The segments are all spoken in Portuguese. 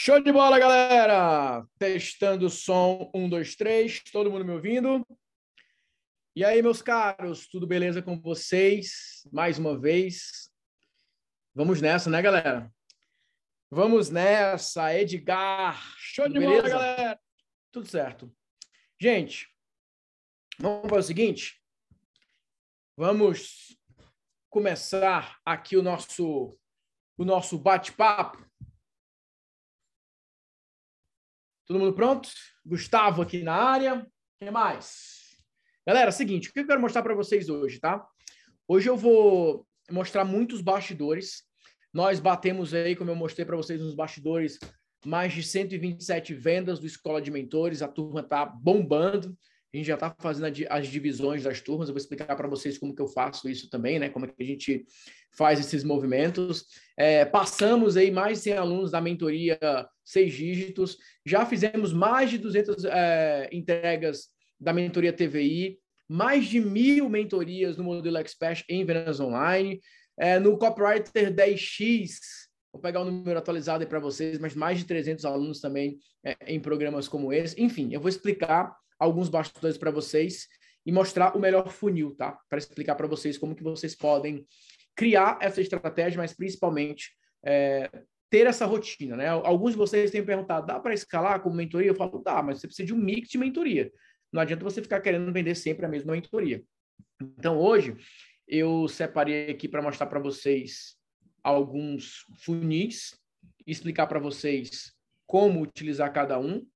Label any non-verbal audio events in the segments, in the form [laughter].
Show de bola, galera! Testando o som, um, dois, três, todo mundo me ouvindo? E aí, meus caros, tudo beleza com vocês? Mais uma vez, vamos nessa, né, galera? Vamos nessa, Edgar! Show de beleza? bola, galera! Tudo certo. Gente, vamos para o seguinte? Vamos começar aqui o nosso, o nosso bate-papo Todo mundo pronto? Gustavo aqui na área. Quem mais? Galera, seguinte, o que eu quero mostrar para vocês hoje, tá? Hoje eu vou mostrar muitos bastidores. Nós batemos aí, como eu mostrei para vocês nos bastidores, mais de 127 vendas do Escola de Mentores. A turma tá bombando. A gente já está fazendo as divisões das turmas. Eu vou explicar para vocês como que eu faço isso também, né? Como é que a gente faz esses movimentos. É, passamos aí mais de 100 alunos da mentoria seis dígitos. Já fizemos mais de 200 é, entregas da mentoria TVI, mais de mil mentorias no modelo Expert em vendas online. É, no Copywriter 10X, vou pegar o um número atualizado aí para vocês, mas mais de 300 alunos também é, em programas como esse. Enfim, eu vou explicar alguns bastidores para vocês e mostrar o melhor funil, tá? Para explicar para vocês como que vocês podem criar essa estratégia, mas principalmente é, ter essa rotina, né? Alguns de vocês têm perguntado, dá para escalar como mentoria? Eu falo, dá, mas você precisa de um mix de mentoria. Não adianta você ficar querendo vender sempre a mesma mentoria. Então, hoje, eu separei aqui para mostrar para vocês alguns funis, explicar para vocês como utilizar cada um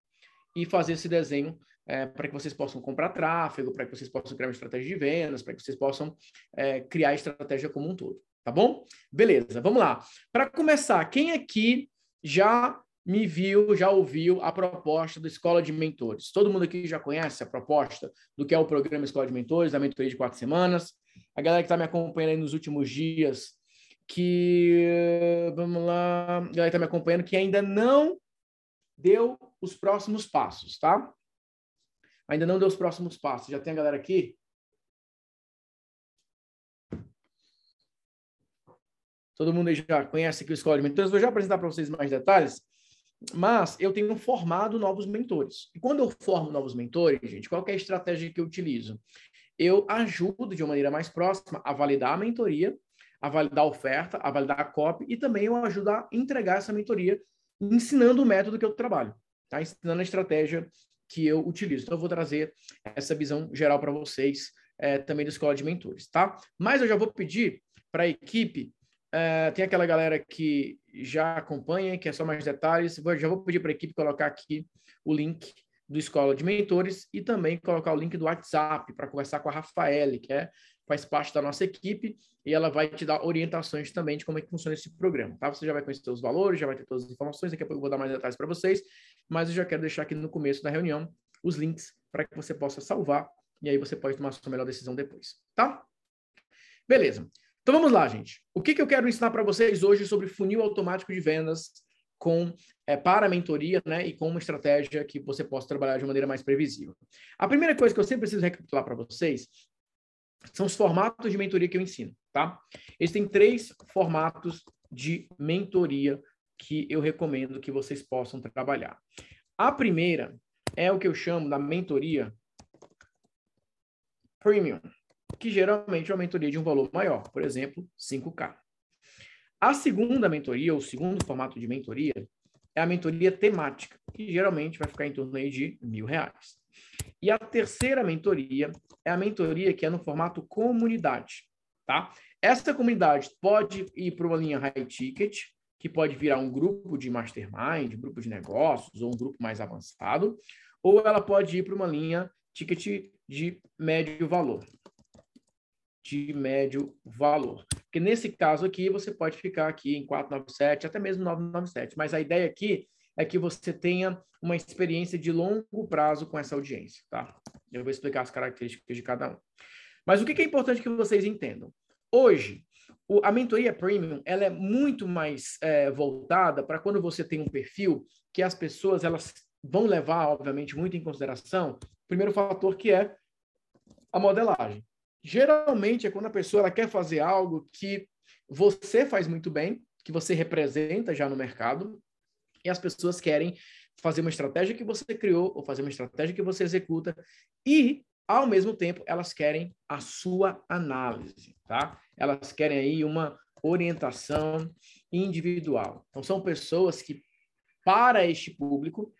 e fazer esse desenho é, para que vocês possam comprar tráfego, para que vocês possam criar uma estratégia de vendas, para que vocês possam é, criar a estratégia como um todo. Tá bom? Beleza, vamos lá. Para começar, quem aqui já me viu, já ouviu a proposta da Escola de Mentores? Todo mundo aqui já conhece a proposta do que é o programa Escola de Mentores, da mentoria de quatro semanas. A galera que está me acompanhando aí nos últimos dias, que. Vamos lá. A galera que está me acompanhando, que ainda não deu os próximos passos, tá? Ainda não deu os próximos passos. Já tem a galera aqui? Todo mundo já conhece aqui o Escola de Mentores. Vou já apresentar para vocês mais detalhes. Mas eu tenho formado novos mentores. E quando eu formo novos mentores, gente, qual é a estratégia que eu utilizo? Eu ajudo de uma maneira mais próxima a validar a mentoria, a validar a oferta, a validar a copy e também eu ajudo a entregar essa mentoria ensinando o método que eu trabalho, tá? Ensinando a estratégia que eu utilizo. Então, eu vou trazer essa visão geral para vocês é, também da Escola de Mentores, tá? Mas eu já vou pedir para a equipe, é, tem aquela galera que já acompanha, que é só mais detalhes, já vou pedir para a equipe colocar aqui o link do Escola de Mentores e também colocar o link do WhatsApp para conversar com a Rafaele, que é, faz parte da nossa equipe, e ela vai te dar orientações também de como é que funciona esse programa, tá? Você já vai conhecer os valores, já vai ter todas as informações, daqui a pouco eu vou dar mais detalhes para vocês, mas eu já quero deixar aqui no começo da reunião os links para que você possa salvar e aí você pode tomar sua melhor decisão depois, tá? Beleza. Então vamos lá, gente. O que, que eu quero ensinar para vocês hoje sobre funil automático de vendas com é, para a mentoria, né, e com uma estratégia que você possa trabalhar de maneira mais previsível. A primeira coisa que eu sempre preciso recapitular para vocês são os formatos de mentoria que eu ensino, tá? Existem três formatos de mentoria que eu recomendo que vocês possam trabalhar. A primeira é o que eu chamo da mentoria premium, que geralmente é uma mentoria de um valor maior, por exemplo, 5K. A segunda mentoria, ou o segundo formato de mentoria, é a mentoria temática, que geralmente vai ficar em torno aí de mil reais. E a terceira mentoria é a mentoria que é no formato comunidade, tá? Essa comunidade pode ir para uma linha high ticket, que pode virar um grupo de mastermind, grupo de negócios ou um grupo mais avançado, ou ela pode ir para uma linha ticket de médio valor. De médio valor. Porque nesse caso aqui, você pode ficar aqui em 497, até mesmo 997. Mas a ideia aqui é que você tenha uma experiência de longo prazo com essa audiência, tá? Eu vou explicar as características de cada um. Mas o que é importante que vocês entendam? Hoje, a mentoria premium ela é muito mais é, voltada para quando você tem um perfil que as pessoas elas vão levar, obviamente, muito em consideração o primeiro fator que é a modelagem. Geralmente é quando a pessoa ela quer fazer algo que você faz muito bem, que você representa já no mercado, E as pessoas querem fazer uma estratégia que você criou ou fazer uma estratégia que você executa e ao mesmo tempo elas querem a sua análise, tá? Elas querem aí uma orientação individual. Então são pessoas que para este público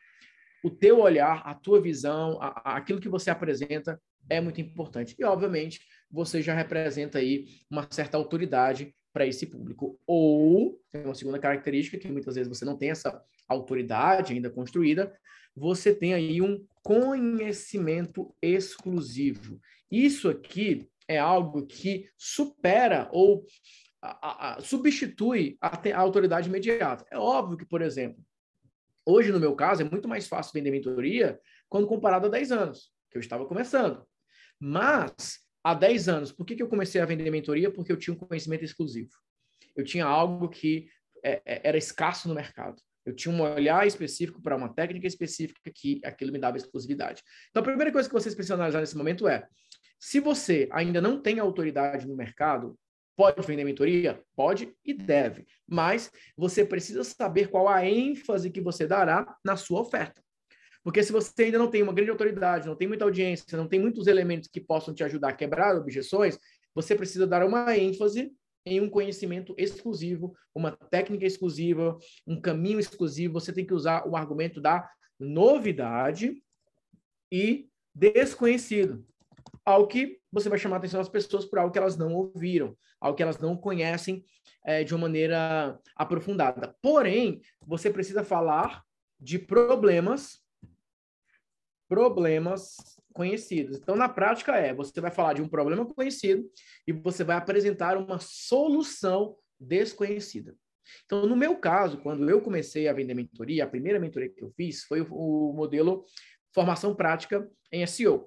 o teu olhar, a tua visão, a, a, aquilo que você apresenta é muito importante. E obviamente você já representa aí uma certa autoridade para esse público. Ou, tem uma segunda característica, que muitas vezes você não tem essa autoridade ainda construída, você tem aí um conhecimento exclusivo. Isso aqui é algo que supera ou a, a, substitui a, a autoridade imediata. É óbvio que, por exemplo, hoje, no meu caso, é muito mais fácil vender mentoria quando comparado a 10 anos, que eu estava começando. Mas há 10 anos, por que, que eu comecei a vender mentoria? Porque eu tinha um conhecimento exclusivo. Eu tinha algo que é, é, era escasso no mercado. Eu tinha um olhar específico para uma técnica específica que aquilo me dava exclusividade. Então, a primeira coisa que vocês precisam analisar nesse momento é: se você ainda não tem autoridade no mercado, pode vender mentoria? Pode e deve. Mas você precisa saber qual a ênfase que você dará na sua oferta. Porque se você ainda não tem uma grande autoridade, não tem muita audiência, não tem muitos elementos que possam te ajudar a quebrar objeções, você precisa dar uma ênfase em um conhecimento exclusivo, uma técnica exclusiva, um caminho exclusivo. Você tem que usar o argumento da novidade e desconhecido. Algo que você vai chamar a atenção das pessoas por algo que elas não ouviram, algo que elas não conhecem é, de uma maneira aprofundada. Porém, você precisa falar de problemas problemas conhecidos. Então, na prática, é você vai falar de um problema conhecido e você vai apresentar uma solução desconhecida. Então, no meu caso, quando eu comecei a vender mentoria, a primeira mentoria que eu fiz foi o, modelo formação prática em SEO.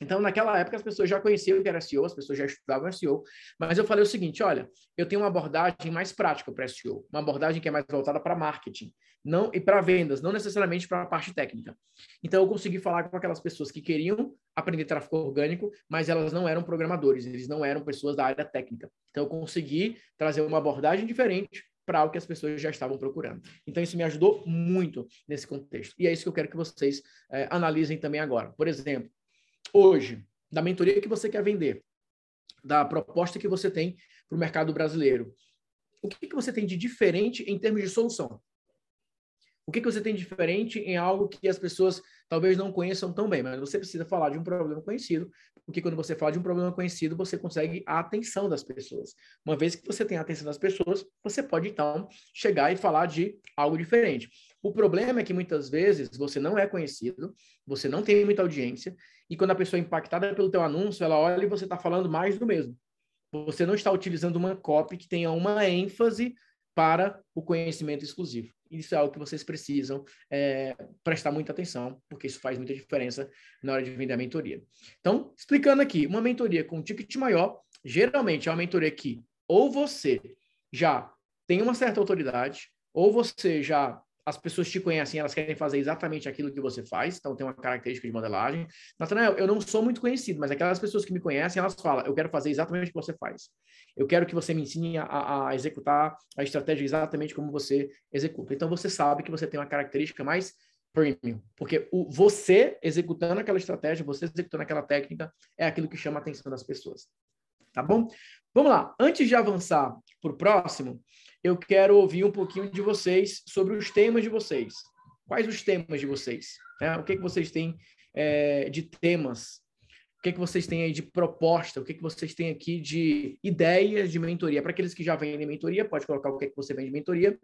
Então, naquela época, as pessoas já conheciam o que era SEO, as pessoas já estudavam SEO, mas eu falei o seguinte: olha, eu tenho uma abordagem mais prática para SEO, uma abordagem que é mais voltada para marketing não e para vendas, não necessariamente para a parte técnica. Então, eu consegui falar com aquelas pessoas que queriam aprender tráfego orgânico, mas elas não eram programadores, eles não eram pessoas da área técnica. Então, eu consegui trazer uma abordagem diferente para o que as pessoas já estavam procurando. Então, isso me ajudou muito nesse contexto. E é isso que eu quero que vocês é, analisem também agora. Por exemplo, hoje, da mentoria que você quer vender, da proposta que você tem para o mercado brasileiro, o que, que você tem de diferente em termos de solução? O que, que você tem de diferente em algo que as pessoas talvez não conheçam tão bem, mas você precisa falar de um problema conhecido, porque quando você fala de um problema conhecido, você consegue a atenção das pessoas. Uma vez que você tem a atenção das pessoas, você pode então chegar e falar de algo diferente. O problema é que muitas vezes você não é conhecido, você não tem muita audiência, e quando a pessoa é impactada pelo teu anúncio, ela olha e você está falando mais do mesmo. Você não está utilizando uma copy que tenha uma ênfase para o conhecimento exclusivo. Isso é algo que vocês precisam é, prestar muita atenção, porque isso faz muita diferença na hora de vender a mentoria. Então, explicando aqui, uma mentoria com um ticket maior, geralmente é uma mentoria que ou você já tem uma certa autoridade, ou você já as pessoas te conhecem, elas querem fazer exatamente aquilo que você faz, então tem uma característica de modelagem. Natanael, eu não sou muito conhecido, mas aquelas pessoas que me conhecem, elas falam, eu quero fazer exatamente o que você faz. Eu quero que você me ensine a, a executar a estratégia exatamente como você executa. Então você sabe que você tem uma característica mais premium, porque o, você executando aquela estratégia, você executando aquela técnica, é aquilo que chama a atenção das pessoas. Tá bom? Vamos lá. Antes de avançar para o próximo, eu quero ouvir um pouquinho de vocês sobre os temas de vocês. Quais os temas de vocês? Né? O que, que vocês têm é, de temas? O que, que vocês têm aí de proposta? O que, que vocês têm aqui de ideias de mentoria? Para aqueles que já vendem mentoria, pode colocar o que, que você vende mentoria.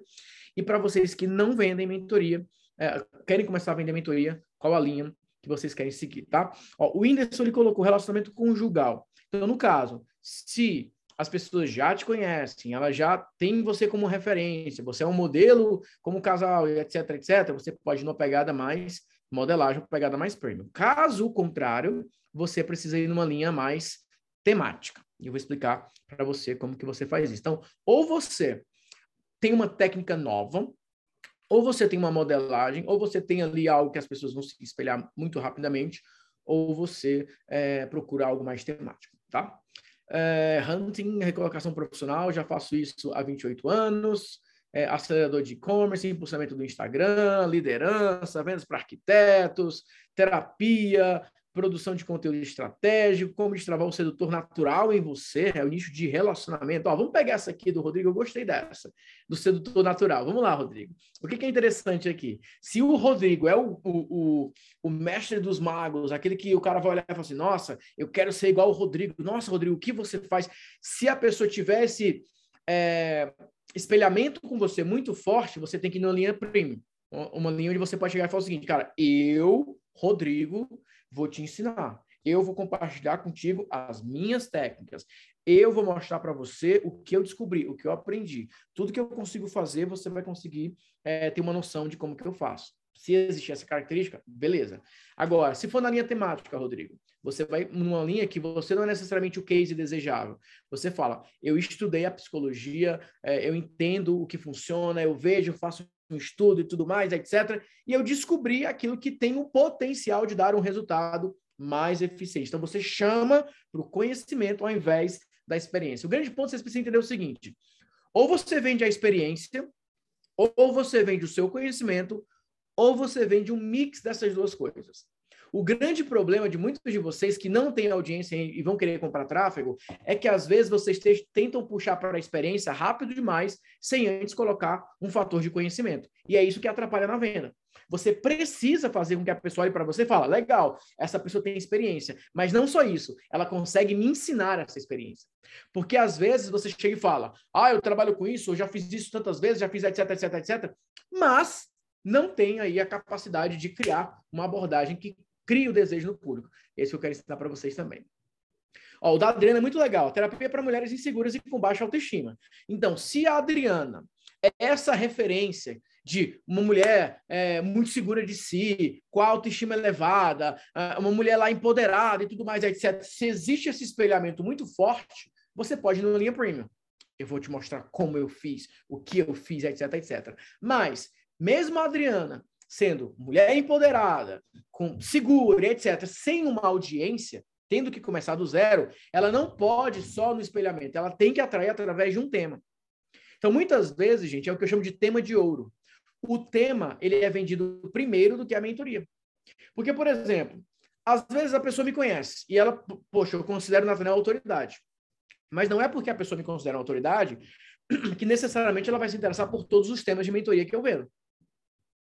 E para vocês que não vendem mentoria, é, querem começar a vender mentoria, qual a linha que vocês querem seguir, tá? Ó, o Whindersson ele colocou relacionamento conjugal. Então, no caso, se as pessoas já te conhecem, elas já têm você como referência, você é um modelo como casal, etc, etc, você pode ir numa pegada mais modelagem, uma pegada mais premium. Caso contrário, você precisa ir numa linha mais temática. E eu vou explicar para você como que você faz isso. Então, ou você tem uma técnica nova, ou você tem uma modelagem, ou você tem ali algo que as pessoas vão se espelhar muito rapidamente, ou você é, procura algo mais temático, tá? É, hunting, recolocação profissional, já faço isso há 28 anos. é, acelerador de e-commerce, impulsamento do Instagram, liderança, vendas para arquitetos, terapia, produção de conteúdo estratégico, como destravar o sedutor natural em você, é o nicho de relacionamento. Ó, vamos pegar essa aqui do Rodrigo, eu gostei dessa, do sedutor natural. Vamos lá, Rodrigo. O que, que é interessante aqui? Se o Rodrigo é o, o, o, o, mestre dos magos, aquele que o cara vai olhar e falar assim, nossa, eu quero ser igual o Rodrigo. Nossa, Rodrigo, o que você faz? Se a pessoa tivesse é, espelhamento com você muito forte, você tem que ir na linha premium. Uma linha onde você pode chegar e falar o seguinte, cara, eu, Rodrigo, vou te ensinar. Eu vou compartilhar contigo as minhas técnicas. Eu vou mostrar para você o que eu descobri, o que eu aprendi. Tudo que eu consigo fazer, você vai conseguir é, ter uma noção de como que eu faço. Se existir essa característica, beleza. Agora, se for na linha temática, Rodrigo, você vai numa linha que você não é necessariamente o case desejável. Você fala, eu estudei a psicologia, é, eu entendo o que funciona, eu vejo, faço um estudo e tudo mais, etc. E eu descobri aquilo que tem o potencial de dar um resultado mais eficiente. Então, você chama para o conhecimento ao invés da experiência. O grande ponto você precisa entender é o seguinte: ou você vende a experiência, ou você vende o seu conhecimento, ou você vende um mix dessas duas coisas. O grande problema de muitos de vocês que não têm audiência e vão querer comprar tráfego é que às vezes vocês tentam puxar para a experiência rápido demais, sem antes colocar um fator de conhecimento. E é isso que atrapalha na venda. Você precisa fazer com que a pessoa olhe para você e fale: legal, essa pessoa tem experiência. Mas não só isso, ela consegue me ensinar essa experiência. Porque às vezes você chega e fala: ah, eu trabalho com isso, eu já fiz isso tantas vezes, já fiz etc, etc, etc. Mas não tem aí a capacidade de criar uma abordagem que crie o desejo no público. Esse eu quero ensinar para vocês também. Ó, o da Adriana é muito legal. Terapia para mulheres inseguras e com baixa autoestima. Então, se a Adriana é essa referência de uma mulher é, muito segura de si, com a autoestima elevada, uma mulher lá empoderada e tudo mais, etc. Se existe esse espelhamento muito forte, você pode ir na linha premium. Eu vou te mostrar como eu fiz, o que eu fiz, etc, etc. Mas, mesmo a Adriana sendo mulher empoderada, com segura, etc., sem uma audiência, tendo que começar do zero, ela não pode só no espelhamento, ela tem que atrair através de um tema. Então, muitas vezes, gente, é o que eu chamo de tema de ouro. O tema, ele é vendido primeiro do que a mentoria. Porque, por exemplo, às vezes a pessoa me conhece e ela, poxa, eu considero Nathaniel autoridade. Mas não é porque a pessoa me considera autoridade [clears throat] que necessariamente ela vai se interessar por todos os temas de mentoria que eu vendo.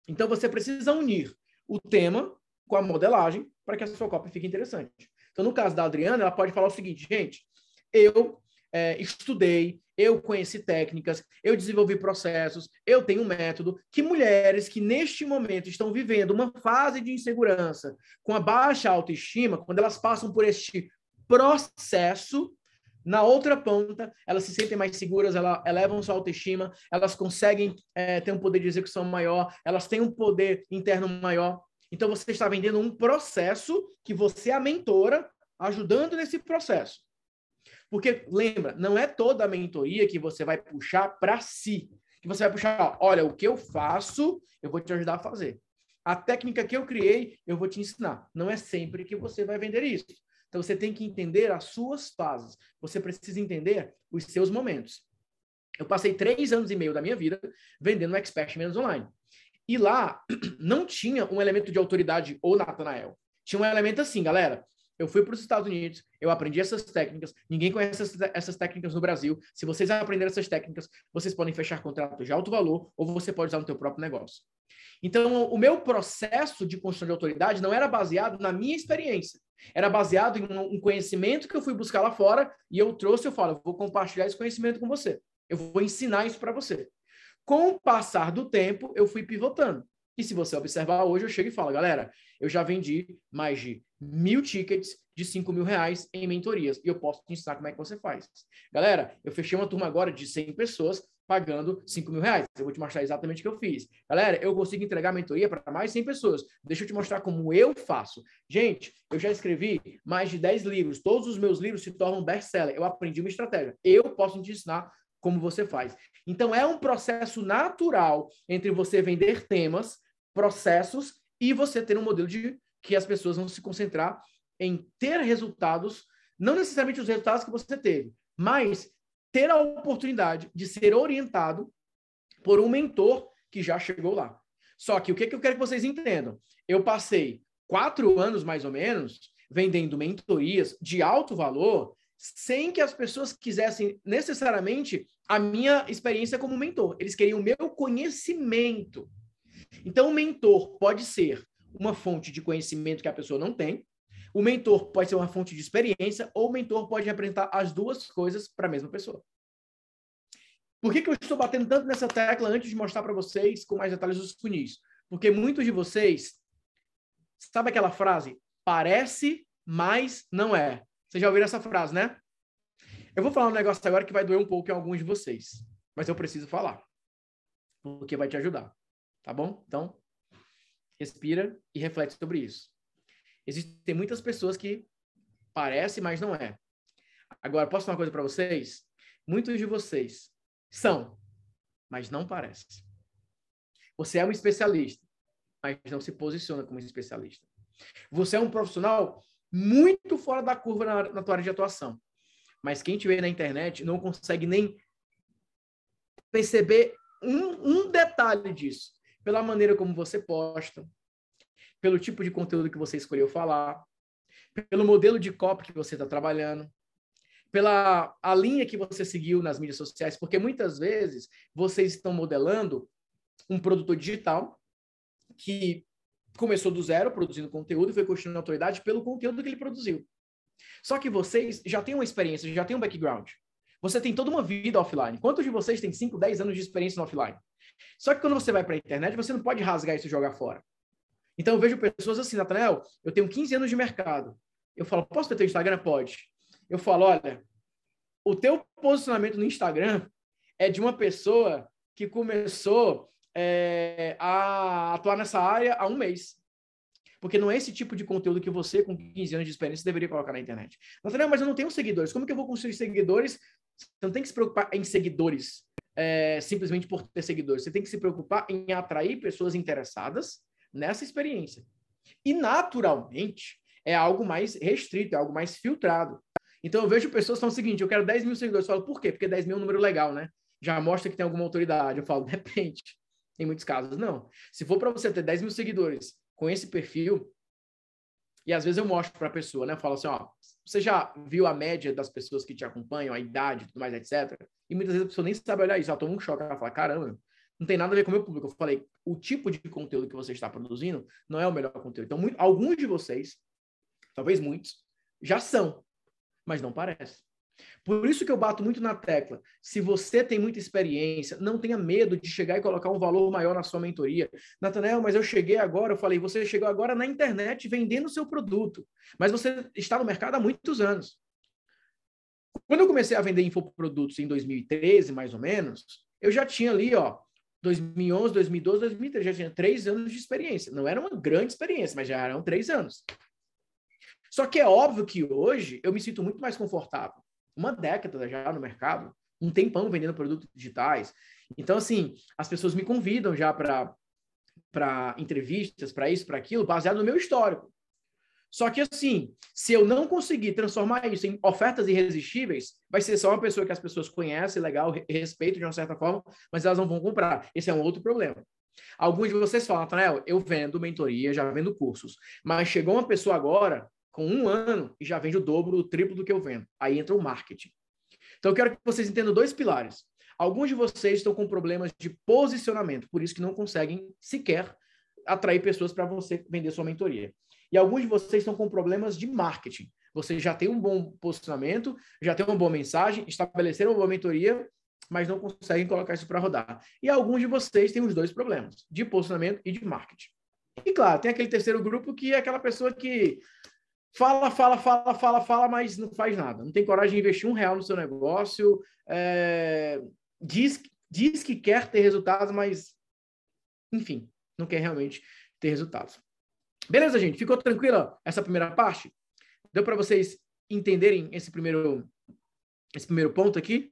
Então você precisa unir o tema com a modelagem para que a sua cópia fique interessante. Então, no caso da Adriana, ela pode falar o seguinte, gente, eu é, estudei, eu conheci técnicas, eu desenvolvi processos, eu tenho um método que mulheres que neste momento estão vivendo uma fase de insegurança, com a baixa autoestima, quando elas passam por este processo, na outra ponta, elas se sentem mais seguras, elas elevam sua autoestima, elas conseguem é, ter um poder de execução maior, elas têm um poder interno maior. Então, você está vendendo um processo que você é a mentora, ajudando nesse processo. Porque, lembra, não é toda a mentoria que você vai puxar para si. Que você vai puxar, olha, o que eu faço, eu vou te ajudar a fazer. A técnica que eu criei, eu vou te ensinar. Não é sempre que você vai vender isso. Então você tem que entender as suas fases. Você precisa entender os seus momentos. Eu passei três anos e meio da minha vida vendendo Expert Menos Online. E lá [clears throat] não tinha um elemento de autoridade ou Natanael. Tinha um elemento assim, galera. Eu fui para os Estados Unidos, eu aprendi essas técnicas, ninguém conhece essas, essas, técnicas no Brasil. Se vocês aprenderem essas técnicas, vocês podem fechar contratos de alto valor ou você pode usar no seu próprio negócio. Então, o meu processo de construção de autoridade não era baseado na minha experiência. Era baseado em um conhecimento que eu fui buscar lá fora e eu trouxe, eu falo, eu vou compartilhar esse conhecimento com você. Eu vou ensinar isso para você. Com o passar do tempo, eu fui pivotando. E se você observar hoje, eu chego e falo, galera, eu já vendi mais de mil tickets de 5 mil reais em mentorias. E eu posso te ensinar como é que você faz. Galera, eu fechei uma turma agora de 100 pessoas pagando 5 mil reais. Eu vou te mostrar exatamente o que eu fiz. Galera, eu consigo entregar mentoria para mais 100 pessoas. Deixa eu te mostrar como eu faço. Gente, eu já escrevi mais de 10 livros. Todos os meus livros se tornam best-seller. Eu aprendi uma estratégia. Eu posso te ensinar como você faz. Então, é um processo natural entre você vender temas, processos e você ter um modelo de que as pessoas vão se concentrar em ter resultados, não necessariamente os resultados que você teve, mas ter a oportunidade de ser orientado por um mentor que já chegou lá. Só que o que, que eu quero que vocês entendam? Eu passei quatro anos, mais ou menos, vendendo mentorias de alto valor, sem que as pessoas quisessem necessariamente a minha experiência como mentor. Eles queriam o meu conhecimento. Então, o mentor pode ser uma fonte de conhecimento que a pessoa não tem, o mentor pode ser uma fonte de experiência, ou o mentor pode representar as duas coisas para a mesma pessoa. Por que, que eu estou batendo tanto nessa tecla antes de mostrar para vocês com mais detalhes os funis? Porque muitos de vocês, sabe aquela frase? Parece, mas não é. Vocês já ouviram essa frase, né? Eu vou falar um negócio agora que vai doer um pouco em alguns de vocês, mas eu preciso falar, porque vai te ajudar, tá bom? Então, respira e reflete sobre isso. Existem muitas pessoas que parece, mas não é. Agora, posso falar uma coisa para vocês? Muitos de vocês são, mas não parece. Você é um especialista, mas não se posiciona como especialista. Você é um profissional muito fora da curva na, na tua área de atuação. Mas quem te vê na internet não consegue nem perceber um, um detalhe disso. Pela maneira como você posta, pelo tipo de conteúdo que você escolheu falar, pelo modelo de copy que você está trabalhando, pela a linha que você seguiu nas mídias sociais, porque muitas vezes vocês estão modelando um produtor digital que começou do zero produzindo conteúdo e foi construindo autoridade pelo conteúdo que ele produziu. Só que vocês já têm uma experiência, já têm um background. Você tem toda uma vida offline. Quantos de vocês têm 5, 10 anos de experiência no offline? Só que quando você vai para a internet, você não pode rasgar isso e jogar fora. Então eu vejo pessoas assim, Nathanael, eu tenho 15 anos de mercado. Eu falo, posso ter teu Instagram? Pode. Eu falo, olha, o teu posicionamento no Instagram é de uma pessoa que começou é, a atuar nessa área há um mês. Porque não é esse tipo de conteúdo que você, com 15 anos de experiência, deveria colocar na internet. Nathanael, mas eu não tenho seguidores. Como que eu vou construir seguidores? Você não tem que se preocupar em seguidores é, simplesmente por ter seguidores. Você tem que se preocupar em atrair pessoas interessadas nessa experiência. E, naturalmente, é algo mais restrito, é algo mais filtrado. Então, eu vejo pessoas falam o seguinte, eu quero 10 mil seguidores. Eu falo, por quê? Porque 10 mil é um número legal, né? Já mostra que tem alguma autoridade. Eu falo, [laughs] depende. Em muitos casos, não. Se for para você ter 10 mil seguidores com esse perfil, e às vezes eu mostro para a pessoa, né? Eu falo assim, ó, você já viu a média das pessoas que te acompanham, a idade, tudo mais, etc. E muitas vezes a pessoa nem sabe olhar isso, ela toma um choque, ela fala, caramba, não tem nada a ver com o meu público. Eu falei, o tipo de conteúdo que você está produzindo não é o melhor conteúdo. Então, muito, alguns de vocês, talvez muitos, já são, mas não parece. Por isso que eu bato muito na tecla. Se você tem muita experiência, não tenha medo de chegar e colocar um valor maior na sua mentoria. Natanel, mas eu cheguei agora, eu falei, você chegou agora na internet vendendo o seu produto, mas você está no mercado há muitos anos. Quando eu comecei a vender infoprodutos em 2013, mais ou menos, eu já tinha ali, ó, 2011, 2012, 2013, já tinha três anos de experiência. Não era uma grande experiência, mas já eram três anos. Só que é óbvio que hoje eu me sinto muito mais confortável. Uma década já no mercado, um tempão vendendo produtos digitais. Então, assim, as pessoas me convidam já para entrevistas, para isso, para aquilo, baseado no meu histórico. Só que assim, se eu não conseguir transformar isso em ofertas irresistíveis, vai ser só uma pessoa que as pessoas conhecem, legal, respeito de uma certa forma, mas elas não vão comprar. Esse é um outro problema. Alguns de vocês falam, Nathanael, eu vendo mentoria, já vendo cursos, mas chegou uma pessoa agora, com um ano, e já vende o dobro, o triplo do que eu vendo. Aí entra o marketing. Então, eu quero que vocês entendam dois pilares. Alguns de vocês estão com problemas de posicionamento, por isso que não conseguem sequer atrair pessoas para você vender sua mentoria. E alguns de vocês estão com problemas de marketing. Você já tem um bom posicionamento, já tem uma boa mensagem, estabeleceram uma boa mentoria, mas não conseguem colocar isso para rodar. E alguns de vocês têm os dois problemas, de posicionamento e de marketing. E claro, tem aquele terceiro grupo que é aquela pessoa que fala, fala, fala, fala, fala, mas não faz nada. Não tem coragem de investir um real no seu negócio, é... diz, diz que quer ter resultados, mas, enfim, não quer realmente ter resultados. Beleza, gente? Ficou tranquila essa primeira parte? Deu para vocês entenderem esse primeiro, esse primeiro ponto aqui?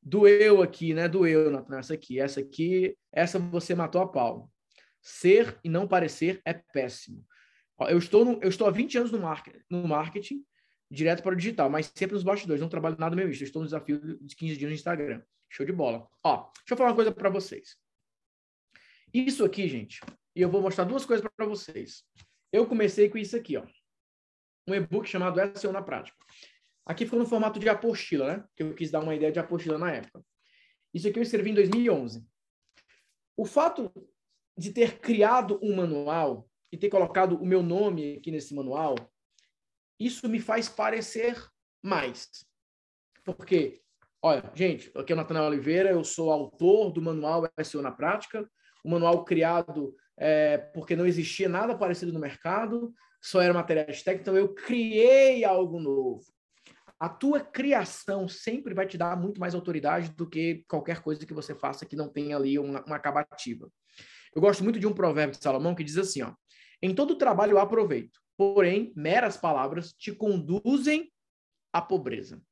Doeu aqui, né? Doeu nessa aqui. Essa aqui, essa você matou a pau. Ser e não parecer é péssimo. Eu estou, no, eu estou há 20 anos no, market, no marketing, direto para o digital, mas sempre nos bastidores. Não trabalho nada meu. Eu estou no desafio de 15 dias no Instagram. Show de bola. Ó, deixa eu falar uma coisa para vocês. Isso aqui, gente, e eu vou mostrar duas coisas para vocês. Eu comecei com isso aqui, ó. Um e-book chamado SEO na Prática. Aqui ficou no formato de apostila, né? Que eu quis dar uma ideia de apostila na época. Isso aqui eu escrevi em 2011. O fato de ter criado um manual e ter colocado o meu nome aqui nesse manual, isso me faz parecer mais. Porque, olha, gente, aqui é o Natanael Oliveira, eu sou autor do manual SEO na Prática, um manual criado é, porque não existia nada parecido no mercado, só era materiais técnicos, então eu criei algo novo. A tua criação sempre vai te dar muito mais autoridade do que qualquer coisa que você faça que não tenha ali uma, uma acabativa. Eu gosto muito de um provérbio de Salomão que diz assim, ó, em todo trabalho há proveito, porém, meras palavras te conduzem à pobreza.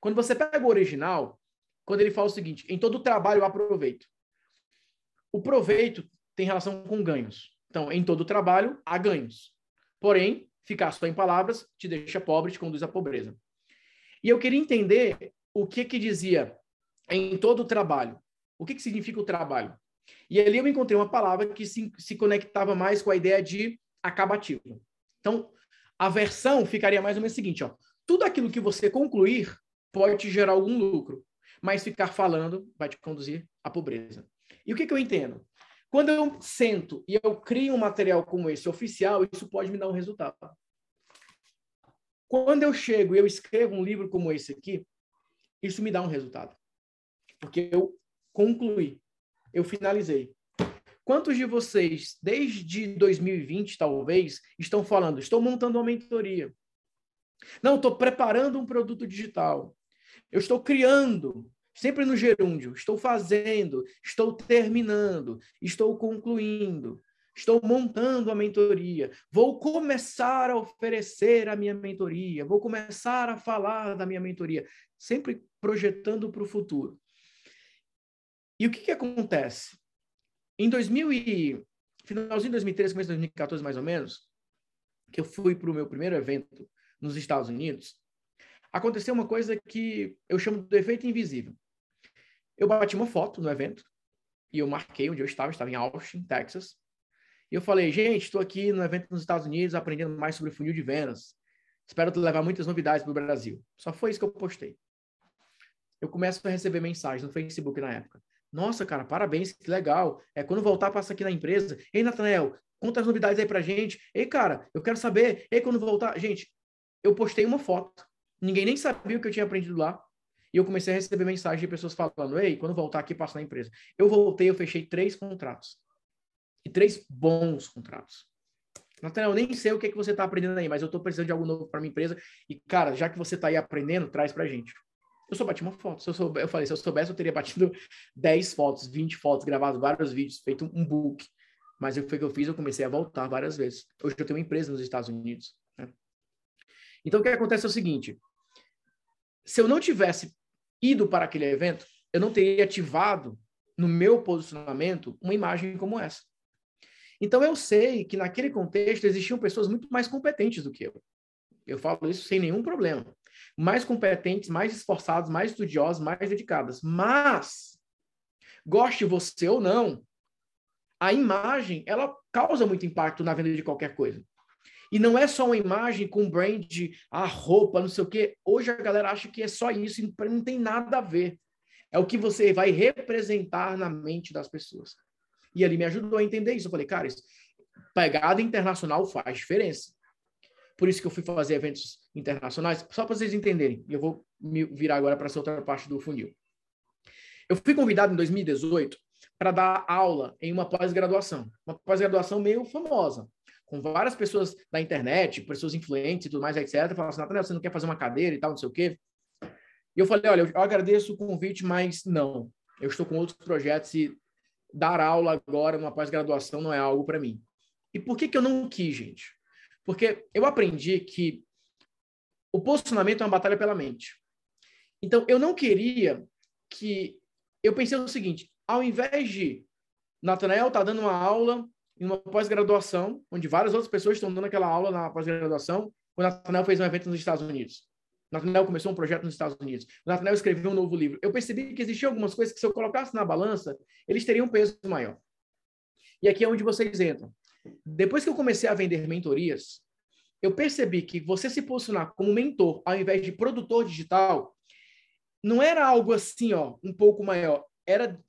Quando você pega o original, quando ele fala o seguinte, em todo trabalho há proveito. O proveito tem relação com ganhos. Então, em todo trabalho há ganhos. Porém, ficar só em palavras te deixa pobre, te conduz à pobreza. E eu queria entender o que que dizia em todo trabalho. O que que significa o trabalho? E ali eu encontrei uma palavra que se, se conectava mais com a ideia de acabativo. Então, a versão ficaria mais ou menos seguinte, ó. Tudo aquilo que você concluir pode te gerar algum lucro, mas ficar falando vai te conduzir à pobreza. E o que, que eu entendo? Quando eu sento e eu crio um material como esse oficial, isso pode me dar um resultado. Quando eu chego e eu escrevo um livro como esse aqui, isso me dá um resultado. Porque eu concluí, eu finalizei. Quantos de vocês, desde 2020, talvez, estão falando, estou montando uma mentoria? Não, estou preparando um produto digital. Eu estou criando, sempre no gerúndio, estou fazendo, estou terminando, estou concluindo, estou montando a mentoria, vou começar a oferecer a minha mentoria, vou começar a falar da minha mentoria, sempre projetando para o futuro. E o que, que acontece? Em 2000 e... finalzinho de 2013, começo de 2014 mais ou menos, que eu fui para o meu primeiro evento nos Estados Unidos, aconteceu uma coisa que eu chamo de efeito invisível. Eu bati uma foto no evento e eu marquei onde eu estava, estava em Austin, Texas. E eu falei, gente, estou aqui no evento nos Estados Unidos aprendendo mais sobre funil de vendas. Espero levar muitas novidades para o Brasil. Só foi isso que eu postei. Eu começo a receber mensagens no Facebook na época. Nossa, cara, parabéns, que legal. É quando voltar, passa aqui na empresa. Ei, Nathanael, conta as novidades aí pra gente. Ei, cara, eu quero saber. Ei, quando voltar. Gente, eu postei uma foto. Ninguém nem sabia o que eu tinha aprendido lá. E eu comecei a receber mensagem de pessoas falando: Ei, quando voltar aqui, passa na empresa. Eu voltei, eu fechei três contratos. E três bons contratos. Nathanael, eu nem sei o que, é que você está aprendendo aí, mas eu estou precisando de algo novo para minha empresa. E, cara, já que você está aí aprendendo, traz para gente. Eu só bati uma foto. Se eu, soube, eu falei, se eu soubesse, eu teria batido [laughs] 10 fotos, 20 fotos, gravado vários vídeos, feito um book. Mas foi o que eu fiz, eu comecei a voltar várias vezes. Hoje eu tenho uma empresa nos Estados Unidos. Né? Então, o que acontece é o seguinte: se eu não tivesse ido para aquele evento, eu não teria ativado no meu posicionamento uma imagem como essa. Então, eu sei que naquele contexto existiam pessoas muito mais competentes do que eu. Eu falo isso sem nenhum problema mais competentes, mais esforçados, mais estudiosos, mais dedicadas. Mas, goste você ou não, a imagem, ela causa muito impacto na venda de qualquer coisa. E não é só uma imagem com brand, a roupa, não sei o quê. Hoje a galera acha que é só isso e não tem nada a ver. É o que você vai representar na mente das pessoas. E ali me ajudou a entender isso. Eu falei, cara, isso, pegada internacional faz diferença. Por isso que eu fui fazer eventos internacionais, só para vocês entenderem. Eu vou me virar agora para essa outra parte do funil. Eu fui convidado em 2018 para dar aula em uma pós-graduação, uma pós-graduação meio famosa, com várias pessoas da internet, pessoas influentes e tudo mais, etc. Falaram assim, Nathaniel, você não quer fazer uma cadeira e tal, não sei o quê? E eu falei, olha, eu agradeço o convite, mas não. Eu estou com outros projetos e dar aula agora numa pós-graduação não é algo para mim. E por que, que eu não quis, gente? Porque eu aprendi que o posicionamento é uma batalha pela mente. Então, eu não queria que. Eu pensei o seguinte: ao invés de Natanael tá dando uma aula em uma pós-graduação, onde várias outras pessoas estão dando aquela aula na pós-graduação, o Natanael fez um evento nos Estados Unidos. Nathaniel começou um projeto nos Estados Unidos. O Nathaniel escreveu um novo livro. Eu percebi que existiam algumas coisas que, se eu colocasse na balança, eles teriam um peso maior. E aqui é onde vocês entram. Depois que eu comecei a vender mentorias, eu percebi que você se posicionar como mentor ao invés de produtor digital não era algo assim, ó, um pouco maior. Era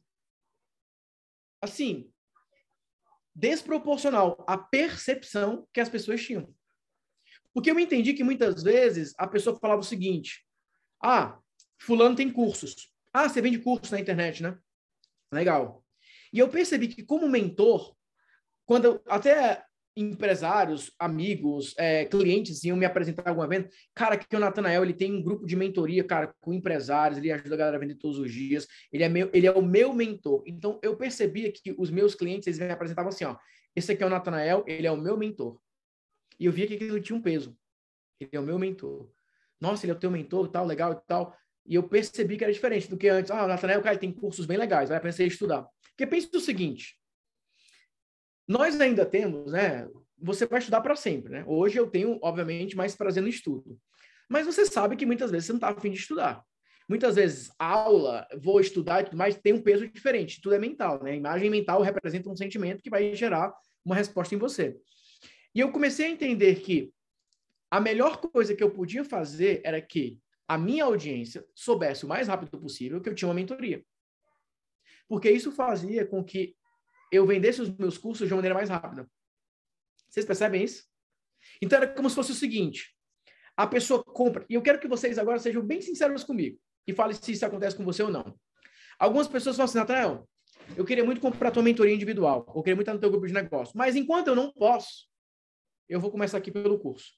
assim, desproporcional à percepção que as pessoas tinham. Porque eu entendi que muitas vezes a pessoa falava o seguinte: ah, fulano tem cursos. Ah, você vende cursos na internet, né? Legal. E eu percebi que como mentor, quando eu, até empresários, amigos, é, clientes iam me apresentar alguma vez, cara, que o Natanael, ele tem um grupo de mentoria, cara, com empresários, ele ajuda a galera a vender todos os dias, ele é, meu, ele é o meu mentor. Então, eu percebia que os meus clientes, eles me apresentavam assim, ó, esse aqui é o Natanael, ele é o meu mentor. E eu via que aquilo tinha um peso. Ele é o meu mentor. Nossa, ele é o teu mentor, tal, legal e tal. E eu percebi que era diferente do que antes. Ah, o Natanael, cara, tem cursos bem legais, vai aprender a estudar. Porque pense o seguinte, nós ainda temos, né? Você vai estudar para sempre, né? Hoje eu tenho, obviamente, mais prazer no estudo. Mas você sabe que muitas vezes você não está afim de estudar. Muitas vezes, aula, vou estudar e tudo mais, tem um peso diferente. Tudo é mental, né? A imagem mental representa um sentimento que vai gerar uma resposta em você. E eu comecei a entender que a melhor coisa que eu podia fazer era que a minha audiência soubesse o mais rápido possível que eu tinha uma mentoria. Porque isso fazia com que eu vendesse os meus cursos de uma maneira mais rápida. Vocês percebem isso? Então era como se fosse o seguinte: a pessoa compra, e eu quero que vocês agora sejam bem sinceros comigo e falem se isso acontece com você ou não. Algumas pessoas falam assim, Nathanael, eu queria muito comprar tua mentoria individual, eu queria muito estar no teu grupo de negócio, mas enquanto eu não posso, eu vou começar aqui pelo curso.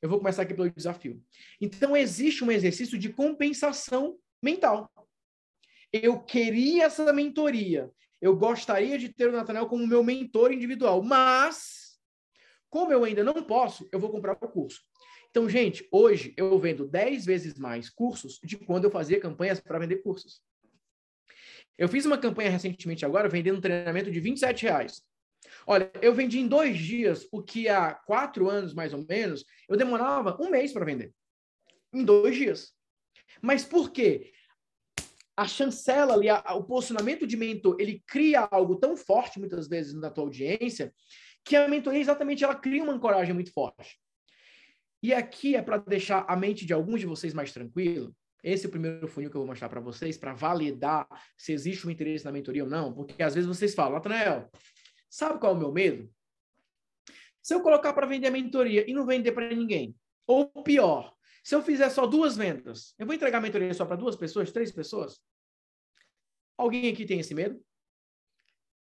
Eu vou começar aqui pelo desafio. Então existe um exercício de compensação mental. Eu queria essa mentoria, eu gostaria de ter o Nathanael como meu mentor individual, mas como eu ainda não posso, eu vou comprar o curso. Então, gente, hoje eu vendo 10 vezes mais cursos de quando eu fazia campanhas para vender cursos. Eu fiz uma campanha recentemente agora, vendendo um treinamento de 27 reais. Olha, eu vendi em dois dias o que há quatro anos, mais ou menos, eu demorava um mês para vender. Em dois dias. Mas por quê? A chancela ali, a, o posicionamento de mentor, ele cria algo tão forte muitas vezes na tua audiência, que a mentoria exatamente ela cria uma ancoragem muito forte. E aqui é para deixar a mente de alguns de vocês mais tranquilo. Esse é o primeiro funil que eu vou mostrar para vocês, para validar se existe um interesse na mentoria ou não, porque às vezes vocês falam, Natanael, sabe qual é o meu medo? Se eu colocar para vender a mentoria e não vender para ninguém, ou pior, se eu fizer só duas vendas, eu vou entregar a mentoria só para duas pessoas, três pessoas? Alguém aqui tem esse medo?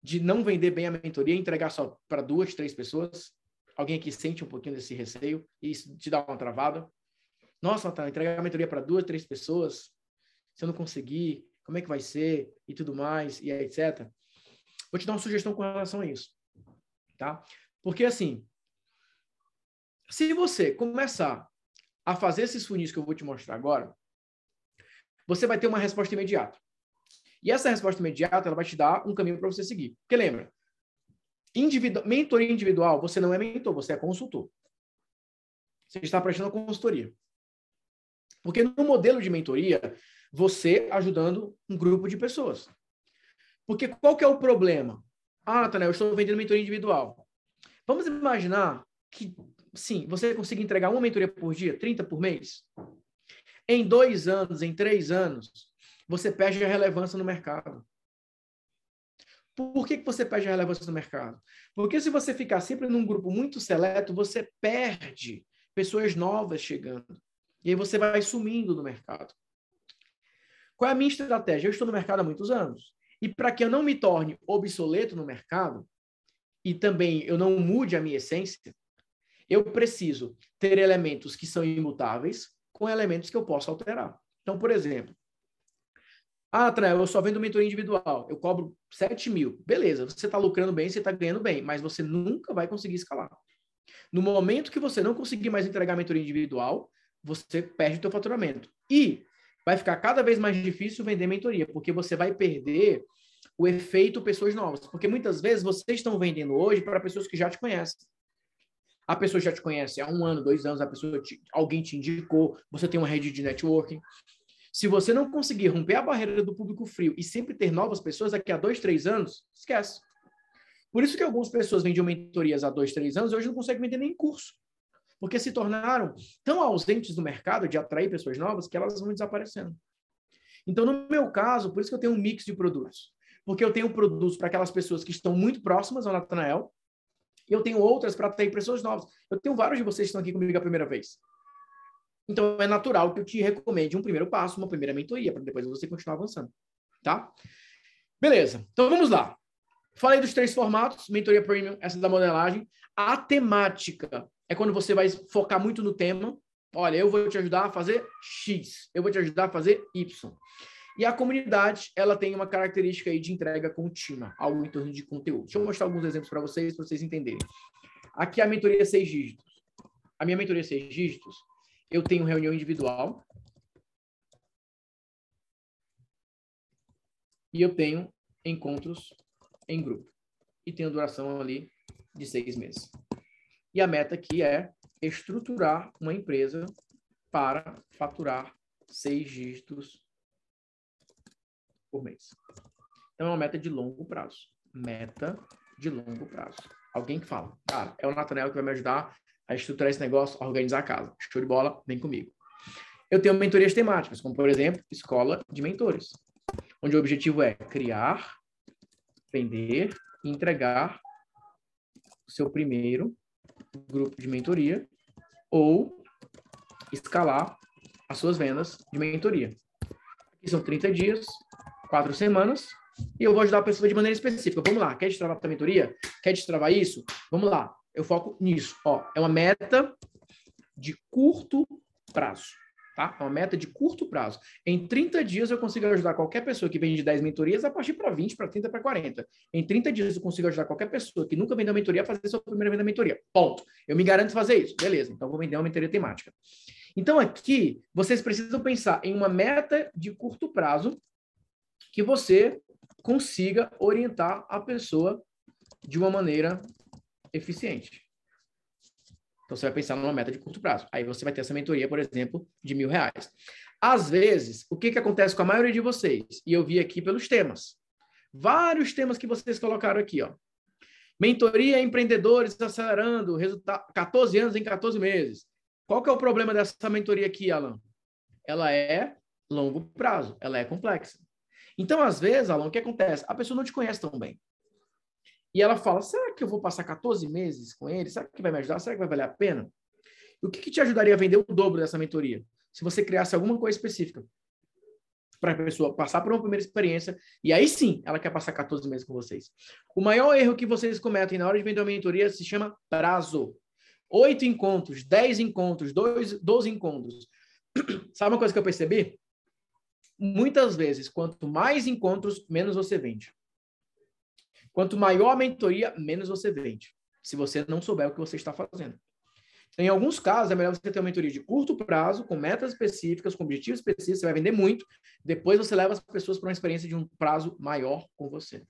De não vender bem a mentoria e entregar só para duas, três pessoas? Alguém aqui sente um pouquinho desse receio e isso te dá uma travada? Nossa, tá, entregar a mentoria para duas, três pessoas, se eu não conseguir, como é que vai ser e tudo mais, e etc. Vou te dar uma sugestão com relação a isso, tá? Porque assim, se você começar a fazer esses funis que eu vou te mostrar agora, você vai ter uma resposta imediata. E essa resposta imediata ela vai te dar um caminho para você seguir. Porque lembra, individu mentoria individual, você não é mentor, você é consultor. Você está prestando consultoria. Porque no modelo de mentoria, você ajudando um grupo de pessoas. Porque qual que é o problema? Ah, Nathanael, eu estou vendendo mentoria individual. Vamos imaginar que, sim, você consiga entregar uma mentoria por dia, 30 por mês. Em dois anos, em três anos, você perde a relevância no mercado. Por que, que você perde a relevância no mercado? Porque se você ficar sempre num grupo muito seleto, você perde pessoas novas chegando. E aí você vai sumindo do mercado. Qual é a minha estratégia? Eu estou no mercado há muitos anos. E para que eu não me torne obsoleto no mercado, e também eu não mude a minha essência, eu preciso ter elementos que são imutáveis com elementos que eu posso alterar. Então, por exemplo, ah, Trael, eu só vendo mentoria individual, eu cobro 7 mil. Beleza, você está lucrando bem, você está ganhando bem, mas você nunca vai conseguir escalar. No momento que você não conseguir mais entregar mentoria individual, você perde o teu faturamento. E vai ficar cada vez mais difícil vender mentoria, porque você vai perder o efeito pessoas novas. Porque muitas vezes vocês estão vendendo hoje para pessoas que já te conhecem. A pessoa já te conhece há um ano, dois anos, a pessoa te, alguém te indicou, você tem uma rede de networking. Se você não conseguir romper a barreira do público frio e sempre ter novas pessoas daqui a dois, três anos, esquece. Por isso que algumas pessoas vendiam mentorias há dois, três anos e hoje não conseguem vender nem curso. Porque se tornaram tão ausentes do mercado de atrair pessoas novas que elas vão desaparecendo. Então, no meu caso, por isso que eu tenho um mix de produtos. Porque eu tenho produtos para aquelas pessoas que estão muito próximas ao Natanael, eu tenho outras para atrair pessoas novas. Eu tenho vários de vocês que estão aqui comigo a primeira vez. Então, é natural que eu te recomende um primeiro passo, uma primeira mentoria, para depois você continuar avançando. Tá? Beleza. Então, vamos lá. Falei dos três formatos, mentoria premium, essa da modelagem. A temática é quando você vai focar muito no tema. Olha, eu vou te ajudar a fazer X, eu vou te ajudar a fazer Y. E a comunidade, ela tem uma característica aí de entrega contínua, algo em torno de conteúdo. Deixa eu mostrar alguns exemplos para vocês, para vocês entenderem. Aqui a mentoria seis dígitos. A minha mentoria seis dígitos, eu tenho reunião individual. E eu tenho encontros em grupo. E tenho duração ali de seis meses. E a meta aqui é estruturar uma empresa para faturar seis dígitos por mês. Então, é uma meta de longo prazo. Meta de longo prazo. Alguém que fala, cara, é o Nathaniel que vai me ajudar a estruturar esse negócio, a organizar a casa. Show de bola, vem comigo. Eu tenho mentorias temáticas, como, por exemplo, Escola de Mentores, onde o objetivo é criar, vender e entregar o seu primeiro grupo de mentoria ou escalar as suas vendas de mentoria. Aqui são 30 dias, quatro semanas, e eu vou ajudar a pessoa de maneira específica. Vamos lá, quer destravar a mentoria? Quer destravar isso? Vamos lá, eu foco nisso. Ó, é uma meta de curto prazo. Tá? É uma meta de curto prazo. Em 30 dias eu consigo ajudar qualquer pessoa que vende 10 mentorias a partir para 20, para 30, para 40. Em 30 dias eu consigo ajudar qualquer pessoa que nunca vendeu mentoria a fazer sua primeira venda mentoria. Ponto. Eu me garanto fazer isso. Beleza, então vou vender uma mentoria temática. Então aqui vocês precisam pensar em uma meta de curto prazo que você consiga orientar a pessoa de uma maneira eficiente. Então, você vai pensar numa meta de curto prazo. Aí você vai ter essa mentoria, por exemplo, de mil reais. Às vezes, o que, que acontece com a maioria de vocês? E eu vi aqui pelos temas. Vários temas que vocês colocaram aqui, ó. Mentoria empreendedores acelerando, resultado 14 anos em 14 meses. Qual que é o problema dessa mentoria aqui, Alan? Ela é longo prazo, ela é complexa. Então, às vezes, Alan, o que acontece? A pessoa não te conhece tão bem. E ela fala: será que eu vou passar 14 meses com ele? Será que vai me ajudar? Será que vai valer a pena? E o que, que te ajudaria a vender o dobro dessa mentoria? Se você criasse alguma coisa específica para a pessoa passar por uma primeira experiência, e aí sim ela quer passar 14 meses com vocês. O maior erro que vocês cometem na hora de vender uma mentoria se chama prazo. Oito encontros, dez encontros, dois, 12 encontros. [clears throat] Sabe uma coisa que eu percebi? Muitas vezes, quanto mais encontros, menos você vende. Quanto maior a mentoria, menos você vende, se você não souber o que você está fazendo. Em alguns casos, é melhor você ter uma mentoria de curto prazo, com metas específicas, com objetivos específicos, você vai vender muito, depois você leva as pessoas para uma experiência de um prazo maior com você.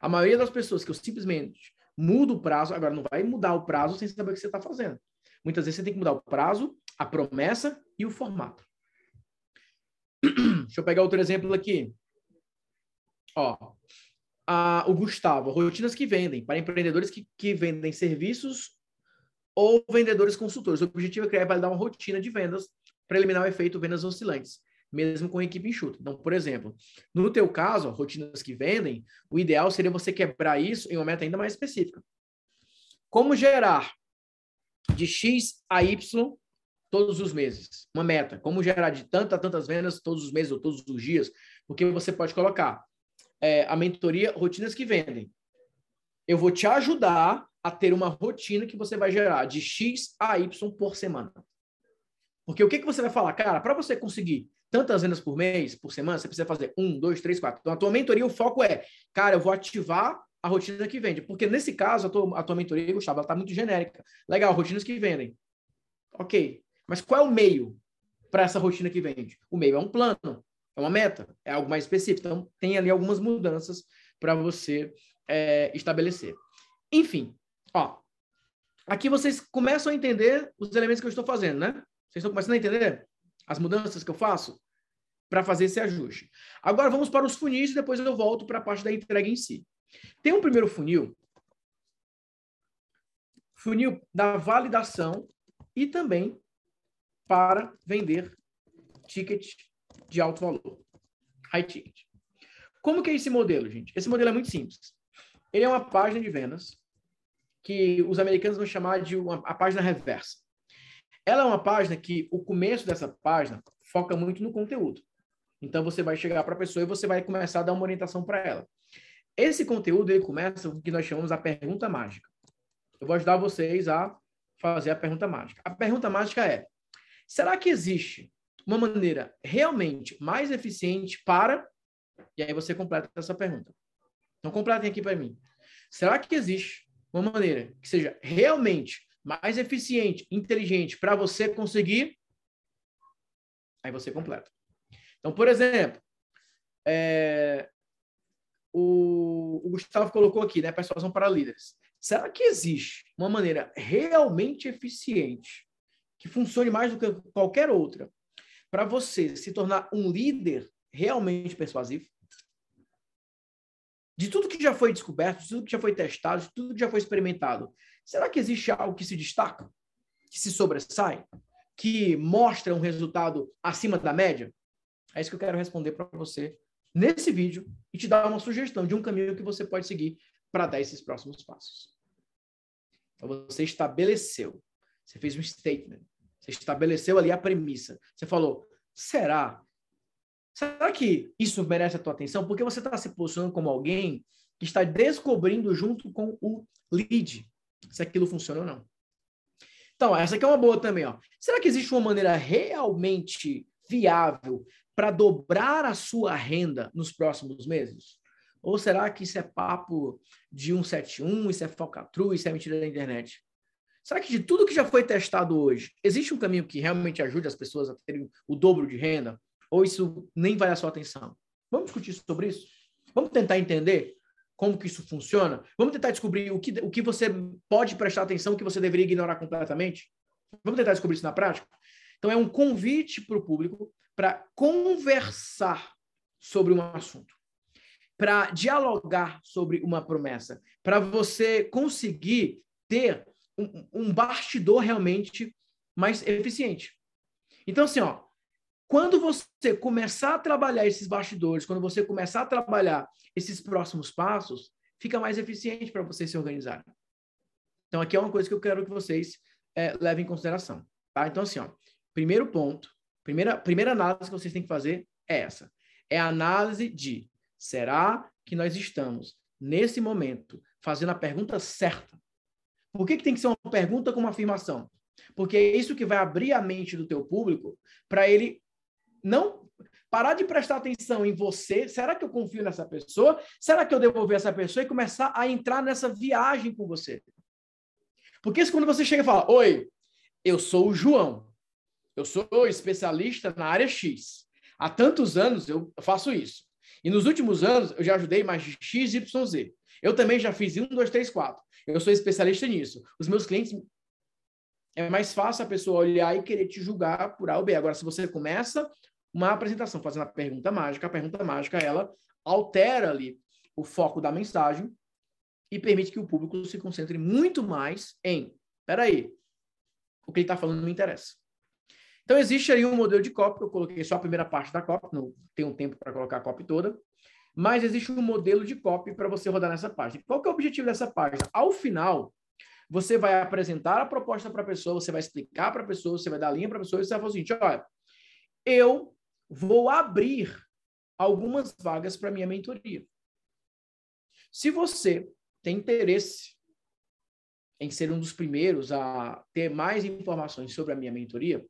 A maioria das pessoas que eu simplesmente mudo o prazo, agora não vai mudar o prazo sem saber o que você está fazendo. Muitas vezes você tem que mudar o prazo, a promessa e o formato. Deixa eu pegar outro exemplo aqui. Ó, a, o Gustavo, rotinas que vendem, para empreendedores que, que vendem serviços ou vendedores consultores. O objetivo é criar e validar uma rotina de vendas para eliminar o efeito vendas oscilantes, mesmo com equipe enxuta. Então, por exemplo, no teu caso, rotinas que vendem, o ideal seria você quebrar isso em uma meta ainda mais específica. Como gerar de X a Y todos os meses? Uma meta. Como gerar de tantas tantas vendas todos os meses ou todos os dias? Porque você pode colocar é, a mentoria Rotinas que Vendem. Eu vou te ajudar a ter uma rotina que você vai gerar de X a Y por semana. Porque o que, que você vai falar? Cara, para você conseguir tantas vendas por mês, por semana, você precisa fazer um, dois, três, quatro. Então, a tua mentoria, o foco é, cara, eu vou ativar a rotina que vende. Porque nesse caso, a tua, a tua mentoria, Gustavo, ela está muito genérica. Legal, rotinas que vendem. Ok. Mas qual é o meio para essa rotina que vende? O meio é um plano é uma meta, é algo mais específico. Então, tem ali algumas mudanças para você é, estabelecer. Enfim, ó, Aqui vocês começam a entender os elementos que eu estou fazendo, né? Vocês estão começando a entender as mudanças que eu faço para fazer esse ajuste. Agora vamos para os funis e depois eu volto para a parte da entrega em si. Tem um primeiro funil, funil da validação e também para vender ticket de alto valor, high ticket. Como que é esse modelo, gente? Esse modelo é muito simples. Ele é uma página de vendas que os americanos vão chamar de uma, a página reversa. Ela é uma página que o começo dessa página foca muito no conteúdo. Então você vai chegar para a pessoa e você vai começar a dar uma orientação para ela. Esse conteúdo ele começa com o que nós chamamos a pergunta mágica. Eu vou ajudar vocês a fazer a pergunta mágica. A pergunta mágica é: será que existe uma maneira realmente mais eficiente para e aí você completa essa pergunta. Então completem aqui para mim. Será que existe uma maneira que seja realmente mais eficiente, inteligente para você conseguir? Aí você completa. Então, por exemplo, é, o, o, Gustavo colocou aqui, né? Persuasão para líderes. Será que existe uma maneira realmente eficiente, que funcione mais do que qualquer outra, para você se tornar um líder realmente persuasivo? De tudo que já foi descoberto, de tudo que já foi testado, de tudo que já foi experimentado, será que existe algo que se destaca, que se sobressai, que mostra um resultado acima da média? É isso que eu quero responder para você nesse vídeo e te dar uma sugestão de um caminho que você pode seguir para dar esses próximos passos. Então, você estabeleceu, você fez um statement, você estabeleceu ali a premissa. Você falou: será Será que isso merece a tua atenção? Porque você está se posicionando como alguém que está descobrindo junto com o lead se aquilo funciona ou não. Então, essa aqui é uma boa também. Ó. Será que existe uma maneira realmente viável para dobrar a sua renda nos próximos meses? Ou será que isso é papo de 171, isso é falcatrua, isso é mentira da internet? Será que de tudo que já foi testado hoje, existe um caminho que realmente ajude as pessoas a terem o dobro de renda? Ou isso nem vai a sua atenção? Vamos discutir sobre isso? Vamos tentar entender como que isso funciona? Vamos tentar descobrir o que, o que você pode prestar atenção, o que você deveria ignorar completamente? Vamos tentar descobrir isso na prática? Então, é um convite para o público para conversar sobre um assunto, para dialogar sobre uma promessa, para você conseguir ter um, um bastidor realmente mais eficiente. Então, assim, ó, quando você começar a trabalhar esses bastidores, quando você começar a trabalhar esses próximos passos, fica mais eficiente para vocês se organizarem. Então, aqui é uma coisa que eu quero que vocês é, levem em consideração. Tá? Então, assim, ó, primeiro ponto, primeira, primeira análise que vocês têm que fazer é essa. É a análise de será que nós estamos, nesse momento, fazendo a pergunta certa? Por que, que tem que ser uma pergunta com uma afirmação? Porque é isso que vai abrir a mente do teu público para ele não parar de prestar atenção em você. Será que eu confio nessa pessoa? Será que eu devo ouvir essa pessoa e começar a entrar nessa viagem com você? Porque quando você chega e fala: Oi, eu sou o João, eu sou especialista na área X. Há tantos anos eu faço isso. E nos últimos anos eu já ajudei mais de X, Y, Z. Eu também já fiz um, dois, três, quatro. Eu sou especialista nisso. Os meus clientes é mais fácil a pessoa olhar e querer te julgar por A ou B. Agora, se você começa uma apresentação fazendo a pergunta mágica, a pergunta mágica, ela altera ali o foco da mensagem e permite que o público se concentre muito mais em, peraí, o que ele está falando me interessa. Então, existe aí um modelo de copy, eu coloquei só a primeira parte da copy, não tenho tempo para colocar a copy toda, mas existe um modelo de copy para você rodar nessa página. Qual que é o objetivo dessa página? Ao final, você vai apresentar a proposta para a pessoa, você vai explicar para a pessoa, você vai dar a linha para a pessoa e você vai falar o seguinte: olha, eu vou abrir algumas vagas para minha mentoria. Se você tem interesse em ser um dos primeiros a ter mais informações sobre a minha mentoria,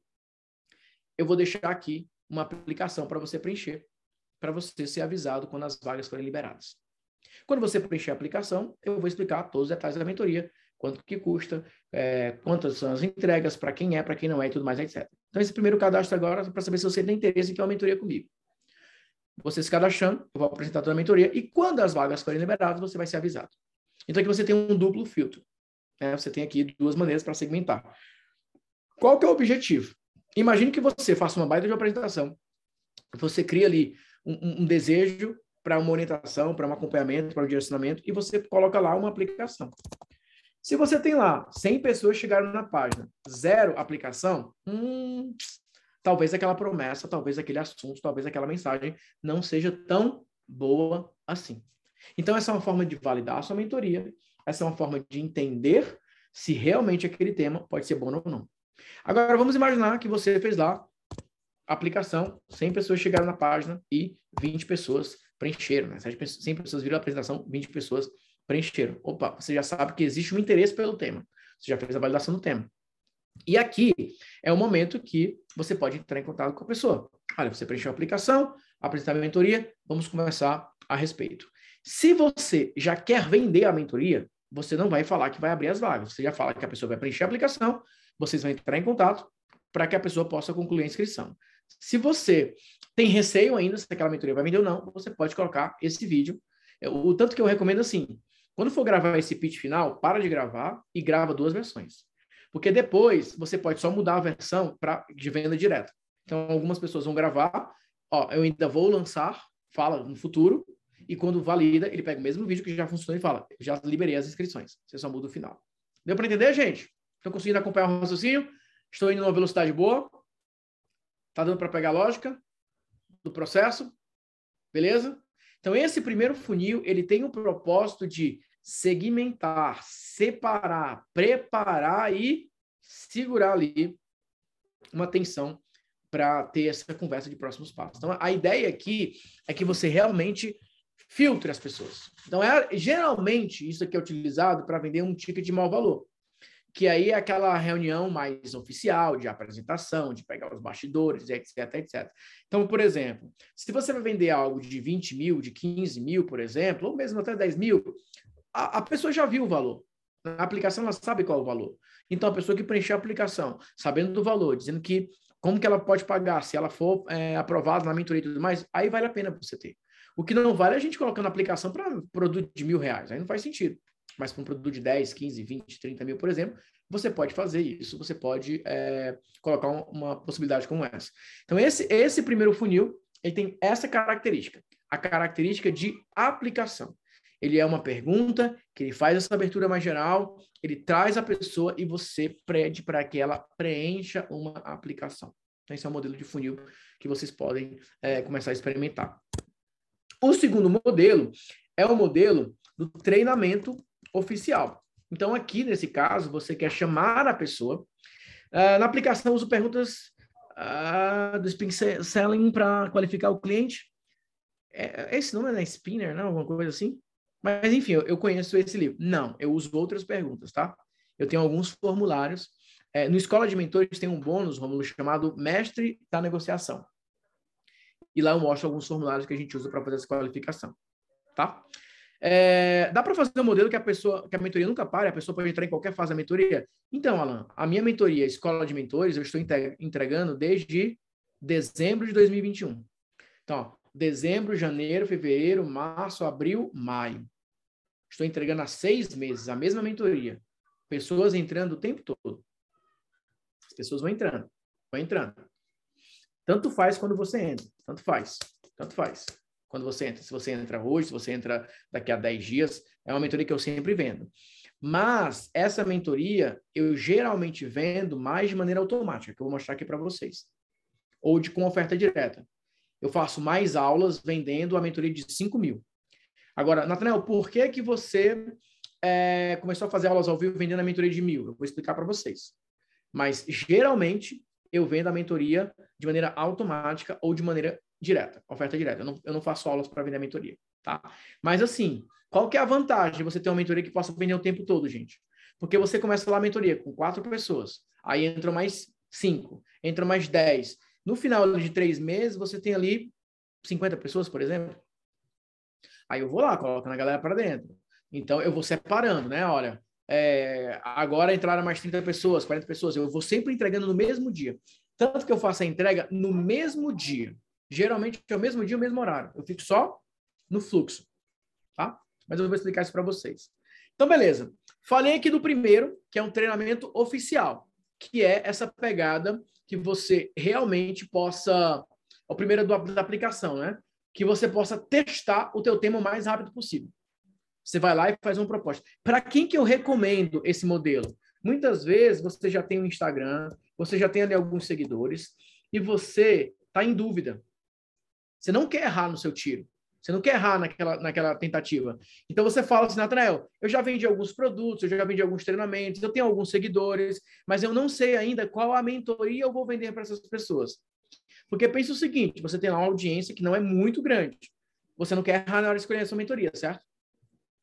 eu vou deixar aqui uma aplicação para você preencher, para você ser avisado quando as vagas forem liberadas. Quando você preencher a aplicação, eu vou explicar todos os detalhes da mentoria, quanto que custa, é, quantas são as entregas, para quem é, para quem não é e tudo mais, etc. Então, esse primeiro cadastro agora é para saber se você tem interesse em ter uma mentoria comigo. Você se cadastrando, eu vou apresentar toda a mentoria, e quando as vagas forem liberadas, você vai ser avisado. Então, aqui você tem um duplo filtro. Né? Você tem aqui duas maneiras para segmentar. Qual que é o objetivo? Imagine que você faça uma baita de apresentação. Você cria ali um, um desejo para uma orientação, para um acompanhamento, para um direcionamento, e você coloca lá uma aplicação. Se você tem lá 100 pessoas chegaram na página, zero aplicação, hum, talvez aquela promessa, talvez aquele assunto, talvez aquela mensagem não seja tão boa assim. Então, essa é uma forma de validar a sua mentoria, essa é uma forma de entender se realmente aquele tema pode ser bom ou não. Agora, vamos imaginar que você fez lá a aplicação, 100 pessoas chegaram na página e 20 pessoas preencheram, né? 100 pessoas viram a apresentação, 20 pessoas preencheram. Opa, você já sabe que existe um interesse pelo tema. Você já fez a validação do tema. E aqui é o momento que você pode entrar em contato com a pessoa. Olha, você preencheu a aplicação, apresentar a mentoria, vamos conversar a respeito. Se você já quer vender a mentoria, você não vai falar que vai abrir as vagas. Você já fala que a pessoa vai preencher a aplicação, vocês vão entrar em contato para que a pessoa possa concluir a inscrição. Se você tem receio ainda se aquela mentoria vai vender ou não, você pode colocar esse vídeo. O tanto que eu recomendo assim, quando for gravar esse pitch final, para de gravar e grava duas versões. Porque depois você pode só mudar a versão para de venda direta. Então, algumas pessoas vão gravar, ó, eu ainda vou lançar, fala no futuro, e quando valida, ele pega o mesmo vídeo que já funciona e fala, já liberei as inscrições. Você só muda o final. Deu para entender, gente? Estão conseguindo acompanhar o raciocínio? Estou indo numa velocidade boa? Tá dando para pegar a lógica do processo? Beleza? Então, esse primeiro funil, ele tem o propósito de segmentar, separar, preparar e segurar ali uma atenção para ter essa conversa de próximos passos. Então, a ideia aqui é que você realmente filtre as pessoas. Então, é, geralmente, isso aqui é utilizado para vender um ticket de mau valor, que aí é aquela reunião mais oficial, de apresentação, de pegar os bastidores, etc, etc. Então, por exemplo, se você vai vender algo de 20 mil, de 15 mil, por exemplo, ou mesmo até 10 mil, a, a pessoa já viu o valor. A aplicação ela sabe qual é o valor. Então, a pessoa que preencher a aplicação, sabendo do valor, dizendo que como que ela pode pagar, se ela for é, aprovada na mentoria e tudo mais, aí vale a pena você ter. O que não vale é a gente colocando aplicação para produto de mil reais, aí não faz sentido. Mas para um produto de 10, 15, 20, 30 mil, por exemplo, você pode fazer isso, você pode é, colocar uma possibilidade como essa. Então, esse, esse primeiro funil, ele tem essa característica, a característica de aplicação. Ele é uma pergunta que ele faz essa abertura mais geral, ele traz a pessoa e você pede para que ela preencha uma aplicação. Então, esse é o modelo de funil que vocês podem é, começar a experimentar. O segundo modelo é o modelo do treinamento oficial. Então, aqui nesse caso, você quer chamar a pessoa. Uh, na aplicação, uso perguntas uh, do Spin Selling para qualificar o cliente. É, esse nome é da Spinner, não? Alguma coisa assim? Mas, enfim, eu, eu, conheço esse livro. Não, eu uso outras perguntas, tá? Eu tenho alguns formulários. É, no Escola de Mentores tem um bônus, Romulo, chamado Mestre da Negociação. E lá eu mostro alguns formulários que a gente usa para fazer essa qualificação, tá? É, dá para fazer um modelo que a pessoa, que a mentoria nunca pare, a pessoa pode entrar em qualquer fase da mentoria? Então, Alan, a minha mentoria, Escola de Mentores, eu estou entregando desde dezembro de 2021. Então, dezembro, janeiro, fevereiro, março, abril, maio. Estou entregando há seis meses a mesma mentoria. Pessoas entrando o tempo todo. As pessoas vão entrando, vão entrando. Tanto faz quando você entra, tanto faz, tanto faz. Quando você entra, se você entra hoje, se você entra daqui a 10 dias, é uma mentoria que eu sempre vendo. Mas essa mentoria eu geralmente vendo mais de maneira automática, que eu vou mostrar aqui para vocês. Ou de com oferta direta eu faço mais aulas vendendo a mentoria de 5 mil. Agora, Nathanael, por que, que você é, começou a fazer aulas ao vivo vendendo a mentoria de mil? Eu vou explicar para vocês. Mas, geralmente, eu vendo a mentoria de maneira automática ou de maneira direta, oferta direta. Eu não, eu não faço aulas para vender a mentoria, tá? Mas, assim, qual que é a vantagem de você ter uma mentoria que possa vender o tempo todo, gente? Porque você começa lá a mentoria com quatro pessoas, aí entram mais cinco, entram mais dez, no final de três meses, você tem ali 50 pessoas, por exemplo. Aí eu vou lá, coloco a galera para dentro. Então, eu vou separando, né? Olha, é, agora entraram mais 30 pessoas, 40 pessoas. Eu vou sempre entregando no mesmo dia. Tanto que eu faço a entrega no mesmo dia. Geralmente é o mesmo dia, o mesmo horário. Eu fico só no fluxo, tá? Mas eu vou explicar isso para vocês. Então, beleza. Falei aqui do primeiro, que é um treinamento oficial, que é essa pegada que você realmente possa. O primeiro do, da aplicação, né? Que você possa testar o teu tema o mais rápido possível. Você vai lá e faz uma proposta. Para quem que eu recomendo esse modelo? Muitas vezes você já tem um Instagram, você já tem ali alguns seguidores e você está em dúvida. Você não quer errar no seu tiro. Você não quer errar naquela, naquela tentativa. Então você fala assim, Natanael, eu já vendi alguns produtos, eu já vendi alguns treinamentos, eu tenho alguns seguidores, mas eu não sei ainda qual a mentoria eu vou vender para essas pessoas. Porque pensa o seguinte: você tem uma audiência que não é muito grande. Você não quer errar na hora de escolher a sua mentoria, certo?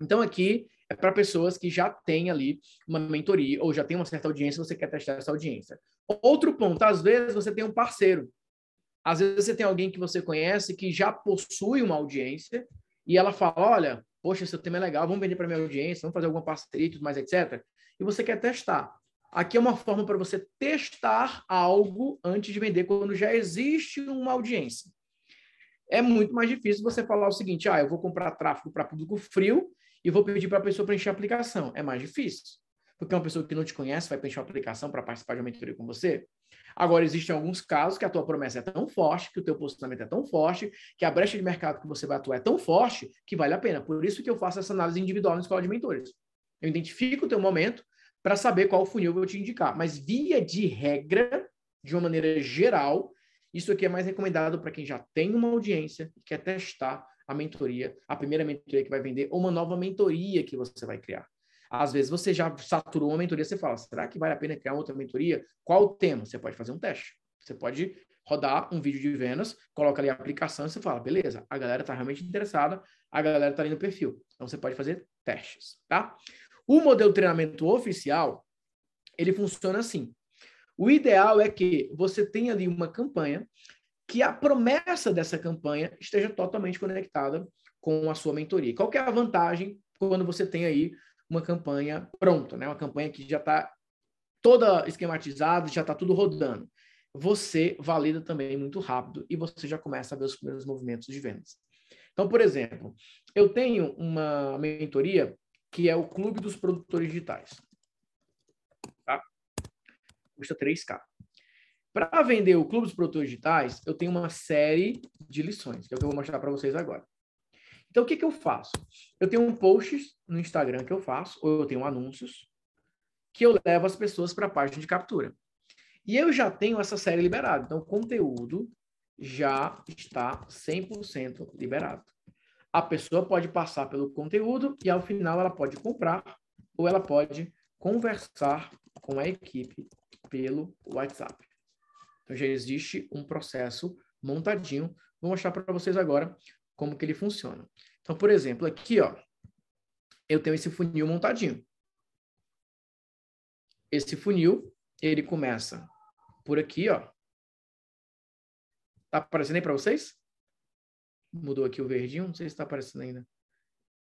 Então aqui é para pessoas que já têm ali uma mentoria ou já tem uma certa audiência, você quer testar essa audiência. Outro ponto, às vezes você tem um parceiro às vezes você tem alguém que você conhece que já possui uma audiência e ela fala: olha, poxa, esse tema é legal, vamos vender para minha audiência, vamos fazer alguma parceria e tudo mais, etc. E você quer testar. Aqui é uma forma para você testar algo antes de vender, quando já existe uma audiência. É muito mais difícil você falar o seguinte: ah, eu vou comprar tráfego para público frio e vou pedir para a pessoa preencher a aplicação. É mais difícil. Porque uma pessoa que não te conhece vai preencher a aplicação para participar de uma mentoria com você. Agora, existem alguns casos que a tua promessa é tão forte, que o teu posicionamento é tão forte, que a brecha de mercado que você vai atuar é tão forte, que vale a pena. Por isso que eu faço essa análise individual na escola de mentores. Eu identifico o teu momento para saber qual funil eu vou te indicar. Mas, via de regra, de uma maneira geral, isso aqui é mais recomendado para quem já tem uma audiência e quer testar a mentoria, a primeira mentoria que vai vender, ou uma nova mentoria que você vai criar. Às vezes você já saturou uma mentoria, você fala, será que vale a pena criar outra mentoria? Qual o tema? Você pode fazer um teste. Você pode rodar um vídeo de vendas, coloca ali a aplicação e você fala, beleza, a galera está realmente interessada, a galera está ali no perfil. Então você pode fazer testes, tá? O modelo de treinamento oficial, ele funciona assim. O ideal é que você tenha ali uma campanha que a promessa dessa campanha esteja totalmente conectada com a sua mentoria. Qual é a vantagem quando você tem aí uma campanha pronta, né? Uma campanha que já está toda esquematizada, já está tudo rodando. Você valida também muito rápido e você já começa a ver os primeiros movimentos de vendas. Então, por exemplo, eu tenho uma mentoria que é o Clube dos Produtores Digitais. Tá? Custa 3K. Para vender o Clube dos Produtores Digitais, eu tenho uma série de lições, que é o que eu vou mostrar para vocês agora. Então, o que, que eu faço? Eu tenho um post no Instagram que eu faço, ou eu tenho anúncios, que eu levo as pessoas para a página de captura. E eu já tenho essa série liberada. Então, o conteúdo já está 100% liberado. A pessoa pode passar pelo conteúdo e, ao final, ela pode comprar ou ela pode conversar com a equipe pelo WhatsApp. Então, já existe um processo montadinho. Vou mostrar para vocês agora como que ele funciona. Então, por exemplo, aqui, ó, eu tenho esse funil montadinho. Esse funil, ele começa por aqui, ó. Tá aparecendo aí para vocês? Mudou aqui o verdinho, não sei se está aparecendo ainda.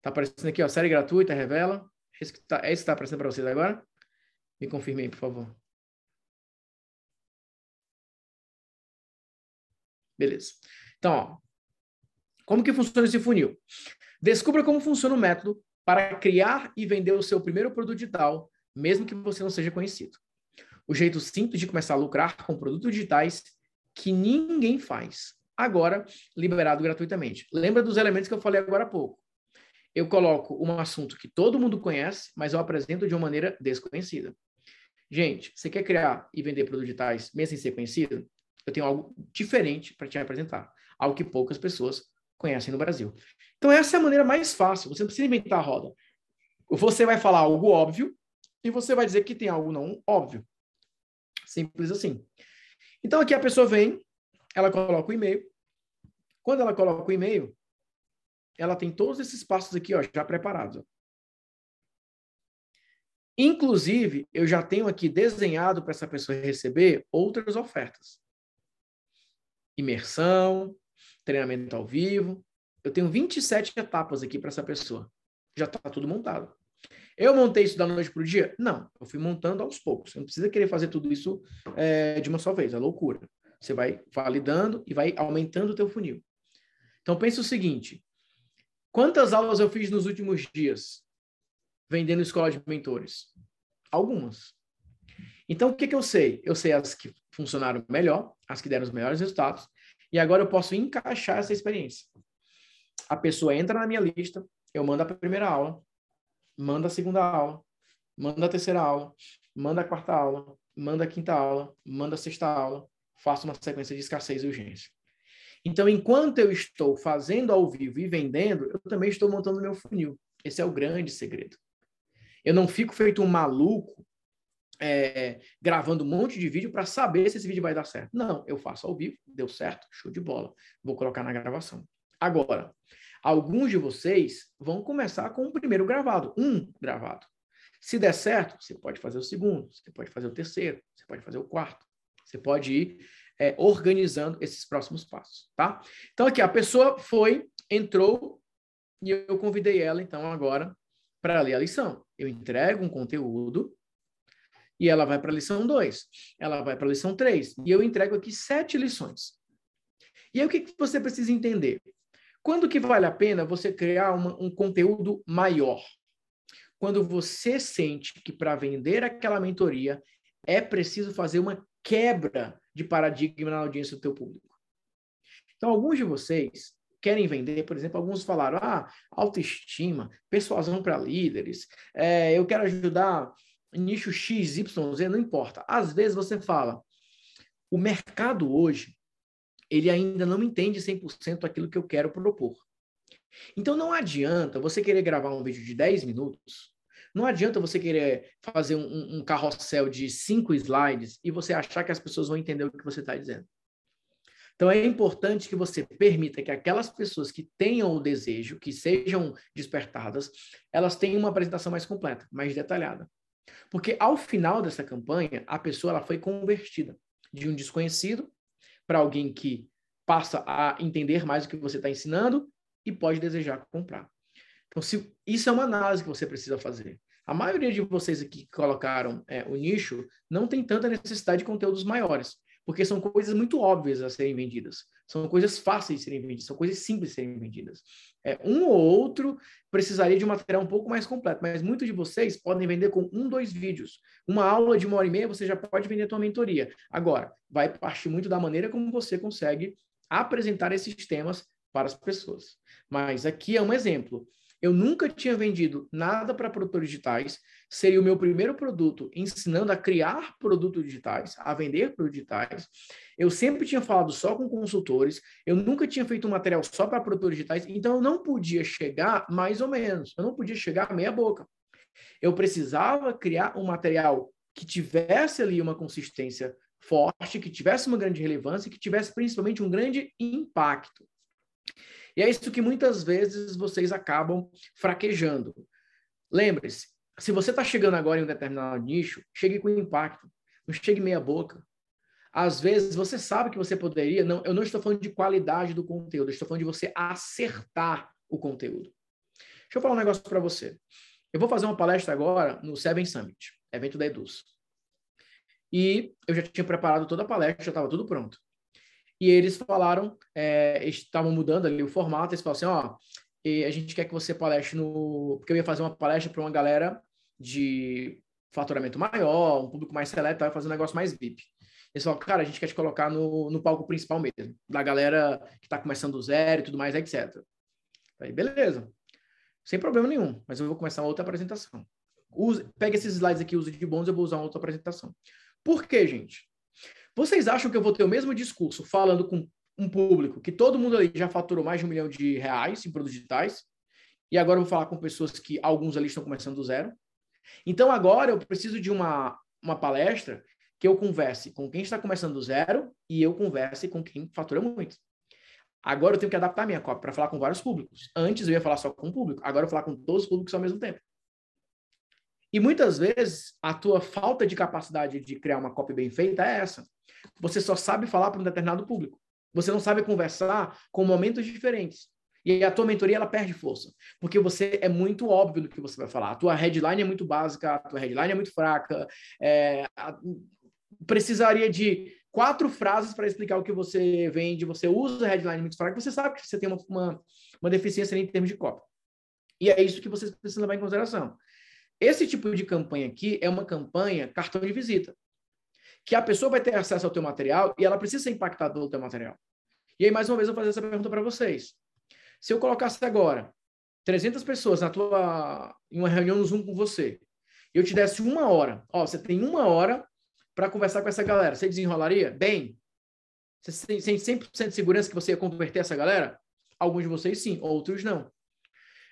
Tá aparecendo aqui, ó, série gratuita, revela. Esse que tá, esse está aparecendo para vocês agora? Me confirme aí, por favor. Beleza. Então, ó, como que funciona esse funil? Descubra como funciona o método para criar e vender o seu primeiro produto digital, mesmo que você não seja conhecido. O jeito simples de começar a lucrar com produtos digitais que ninguém faz. Agora, liberado gratuitamente. Lembra dos elementos que eu falei agora há pouco. Eu coloco um assunto que todo mundo conhece, mas eu apresento de uma maneira desconhecida. Gente, você quer criar e vender produtos digitais mesmo sem ser conhecido? Eu tenho algo diferente para te apresentar. Algo que poucas pessoas conhecem no Brasil. Então, essa é a maneira mais fácil. Você não precisa inventar a roda. Você vai falar algo óbvio e você vai dizer que tem algo não óbvio. Simples assim. Então, aqui a pessoa vem, ela coloca o e-mail. Quando ela coloca o e-mail, ela tem todos esses passos aqui ó, já preparados. Inclusive, eu já tenho aqui desenhado para essa pessoa receber outras ofertas. Imersão, treinamento ao vivo. Eu tenho 27 etapas aqui para essa pessoa. Já está tudo montado. Eu montei isso da noite para o dia? Não, eu fui montando aos poucos. Você não precisa querer fazer tudo isso é, de uma só vez, é loucura. Você vai validando e vai aumentando o teu funil. Então pense o seguinte: quantas aulas eu fiz nos últimos dias? vendendo escola de mentores? Algumas. Então, o que, que eu sei? Eu sei as que funcionaram melhor, as que deram os melhores resultados, e agora eu posso encaixar essa experiência. A pessoa entra na minha lista, eu mando a primeira aula, manda a segunda aula, manda a terceira aula, manda a quarta aula, manda a quinta aula, manda a sexta aula, faço uma sequência de escassez e urgência. Então, enquanto eu estou fazendo ao vivo e vendendo, eu também estou montando meu funil. Esse é o grande segredo. Eu não fico feito um maluco é, gravando um monte de vídeo para saber se esse vídeo vai dar certo. Não, eu faço ao vivo, deu certo, show de bola. Vou colocar na gravação. Agora, alguns de vocês vão começar com o primeiro gravado, um gravado. Se der certo, você pode fazer o segundo, você pode fazer o terceiro, você pode fazer o quarto. Você pode ir é, organizando esses próximos passos, tá? Então, aqui, a pessoa foi, entrou, e eu convidei ela, então, agora, para ler a lição. Eu entrego um conteúdo, e ela vai para a lição 2, ela vai para a lição 3, e eu entrego aqui sete lições. E aí, o que, que você precisa entender? Quando que vale a pena você criar uma, um conteúdo maior? Quando você sente que para vender aquela mentoria é preciso fazer uma quebra de paradigma na audiência do teu público. Então, alguns de vocês querem vender, por exemplo, alguns falaram, ah, autoestima, persuasão para líderes, é, eu quero ajudar nicho X, Y, Z, não importa. Às vezes você fala, o mercado hoje, ele ainda não entende 100% aquilo que eu quero propor. Então não adianta você querer gravar um vídeo de 10 minutos não adianta você querer fazer um, um carrossel de cinco slides e você achar que as pessoas vão entender o que você está dizendo. Então é importante que você permita que aquelas pessoas que tenham o desejo, que sejam despertadas, elas tenham uma apresentação mais completa, mais detalhada. Porque ao final dessa campanha, a pessoa ela foi convertida de um desconhecido para alguém que passa a entender mais o que você está ensinando e pode desejar comprar. Então, se, isso é uma análise que você precisa fazer. A maioria de vocês aqui que colocaram é, o nicho não tem tanta necessidade de conteúdos maiores, porque são coisas muito óbvias a serem vendidas. São coisas fáceis de serem vendidas, são coisas simples de serem vendidas. É, um ou outro precisaria de um material um pouco mais completo, mas muitos de vocês podem vender com um, dois vídeos. Uma aula de uma hora e meia, você já pode vender a mentoria. Agora, vai partir muito da maneira como você consegue apresentar esses temas para as pessoas. Mas aqui é um exemplo. Eu nunca tinha vendido nada para produtores digitais. Seria o meu primeiro produto ensinando a criar produtos digitais, a vender produtos digitais. Eu sempre tinha falado só com consultores. Eu nunca tinha feito um material só para produtores digitais. Então, eu não podia chegar mais ou menos. Eu não podia chegar meia boca. Eu precisava criar um material que tivesse ali uma consistência forte, que tivesse uma grande relevância, que tivesse principalmente um grande impacto. E é isso que muitas vezes vocês acabam fraquejando. Lembre-se, se você está chegando agora em um determinado nicho, chegue com impacto, não chegue meia boca. Às vezes você sabe que você poderia, não, eu não estou falando de qualidade do conteúdo, estou falando de você acertar o conteúdo. Deixa eu falar um negócio para você. Eu vou fazer uma palestra agora no Seven Summit, evento da Eduz. E eu já tinha preparado toda a palestra, já estava tudo pronto. E eles falaram, é, estavam mudando ali o formato, eles falaram assim, ó, a gente quer que você palestre no... Porque eu ia fazer uma palestra para uma galera de faturamento maior, um público mais seleto, vai fazer um negócio mais VIP. Eles falaram, cara, a gente quer te colocar no, no palco principal mesmo, da galera que está começando do zero e tudo mais, etc. Aí, beleza. Sem problema nenhum, mas eu vou começar uma outra apresentação. Use, pega esses slides aqui, use de bons, eu vou usar uma outra apresentação. Por quê, gente? Vocês acham que eu vou ter o mesmo discurso falando com um público que todo mundo ali já faturou mais de um milhão de reais em produtos digitais, e agora eu vou falar com pessoas que alguns ali estão começando do zero? Então agora eu preciso de uma, uma palestra que eu converse com quem está começando do zero e eu converse com quem fatura muito. Agora eu tenho que adaptar minha cópia para falar com vários públicos. Antes eu ia falar só com um público, agora eu vou falar com todos os públicos ao mesmo tempo. E muitas vezes a tua falta de capacidade de criar uma cópia bem feita é essa. Você só sabe falar para um determinado público. Você não sabe conversar com momentos diferentes. E a tua mentoria ela perde força, porque você é muito óbvio do que você vai falar. A tua headline é muito básica, a tua headline é muito fraca. É, a, precisaria de quatro frases para explicar o que você vende. Você usa a headline muito fraca, você sabe que você tem uma, uma, uma deficiência em termos de cópia. E é isso que vocês precisam levar em consideração. Esse tipo de campanha aqui é uma campanha cartão de visita. Que a pessoa vai ter acesso ao teu material e ela precisa ser impactada pelo teu material. E aí, mais uma vez, eu vou fazer essa pergunta para vocês. Se eu colocasse agora 300 pessoas na tua, em uma reunião no Zoom com você, e eu te desse uma hora, ó, você tem uma hora para conversar com essa galera, você desenrolaria? Bem, você tem 100% de segurança que você ia converter essa galera? Alguns de vocês sim, outros não.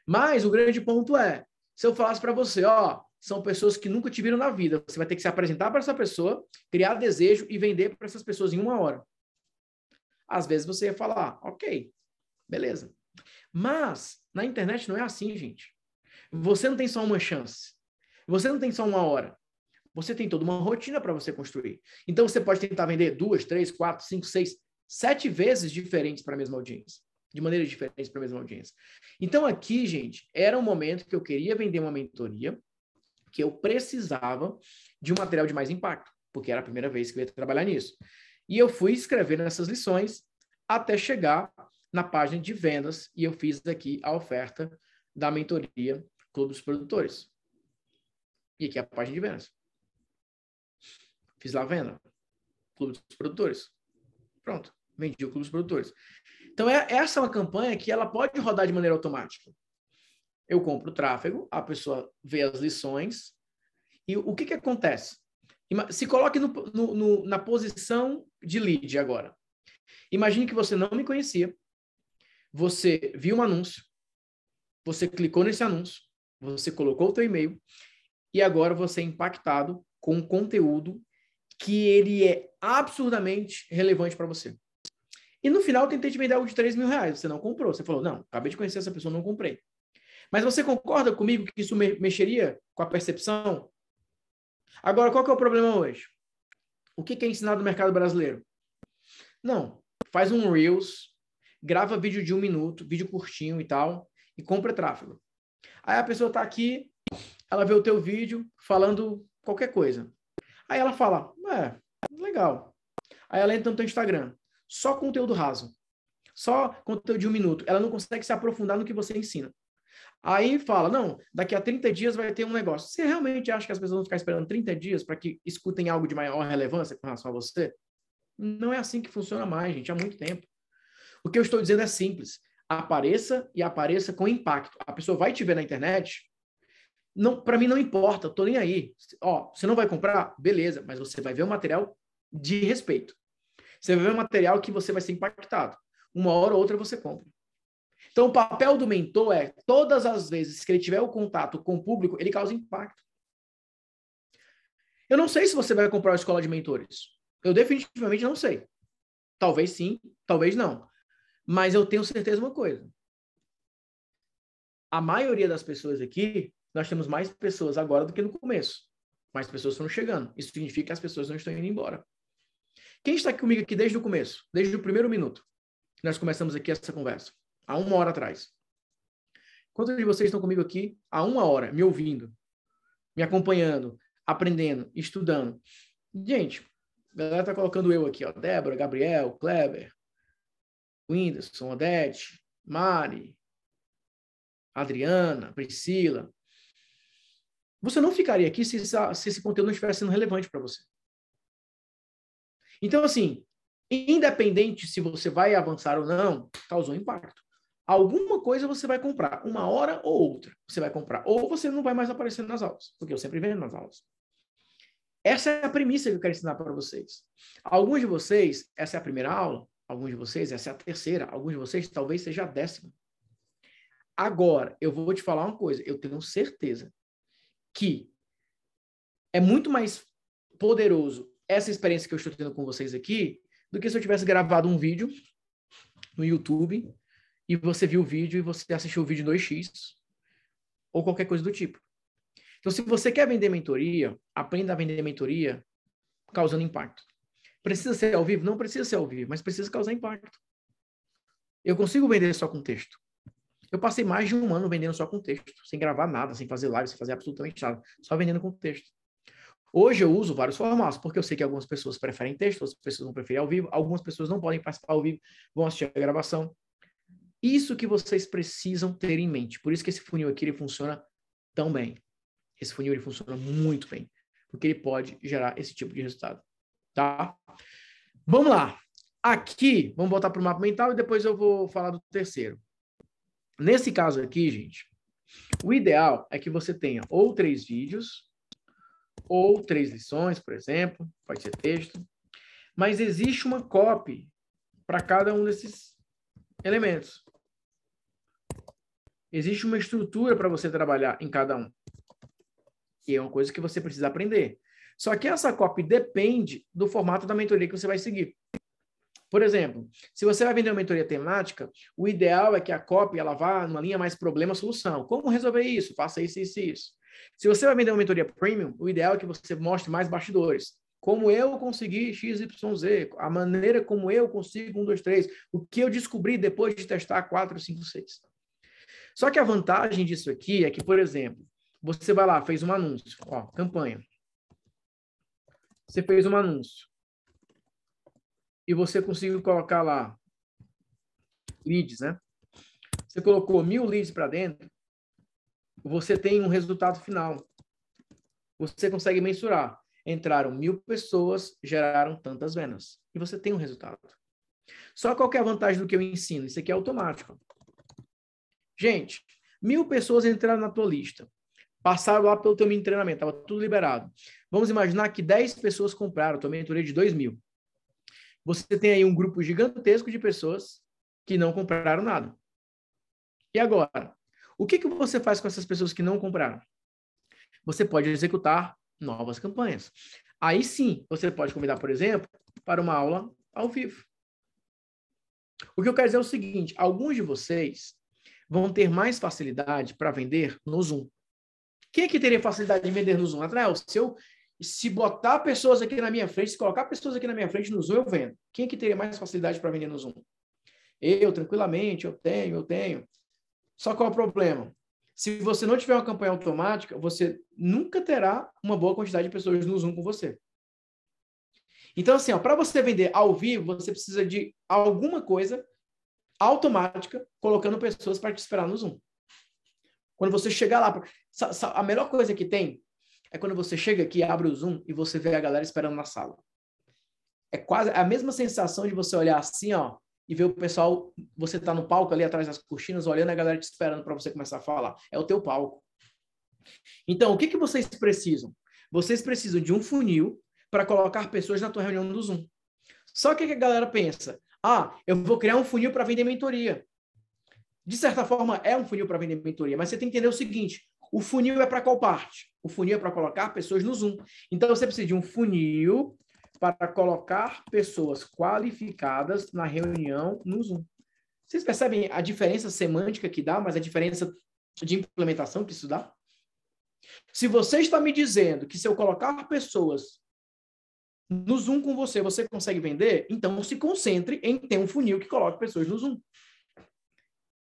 Mas o grande ponto é, se eu falasse para você, ó, são pessoas que nunca te viram na vida, você vai ter que se apresentar para essa pessoa, criar desejo e vender para essas pessoas em uma hora. Às vezes você ia falar, ok, beleza. Mas na internet não é assim, gente. Você não tem só uma chance. Você não tem só uma hora. Você tem toda uma rotina para você construir. Então você pode tentar vender duas, três, quatro, cinco, seis, sete vezes diferentes para a mesma audiência de maneiras diferentes para a mesma audiência. Então, aqui, gente, era um momento que eu queria vender uma mentoria, que eu precisava de um material de mais impacto, porque era a primeira vez que eu ia trabalhar nisso. E eu fui escrevendo essas lições até chegar na página de vendas e eu fiz aqui a oferta da mentoria Clube dos Produtores. E aqui é a página de vendas. Fiz lá a venda. Clube dos Produtores. Pronto. Vendi o Clube dos Produtores. Então, é, essa é uma campanha que ela pode rodar de maneira automática. Eu compro o tráfego, a pessoa vê as lições, e o que, que acontece? Se coloque no, no, no, na posição de lead agora. Imagine que você não me conhecia, você viu um anúncio, você clicou nesse anúncio, você colocou o teu e-mail, e agora você é impactado com um conteúdo que ele é absurdamente relevante para você. E no final eu tentei te vender algo de 3 mil reais. Você não comprou. Você falou, não, acabei de conhecer essa pessoa, não comprei. Mas você concorda comigo que isso me mexeria com a percepção? Agora, qual que é o problema hoje? O que é ensinado no mercado brasileiro? Não, faz um Reels, grava vídeo de um minuto, vídeo curtinho e tal, e compra tráfego. Aí a pessoa está aqui, ela vê o teu vídeo falando qualquer coisa. Aí ela fala, é, legal. Aí ela entra no teu Instagram só conteúdo raso, só conteúdo de um minuto. Ela não consegue se aprofundar no que você ensina. Aí fala, não, daqui a 30 dias vai ter um negócio. Você realmente acha que as pessoas vão ficar esperando 30 dias para que escutem algo de maior relevância com relação a você? Não é assim que funciona mais, gente, há muito tempo. O que eu estou dizendo é simples. Apareça e apareça com impacto. A pessoa vai te ver na internet, não, para mim não importa, tô nem aí. Ó, você não vai comprar? Beleza, mas você vai ver o material de respeito. Você vai ver um material que você vai ser impactado. Uma hora ou outra você compra. Então, o papel do mentor é, todas as vezes que ele tiver o contato com o público, ele causa impacto. Eu não sei se você vai comprar uma escola de mentores. Eu definitivamente não sei. Talvez sim, talvez não. Mas eu tenho certeza de uma coisa. A maioria das pessoas aqui, nós temos mais pessoas agora do que no começo. Mais pessoas estão chegando. Isso significa que as pessoas não estão indo embora. Quem está comigo aqui desde o começo, desde o primeiro minuto? Nós começamos aqui essa conversa, há uma hora atrás. Quantos de vocês estão comigo aqui há uma hora, me ouvindo, me acompanhando, aprendendo, estudando? Gente, a galera está colocando eu aqui, ó. Débora, Gabriel, Kleber, Whindersson, Odete, Mari, Adriana, Priscila. Você não ficaria aqui se, se esse conteúdo não estivesse sendo relevante para você. Então, assim, independente se você vai avançar ou não, causou impacto. Alguma coisa você vai comprar, uma hora ou outra, você vai comprar. Ou você não vai mais aparecer nas aulas, porque eu sempre vendo nas aulas. Essa é a premissa que eu quero ensinar para vocês. Alguns de vocês, essa é a primeira aula, alguns de vocês, essa é a terceira, alguns de vocês, talvez seja a décima. Agora, eu vou te falar uma coisa, eu tenho certeza que é muito mais poderoso essa experiência que eu estou tendo com vocês aqui do que se eu tivesse gravado um vídeo no YouTube e você viu o vídeo e você assistiu o vídeo 2x ou qualquer coisa do tipo. Então, se você quer vender mentoria, aprenda a vender mentoria causando impacto. Precisa ser ao vivo? Não precisa ser ao vivo, mas precisa causar impacto. Eu consigo vender só com texto. Eu passei mais de um ano vendendo só com texto, sem gravar nada, sem fazer live, sem fazer absolutamente nada, só vendendo com texto. Hoje eu uso vários formatos, porque eu sei que algumas pessoas preferem texto, outras pessoas vão preferir ao vivo, algumas pessoas não podem participar ao vivo, vão assistir a gravação. Isso que vocês precisam ter em mente. Por isso que esse funil aqui ele funciona tão bem. esse funil ele funciona muito bem, porque ele pode gerar esse tipo de resultado, tá? Vamos lá. Aqui, vamos voltar para o mapa mental e depois eu vou falar do terceiro. Nesse caso aqui, gente, o ideal é que você tenha ou três vídeos, ou três lições, por exemplo, pode ser texto, mas existe uma copy para cada um desses elementos. Existe uma estrutura para você trabalhar em cada um. E é uma coisa que você precisa aprender. Só que essa copy depende do formato da mentoria que você vai seguir. Por exemplo, se você vai vender uma mentoria temática, o ideal é que a copy ela vá numa linha mais problema-solução. Como resolver isso? Faça isso, isso e isso. Se você vai vender uma mentoria premium, o ideal é que você mostre mais bastidores. Como eu consegui XYZ, a maneira como eu consigo 1, 2, 3, o que eu descobri depois de testar 4, 5, 6. Só que a vantagem disso aqui é que, por exemplo, você vai lá, fez um anúncio, ó, campanha. Você fez um anúncio. E você conseguiu colocar lá leads, né? Você colocou mil leads para dentro, você tem um resultado final. Você consegue mensurar. Entraram mil pessoas, geraram tantas vendas. E você tem um resultado. Só qual é a vantagem do que eu ensino? Isso aqui é automático. Gente, mil pessoas entraram na tua lista. Passaram lá pelo teu treinamento, estava tudo liberado. Vamos imaginar que 10 pessoas compraram tua mentoria de 2 mil. Você tem aí um grupo gigantesco de pessoas que não compraram nada. E agora? O que, que você faz com essas pessoas que não compraram? Você pode executar novas campanhas. Aí sim, você pode convidar, por exemplo, para uma aula ao vivo. O que eu quero dizer é o seguinte: alguns de vocês vão ter mais facilidade para vender no Zoom. Quem é que teria facilidade de vender no Zoom? Atrael, se eu se botar pessoas aqui na minha frente, se colocar pessoas aqui na minha frente no Zoom, eu vendo. Quem é que teria mais facilidade para vender no Zoom? Eu, tranquilamente, eu tenho, eu tenho. Só qual é o problema? Se você não tiver uma campanha automática, você nunca terá uma boa quantidade de pessoas no Zoom com você. Então, assim, para você vender ao vivo, você precisa de alguma coisa automática, colocando pessoas para te esperar no Zoom. Quando você chegar lá, a melhor coisa que tem é quando você chega aqui, abre o Zoom e você vê a galera esperando na sala. É quase a mesma sensação de você olhar assim, ó, e ver o pessoal, você tá no palco ali atrás das cortinas, olhando a galera te esperando para você começar a falar. É o teu palco. Então, o que, que vocês precisam? Vocês precisam de um funil para colocar pessoas na tua reunião do Zoom. Só que a galera pensa, ah, eu vou criar um funil para vender mentoria. De certa forma, é um funil para vender mentoria, mas você tem que entender o seguinte: o funil é para qual parte? O funil é para colocar pessoas no Zoom. Então, você precisa de um funil para colocar pessoas qualificadas na reunião no Zoom. Vocês percebem a diferença semântica que dá, mas a diferença de implementação que isso dá? Se você está me dizendo que se eu colocar pessoas no Zoom com você, você consegue vender, então se concentre em ter um funil que coloque pessoas no Zoom.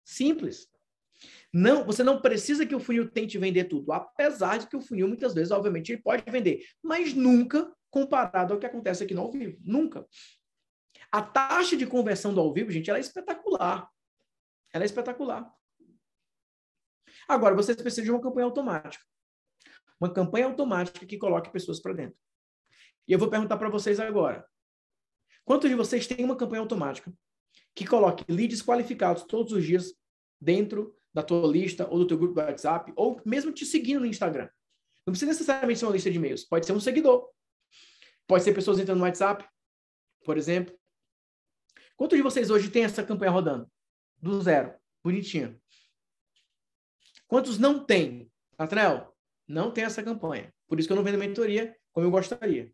Simples. Não, você não precisa que o funil tente vender tudo, apesar de que o funil muitas vezes, obviamente, ele pode vender, mas nunca comparado ao que acontece aqui no ao vivo. Nunca. A taxa de conversão do ao vivo, gente, ela é espetacular. Ela é espetacular. Agora, vocês precisam de uma campanha automática. Uma campanha automática que coloque pessoas para dentro. E eu vou perguntar para vocês agora. Quantos de vocês têm uma campanha automática que coloque leads qualificados todos os dias dentro da tua lista ou do teu grupo do WhatsApp, ou mesmo te seguindo no Instagram? Não precisa necessariamente ser uma lista de e-mails, pode ser um seguidor. Pode ser pessoas entrando no WhatsApp, por exemplo. Quantos de vocês hoje têm essa campanha rodando? Do zero. Bonitinho. Quantos não têm? Natrel, não tem essa campanha. Por isso que eu não vendo mentoria como eu gostaria.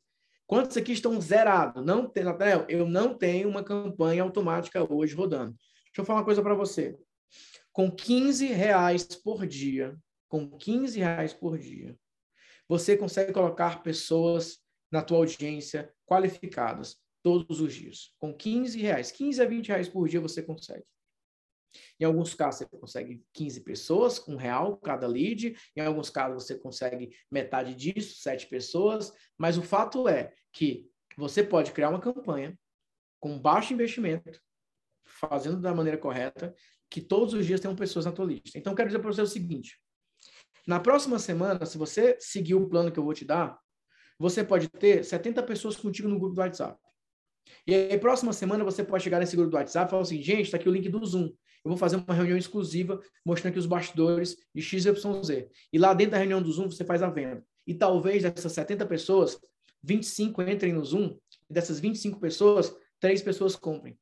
Quantos aqui estão zerados? Não tem, Natrel, eu não tenho uma campanha automática hoje rodando. Deixa eu falar uma coisa para você. Com 15 reais por dia, com 15 reais por dia, você consegue colocar pessoas na tua audiência qualificadas todos os dias. Com 15 reais, 15 a 20 reais por dia você consegue. Em alguns casos você consegue 15 pessoas, um real cada lead. Em alguns casos você consegue metade disso, sete pessoas. Mas o fato é que você pode criar uma campanha com baixo investimento, fazendo da maneira correta, que todos os dias tenham pessoas na tua lista. Então, quero dizer para você o seguinte: Na próxima semana, se você seguir o plano que eu vou te dar, você pode ter 70 pessoas contigo no grupo do WhatsApp. E aí, próxima semana, você pode chegar nesse grupo do WhatsApp e falar assim, gente, está aqui o link do Zoom. Eu vou fazer uma reunião exclusiva mostrando aqui os bastidores de XYZ. E lá dentro da reunião do Zoom, você faz a venda. E talvez dessas 70 pessoas, 25 entrem no Zoom, e dessas 25 pessoas, três pessoas comprem.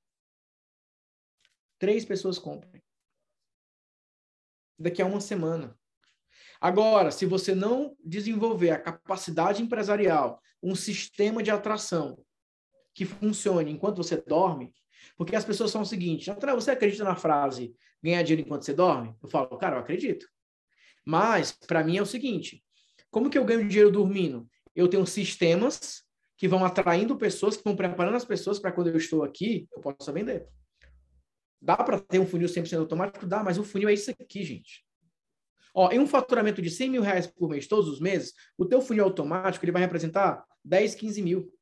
Três pessoas comprem. Daqui a uma semana. Agora, se você não desenvolver a capacidade empresarial, um sistema de atração que funcione enquanto você dorme, porque as pessoas são o seguinte, você acredita na frase ganhar dinheiro enquanto você dorme? Eu falo, cara, eu acredito. Mas, para mim, é o seguinte, como que eu ganho dinheiro dormindo? Eu tenho sistemas que vão atraindo pessoas, que vão preparando as pessoas para quando eu estou aqui, eu possa vender. Dá para ter um funil 100% automático? Dá, mas o funil é isso aqui, gente. Ó, em um faturamento de 100 mil reais por mês, todos os meses, o teu funil automático ele vai representar 10, 15 mil.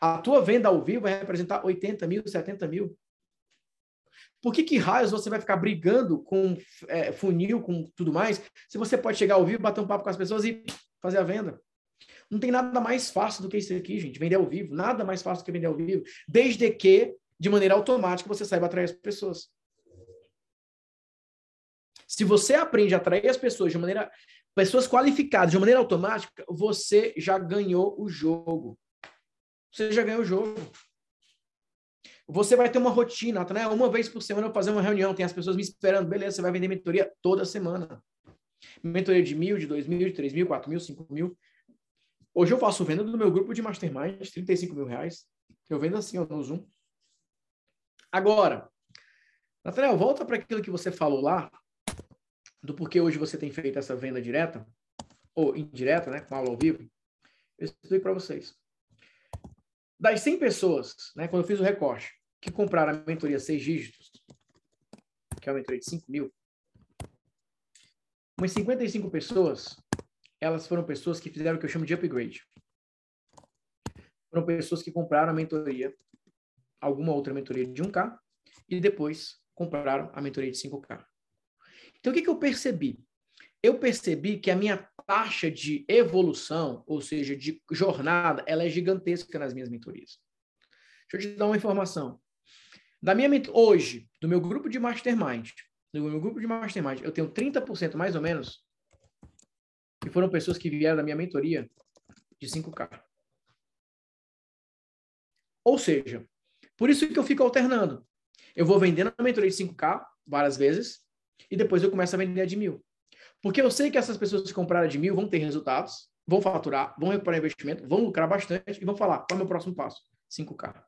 A tua venda ao vivo vai representar 80 mil, 70 mil. Por que, que raios você vai ficar brigando com é, funil, com tudo mais, se você pode chegar ao vivo, bater um papo com as pessoas e fazer a venda? Não tem nada mais fácil do que isso aqui, gente. Vender ao vivo. Nada mais fácil do que vender ao vivo. Desde que, de maneira automática, você saiba atrair as pessoas. Se você aprende a atrair as pessoas de maneira. Pessoas qualificadas de maneira automática, você já ganhou o jogo. Você já ganhou o jogo. Você vai ter uma rotina, né? Uma vez por semana eu vou fazer uma reunião, tem as pessoas me esperando. Beleza, você vai vender mentoria toda semana. Mentoria de mil, de dois mil, de três mil, quatro mil, cinco mil. Hoje eu faço venda do meu grupo de mastermind, 35 mil reais. Eu vendo assim, ó, no Zoom. Agora, Nathaniel, volta para aquilo que você falou lá, do porquê hoje você tem feito essa venda direta, ou indireta, né, com aula ao vivo. Eu explico para vocês. Das 100 pessoas, né, quando eu fiz o recorte, que compraram a mentoria seis dígitos, que é uma mentoria de 5 mil, umas 55 pessoas, elas foram pessoas que fizeram o que eu chamo de upgrade. Foram pessoas que compraram a mentoria, alguma outra mentoria de 1K, e depois compraram a mentoria de 5K. Então, o que, que eu percebi? Eu percebi que a minha taxa de evolução, ou seja, de jornada, ela é gigantesca nas minhas mentorias. Deixa eu te dar uma informação. Da minha hoje, do meu grupo de mastermind, do meu grupo de mastermind, eu tenho 30% mais ou menos que foram pessoas que vieram da minha mentoria de 5K. Ou seja, por isso que eu fico alternando. Eu vou vendendo a mentoria de 5K várias vezes e depois eu começo a vender a de mil. Porque eu sei que essas pessoas que compraram de mil vão ter resultados, vão faturar, vão recuperar investimento, vão lucrar bastante e vão falar, qual é o meu próximo passo? 5K.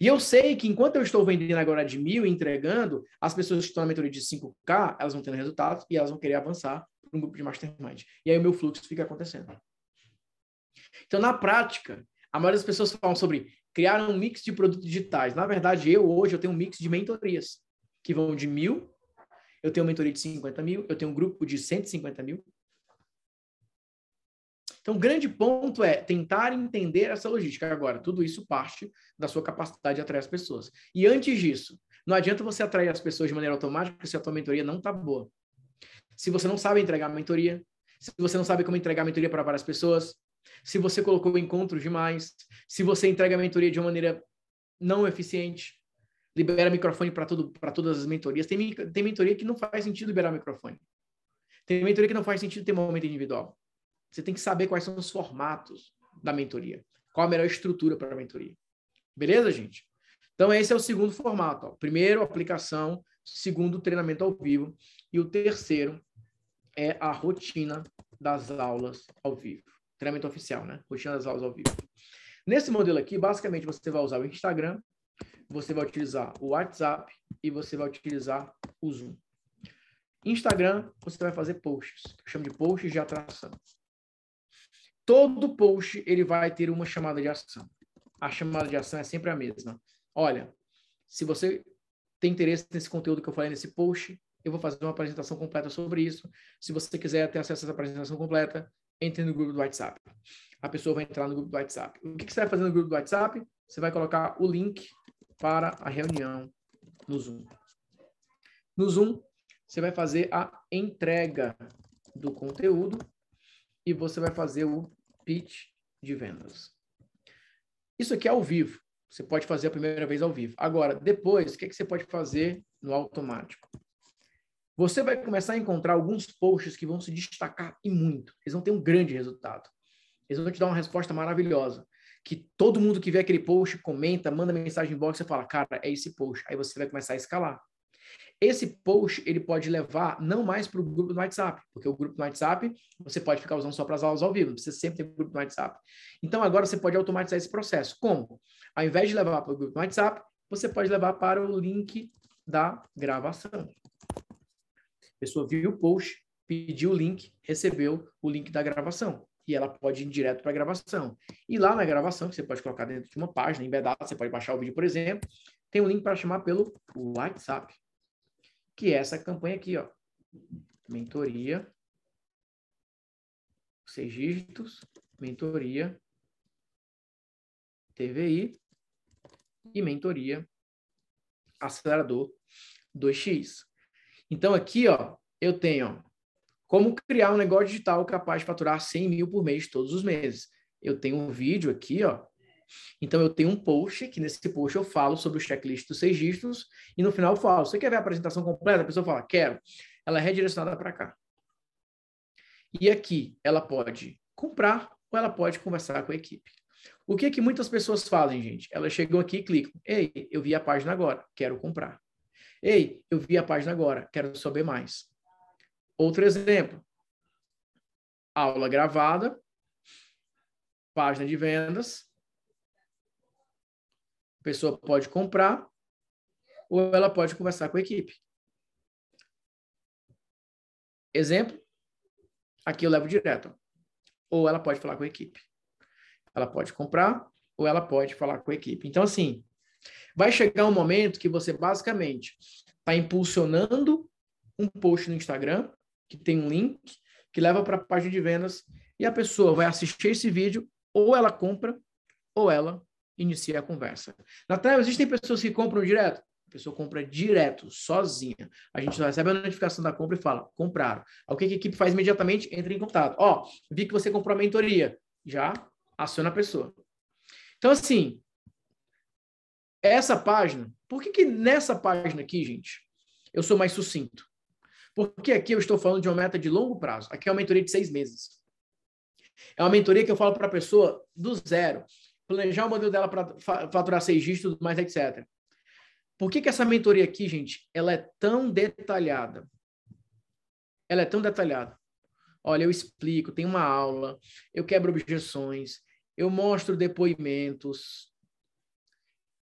E eu sei que enquanto eu estou vendendo agora de mil e entregando, as pessoas que estão na mentoria de 5K, elas vão tendo resultados e elas vão querer avançar para um grupo de mastermind. E aí o meu fluxo fica acontecendo. Então, na prática, a maioria das pessoas falam sobre criar um mix de produtos digitais. Na verdade, eu hoje eu tenho um mix de mentorias que vão de mil eu tenho uma mentoria de 50 mil, eu tenho um grupo de 150 mil. Então, o grande ponto é tentar entender essa logística. Agora, tudo isso parte da sua capacidade de atrair as pessoas. E antes disso, não adianta você atrair as pessoas de maneira automática se a tua mentoria não está boa. Se você não sabe entregar a mentoria, se você não sabe como entregar a mentoria para várias pessoas, se você colocou encontros demais, se você entrega a mentoria de uma maneira não eficiente, libera microfone para todas as mentorias. Tem, tem mentoria que não faz sentido liberar microfone. Tem mentoria que não faz sentido ter momento individual. Você tem que saber quais são os formatos da mentoria. Qual a melhor estrutura para a mentoria. Beleza, gente? Então, esse é o segundo formato. Ó. Primeiro, aplicação. Segundo, treinamento ao vivo. E o terceiro é a rotina das aulas ao vivo. Treinamento oficial, né? Rotina das aulas ao vivo. Nesse modelo aqui, basicamente, você vai usar o Instagram, você vai utilizar o WhatsApp e você vai utilizar o Zoom. Instagram, você vai fazer posts, eu chamo de posts de atração. Todo post ele vai ter uma chamada de ação. A chamada de ação é sempre a mesma. Olha, se você tem interesse nesse conteúdo que eu falei nesse post, eu vou fazer uma apresentação completa sobre isso. Se você quiser ter acesso a essa apresentação completa, entre no grupo do WhatsApp. A pessoa vai entrar no grupo do WhatsApp. O que você vai fazer no grupo do WhatsApp? Você vai colocar o link para a reunião no Zoom. No Zoom, você vai fazer a entrega do conteúdo e você vai fazer o pitch de vendas. Isso aqui é ao vivo. Você pode fazer a primeira vez ao vivo. Agora, depois, o que, é que você pode fazer no automático? Você vai começar a encontrar alguns posts que vão se destacar e muito. Eles vão ter um grande resultado. Eles vão te dar uma resposta maravilhosa. Que todo mundo que vê aquele post comenta, manda mensagem em box e fala, cara, é esse post. Aí você vai começar a escalar. Esse post ele pode levar não mais para o grupo do WhatsApp, porque o grupo do WhatsApp você pode ficar usando só para as aulas ao vivo, você sempre tem grupo do WhatsApp. Então agora você pode automatizar esse processo. Como? Ao invés de levar para o grupo do WhatsApp, você pode levar para o link da gravação. A pessoa viu o post, pediu o link, recebeu o link da gravação. E ela pode ir direto para a gravação. E lá na gravação, que você pode colocar dentro de uma página embedada, você pode baixar o vídeo, por exemplo, tem um link para chamar pelo WhatsApp que é essa campanha aqui, ó. Mentoria, seis dígitos, mentoria, TVI e mentoria, acelerador 2x. Então, aqui, ó, eu tenho ó, como criar um negócio digital capaz de faturar 100 mil por mês todos os meses. Eu tenho um vídeo aqui, ó, então, eu tenho um post, que nesse post eu falo sobre o checklist dos seis dígitos, e no final eu falo, você quer ver a apresentação completa? A pessoa fala, quero. Ela é redirecionada para cá. E aqui, ela pode comprar ou ela pode conversar com a equipe. O que é que muitas pessoas fazem, gente? Elas chegam aqui e clicam. Ei, eu vi a página agora, quero comprar. Ei, eu vi a página agora, quero saber mais. Outro exemplo. Aula gravada, página de vendas, a pessoa pode comprar ou ela pode conversar com a equipe. Exemplo, aqui eu levo direto. Ou ela pode falar com a equipe. Ela pode comprar ou ela pode falar com a equipe. Então, assim, vai chegar um momento que você basicamente está impulsionando um post no Instagram, que tem um link, que leva para a página de vendas, e a pessoa vai assistir esse vídeo, ou ela compra, ou ela inicia a conversa. Natal, existem pessoas que compram direto? A pessoa compra direto, sozinha. A gente recebe a notificação da compra e fala, compraram. O que a equipe faz imediatamente? Entra em contato. Ó, vi que você comprou a mentoria. Já aciona a pessoa. Então, assim, essa página, por que, que nessa página aqui, gente, eu sou mais sucinto? Porque aqui eu estou falando de uma meta de longo prazo. Aqui é uma mentoria de seis meses. É uma mentoria que eu falo para a pessoa do zero planejar o modelo dela para faturar seis dígitos, mais etc. Por que, que essa mentoria aqui, gente, ela é tão detalhada? Ela é tão detalhada. Olha, eu explico, tem uma aula, eu quebro objeções, eu mostro depoimentos,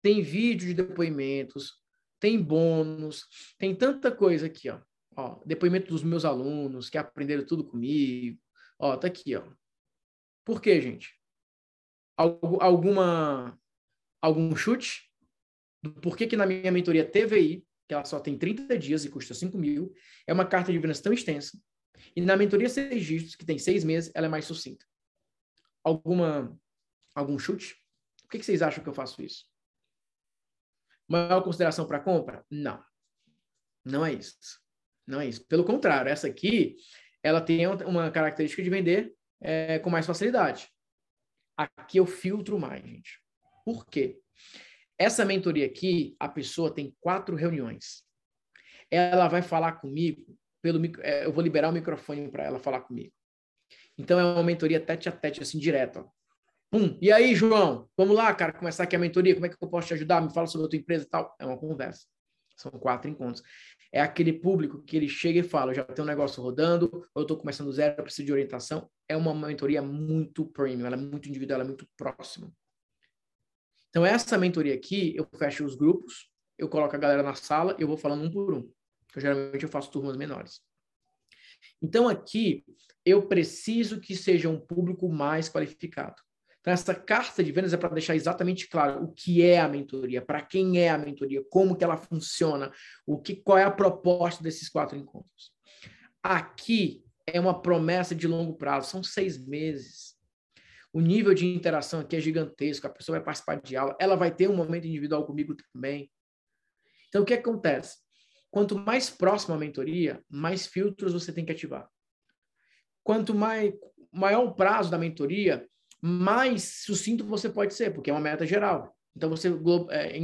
tem vídeo de depoimentos, tem bônus, tem tanta coisa aqui, ó. Ó depoimento dos meus alunos que aprenderam tudo comigo. Ó, tá aqui, ó. Por quê, gente? alguma algum chute do porquê que na minha mentoria TVI, que ela só tem 30 dias e custa 5 mil, é uma carta de vendas tão extensa, e na mentoria seis dígitos, que tem seis meses, ela é mais sucinta. Alguma algum chute? Por que, que vocês acham que eu faço isso? Maior consideração para compra? Não. Não é isso. Não é isso. Pelo contrário, essa aqui, ela tem uma característica de vender é, com mais facilidade. Aqui eu filtro mais, gente. Por quê? Essa mentoria aqui, a pessoa tem quatro reuniões. Ela vai falar comigo pelo é, eu vou liberar o microfone para ela falar comigo. Então é uma mentoria tete a tete assim direto. Ó. Pum. E aí, João? Vamos lá, cara, começar aqui a mentoria. Como é que eu posso te ajudar? Me fala sobre a tua empresa e tal. É uma conversa. São quatro encontros. É aquele público que ele chega e fala: já tem um negócio rodando, ou eu estou começando zero, eu preciso de orientação. É uma mentoria muito premium, ela é muito individual, ela é muito próxima. Então, essa mentoria aqui, eu fecho os grupos, eu coloco a galera na sala eu vou falando um por um. Eu, geralmente eu faço turmas menores. Então, aqui, eu preciso que seja um público mais qualificado. Então, essa carta de vendas é para deixar exatamente claro o que é a mentoria, para quem é a mentoria, como que ela funciona, o que, qual é a proposta desses quatro encontros. Aqui é uma promessa de longo prazo, são seis meses. O nível de interação aqui é gigantesco, a pessoa vai participar de aula, ela vai ter um momento individual comigo também. Então, o que acontece? Quanto mais próxima a mentoria, mais filtros você tem que ativar. quanto mais, maior o prazo da mentoria, mais sucinto você pode ser, porque é uma meta geral. Então você é,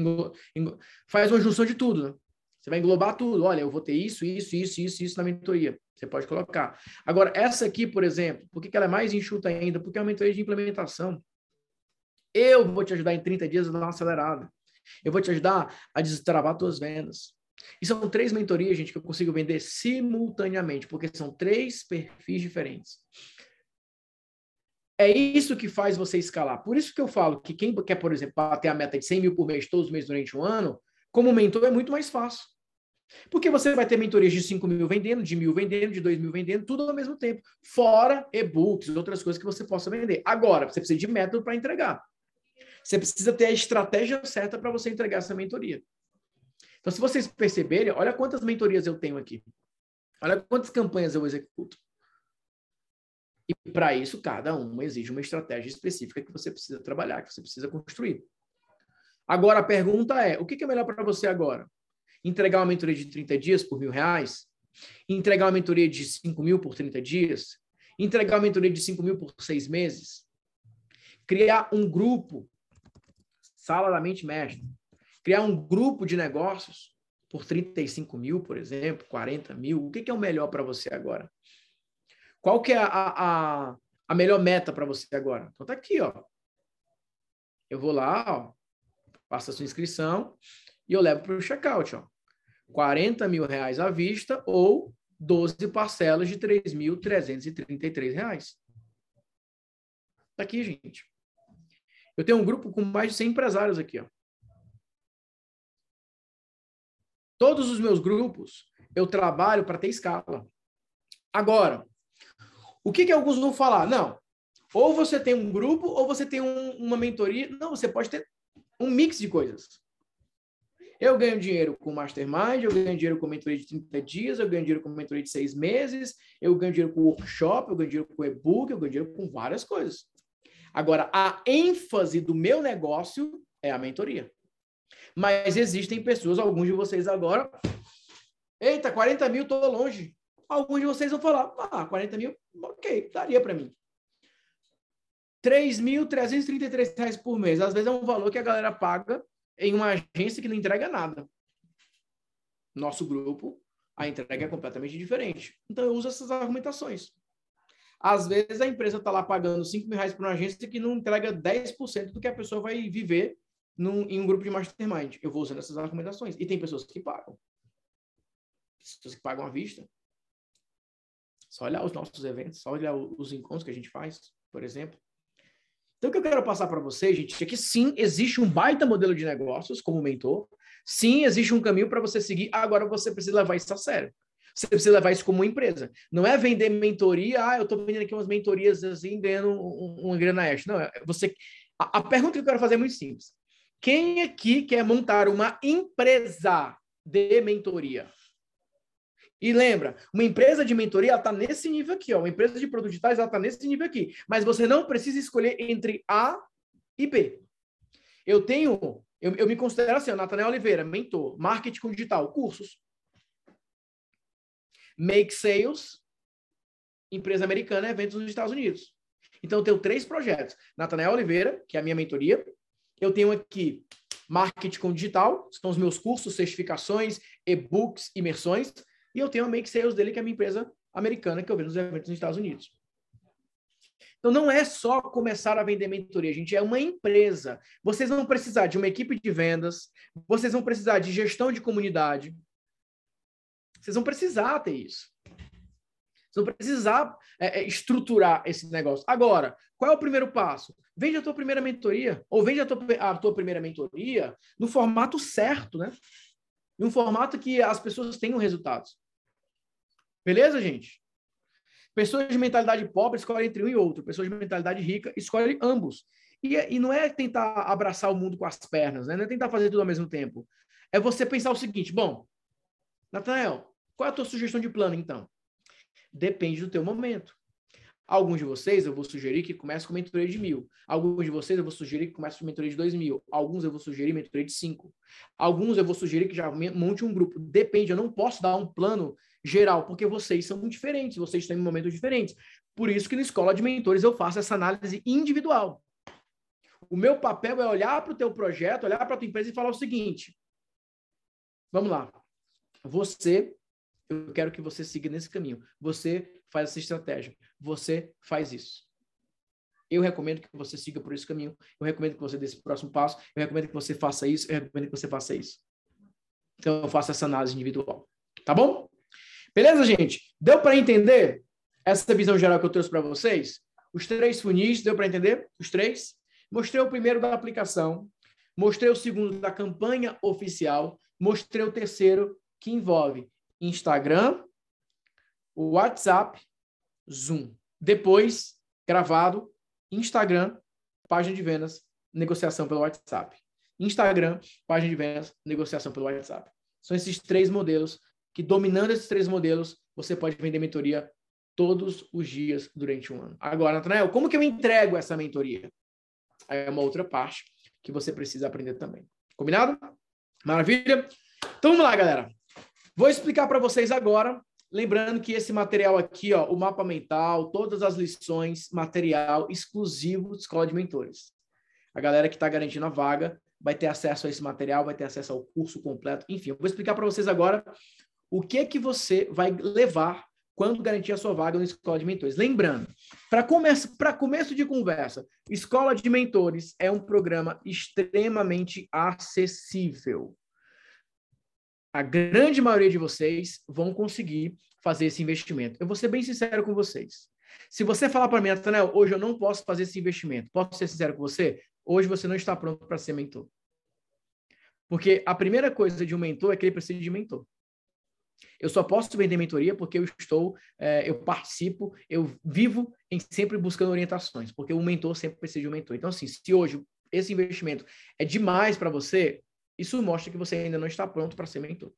faz uma junção de tudo. Né? Você vai englobar tudo. Olha, eu vou ter isso, isso, isso, isso, isso na mentoria. Você pode colocar. Agora, essa aqui, por exemplo, por que ela é mais enxuta ainda? Porque é uma mentoria de implementação. Eu vou te ajudar em 30 dias a dar uma acelerada. Eu vou te ajudar a destravar suas vendas. E são três mentorias, gente, que eu consigo vender simultaneamente, porque são três perfis diferentes. É isso que faz você escalar. Por isso que eu falo que quem quer, por exemplo, bater a meta de 100 mil por mês todos os meses durante um ano, como mentor é muito mais fácil. Porque você vai ter mentorias de 5 mil vendendo, de mil vendendo, de 2 mil vendendo, tudo ao mesmo tempo. Fora e-books, outras coisas que você possa vender. Agora, você precisa de método para entregar. Você precisa ter a estratégia certa para você entregar essa mentoria. Então, se vocês perceberem, olha quantas mentorias eu tenho aqui. Olha quantas campanhas eu executo. E para isso, cada uma exige uma estratégia específica que você precisa trabalhar, que você precisa construir. Agora, a pergunta é: o que é melhor para você agora? entregar uma mentoria de 30 dias por mil reais, entregar uma mentoria de 5 mil por 30 dias, entregar uma mentoria de 5 mil por seis meses, criar um grupo, sala da mente mestre, criar um grupo de negócios por 35 mil, por exemplo, 40 mil, o que, que é o melhor para você agora? Qual que é a, a, a melhor meta para você agora? Então tá aqui, ó. Eu vou lá, ó, a sua inscrição e eu levo para o checkout, ó. 40 mil reais à vista ou 12 parcelas de 3.333 reais. Tá aqui, gente. Eu tenho um grupo com mais de 100 empresários aqui, ó. Todos os meus grupos eu trabalho para ter escala. Agora, o que, que alguns vão falar? Não, ou você tem um grupo ou você tem um, uma mentoria. Não, você pode ter um mix de coisas. Eu ganho dinheiro com Mastermind, eu ganho dinheiro com mentoria de 30 dias, eu ganho dinheiro com mentoria de seis meses, eu ganho dinheiro com workshop, eu ganho dinheiro com e-book, eu ganho dinheiro com várias coisas. Agora, a ênfase do meu negócio é a mentoria. Mas existem pessoas, alguns de vocês agora, eita, 40 mil, tô longe. Alguns de vocês vão falar, ah, 40 mil, ok, daria para mim. 3.333 reais por mês. Às vezes é um valor que a galera paga em uma agência que não entrega nada. Nosso grupo, a entrega é completamente diferente. Então, eu uso essas argumentações. Às vezes, a empresa está lá pagando 5 mil reais para uma agência que não entrega 10% do que a pessoa vai viver num, em um grupo de mastermind. Eu vou usando essas argumentações. E tem pessoas que pagam. Pessoas que pagam à vista. Só olhar os nossos eventos, só olhar os encontros que a gente faz, por exemplo. Então, o que eu quero passar para vocês, gente, é que sim, existe um baita modelo de negócios como mentor. Sim, existe um caminho para você seguir. Agora, você precisa levar isso a sério. Você precisa levar isso como uma empresa. Não é vender mentoria, ah, eu estou vendendo aqui umas mentorias assim, ganhando uma grana extra. Não, é você. A, a pergunta que eu quero fazer é muito simples. Quem aqui quer montar uma empresa de mentoria? E lembra, uma empresa de mentoria está nesse nível aqui, ó. Uma empresa de produtos digitais está nesse nível aqui. Mas você não precisa escolher entre A e B. Eu tenho, eu, eu me considero assim, Nathanael Oliveira, mentor, marketing digital, cursos. Make Sales, empresa americana, eventos nos Estados Unidos. Então, eu tenho três projetos. Nathanael Oliveira, que é a minha mentoria. Eu tenho aqui marketing com digital, são os meus cursos, certificações, e-books, imersões. E eu tenho a Make Sales dele, que é a minha empresa americana que eu vendo nos eventos nos Estados Unidos. Então, não é só começar a vender mentoria, gente, é uma empresa. Vocês vão precisar de uma equipe de vendas, vocês vão precisar de gestão de comunidade. Vocês vão precisar ter isso. Vocês vão precisar é, é, estruturar esse negócio. Agora, qual é o primeiro passo? Vende a tua primeira mentoria, ou vende a tua, a tua primeira mentoria no formato certo, né? Em um formato que as pessoas tenham resultados. Beleza, gente? Pessoas de mentalidade pobre escolhem entre um e outro. Pessoas de mentalidade rica escolhem ambos. E, e não é tentar abraçar o mundo com as pernas, né? não é tentar fazer tudo ao mesmo tempo. É você pensar o seguinte: bom, Natanael, qual é a tua sugestão de plano, então? Depende do teu momento. Alguns de vocês eu vou sugerir que comece com mentoria de mil. Alguns de vocês eu vou sugerir que comece com mentoria de dois mil. Alguns eu vou sugerir mentoria de cinco. Alguns eu vou sugerir que já monte um grupo. Depende, eu não posso dar um plano geral, porque vocês são diferentes, vocês estão em momentos diferentes. Por isso que na escola de mentores eu faço essa análise individual. O meu papel é olhar para o teu projeto, olhar para a tua empresa e falar o seguinte: vamos lá. Você, eu quero que você siga nesse caminho. Você faz essa estratégia. Você faz isso. Eu recomendo que você siga por esse caminho. Eu recomendo que você dê esse próximo passo. Eu recomendo que você faça isso. Eu recomendo que você faça isso. Então, eu faço essa análise individual. Tá bom? Beleza, gente? Deu para entender essa visão geral que eu trouxe para vocês? Os três funis, deu para entender? Os três? Mostrei o primeiro da aplicação, mostrei o segundo da campanha oficial, mostrei o terceiro que envolve Instagram, WhatsApp, Zoom. Depois, gravado, Instagram, página de vendas, negociação pelo WhatsApp. Instagram, página de vendas, negociação pelo WhatsApp. São esses três modelos que, dominando esses três modelos, você pode vender mentoria todos os dias durante um ano. Agora, Natanael, como que eu entrego essa mentoria? é uma outra parte que você precisa aprender também. Combinado? Maravilha? Então vamos lá, galera. Vou explicar para vocês agora, lembrando que esse material aqui, ó, o mapa mental, todas as lições, material exclusivo de Escola de Mentores. A galera que está garantindo a vaga vai ter acesso a esse material, vai ter acesso ao curso completo. Enfim, eu vou explicar para vocês agora o que que você vai levar quando garantir a sua vaga na Escola de Mentores. Lembrando, para começo, começo de conversa, Escola de Mentores é um programa extremamente acessível. A grande maioria de vocês vão conseguir fazer esse investimento. Eu vou ser bem sincero com vocês. Se você falar para mim, Nathanael, hoje eu não posso fazer esse investimento, posso ser sincero com você? Hoje você não está pronto para ser mentor. Porque a primeira coisa de um mentor é que ele precisa de mentor. Eu só posso vender mentoria porque eu estou, é, eu participo, eu vivo em sempre buscando orientações, porque o mentor sempre precisa de um mentor. Então, assim, se hoje esse investimento é demais para você, isso mostra que você ainda não está pronto para ser mentor.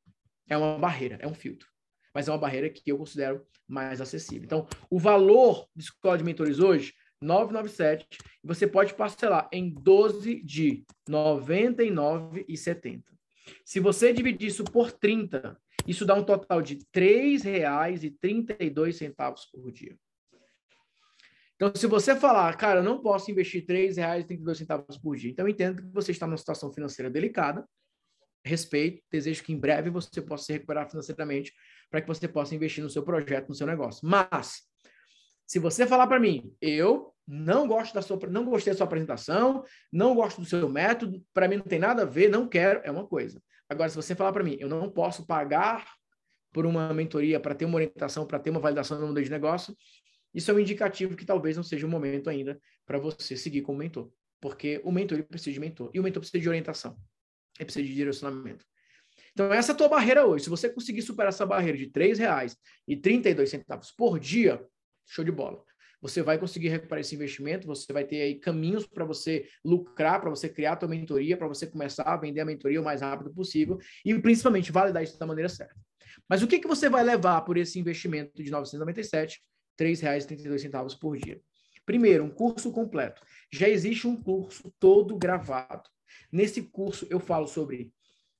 É uma barreira, é um filtro. Mas é uma barreira que eu considero mais acessível. Então, o valor de escola de mentores hoje, 997, você pode parcelar em 12 de 99,70. Se você dividir isso por 30, isso dá um total de R$ 3,32 por dia. Então, se você falar, cara, eu não posso investir R$ 3,32 por dia, então eu entendo que você está numa situação financeira delicada, respeito, desejo que em breve você possa se recuperar financeiramente para que você possa investir no seu projeto, no seu negócio. Mas, se você falar para mim, eu não gosto da sua, não gostei da sua apresentação, não gosto do seu método, para mim não tem nada a ver, não quero, é uma coisa. Agora, se você falar para mim, eu não posso pagar por uma mentoria para ter uma orientação, para ter uma validação no modelo de negócio, isso é um indicativo que talvez não seja o momento ainda para você seguir como mentor. Porque o mentor precisa de mentor e o mentor precisa de orientação, ele precisa de direcionamento. Então, essa é a tua barreira hoje. Se você conseguir superar essa barreira de R$ 3,32 por dia, show de bola você vai conseguir recuperar esse investimento, você vai ter aí caminhos para você lucrar, para você criar a tua mentoria, para você começar a vender a mentoria o mais rápido possível e principalmente validar isso da maneira certa. Mas o que, que você vai levar por esse investimento de 997, R$ 3,32 por dia? Primeiro, um curso completo. Já existe um curso todo gravado. Nesse curso eu falo sobre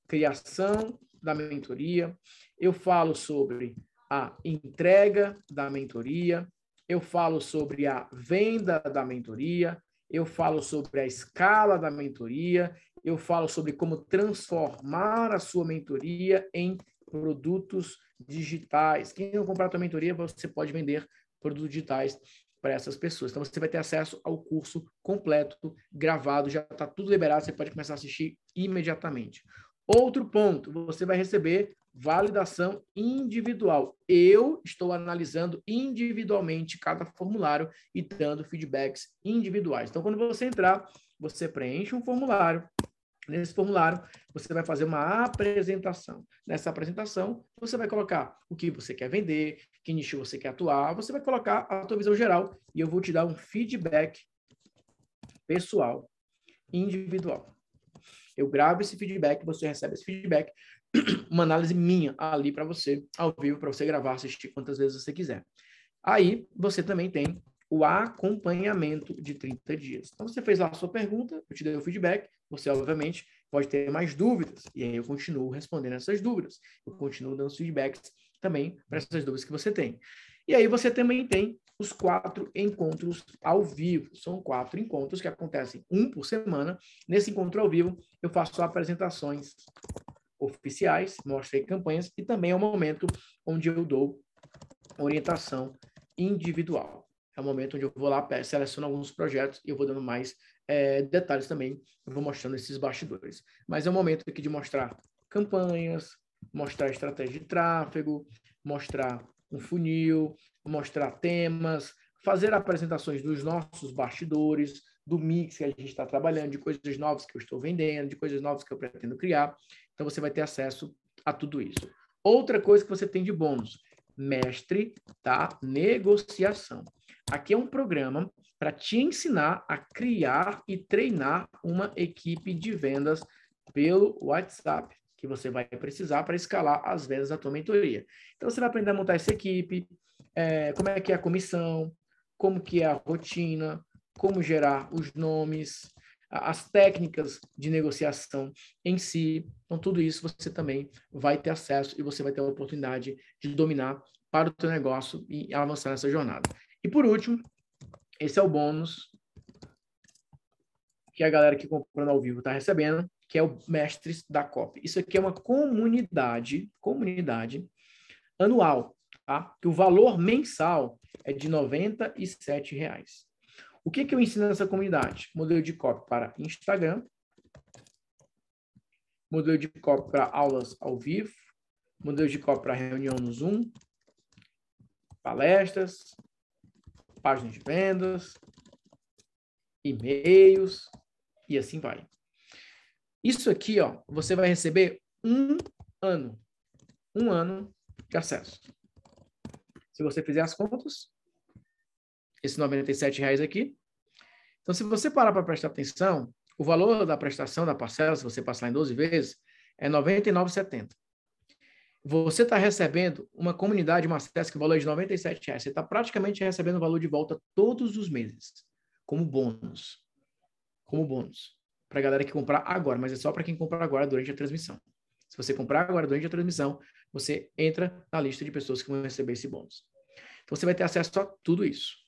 criação da mentoria, eu falo sobre a entrega da mentoria, eu falo sobre a venda da mentoria, eu falo sobre a escala da mentoria, eu falo sobre como transformar a sua mentoria em produtos digitais. Quem não comprar a tua mentoria, você pode vender produtos digitais para essas pessoas. Então você vai ter acesso ao curso completo, gravado, já está tudo liberado, você pode começar a assistir imediatamente. Outro ponto, você vai receber validação individual. Eu estou analisando individualmente cada formulário e dando feedbacks individuais. Então, quando você entrar, você preenche um formulário. Nesse formulário, você vai fazer uma apresentação. Nessa apresentação, você vai colocar o que você quer vender, que nicho você quer atuar, você vai colocar a tua visão geral e eu vou te dar um feedback pessoal, individual. Eu gravo esse feedback, você recebe esse feedback, [clears throat] uma análise minha ali para você, ao vivo, para você gravar, assistir quantas vezes você quiser. Aí você também tem o acompanhamento de 30 dias. Então, você fez lá a sua pergunta, eu te dei o feedback, você, obviamente, pode ter mais dúvidas, e aí eu continuo respondendo essas dúvidas, eu continuo dando feedbacks também para essas dúvidas que você tem. E aí você também tem os quatro encontros ao vivo. São quatro encontros que acontecem um por semana. Nesse encontro ao vivo, eu faço apresentações oficiais, mostro campanhas e também é o um momento onde eu dou orientação individual. É o momento onde eu vou lá, seleciono alguns projetos e eu vou dando mais é, detalhes também, eu vou mostrando esses bastidores. Mas é o momento aqui de mostrar campanhas, mostrar estratégia de tráfego, mostrar um funil, mostrar temas, fazer apresentações dos nossos bastidores, do mix que a gente está trabalhando, de coisas novas que eu estou vendendo, de coisas novas que eu pretendo criar. Então você vai ter acesso a tudo isso. Outra coisa que você tem de bônus, mestre da negociação. Aqui é um programa para te ensinar a criar e treinar uma equipe de vendas pelo WhatsApp, que você vai precisar para escalar as vendas da tua mentoria. Então, você vai aprender a montar essa equipe, é, como é que é a comissão, como que é a rotina, como gerar os nomes, as técnicas de negociação em si. Então, tudo isso você também vai ter acesso e você vai ter a oportunidade de dominar para o teu negócio e avançar nessa jornada. E por último, esse é o bônus que a galera que comprando ao vivo está recebendo, que é o Mestres da COP. Isso aqui é uma comunidade, comunidade anual, tá? Que o valor mensal é de 97 reais. O que, que eu ensino nessa comunidade? Modelo de copy para Instagram, modelo de copy para aulas ao vivo, modelo de copy para reunião no Zoom, palestras, páginas de vendas, e-mails e assim vai. Isso aqui, ó, você vai receber um ano, um ano de acesso. Se você fizer as contas, esses 97 reais aqui. Então, se você parar para prestar atenção, o valor da prestação da parcela, se você passar em 12 vezes, é R$ 99,70 você está recebendo uma comunidade, uma acesso que o valor é de 97 reais. Você está praticamente recebendo o valor de volta todos os meses, como bônus. Como bônus. Para a galera que comprar agora, mas é só para quem comprar agora durante a transmissão. Se você comprar agora durante a transmissão, você entra na lista de pessoas que vão receber esse bônus. Então você vai ter acesso a tudo isso.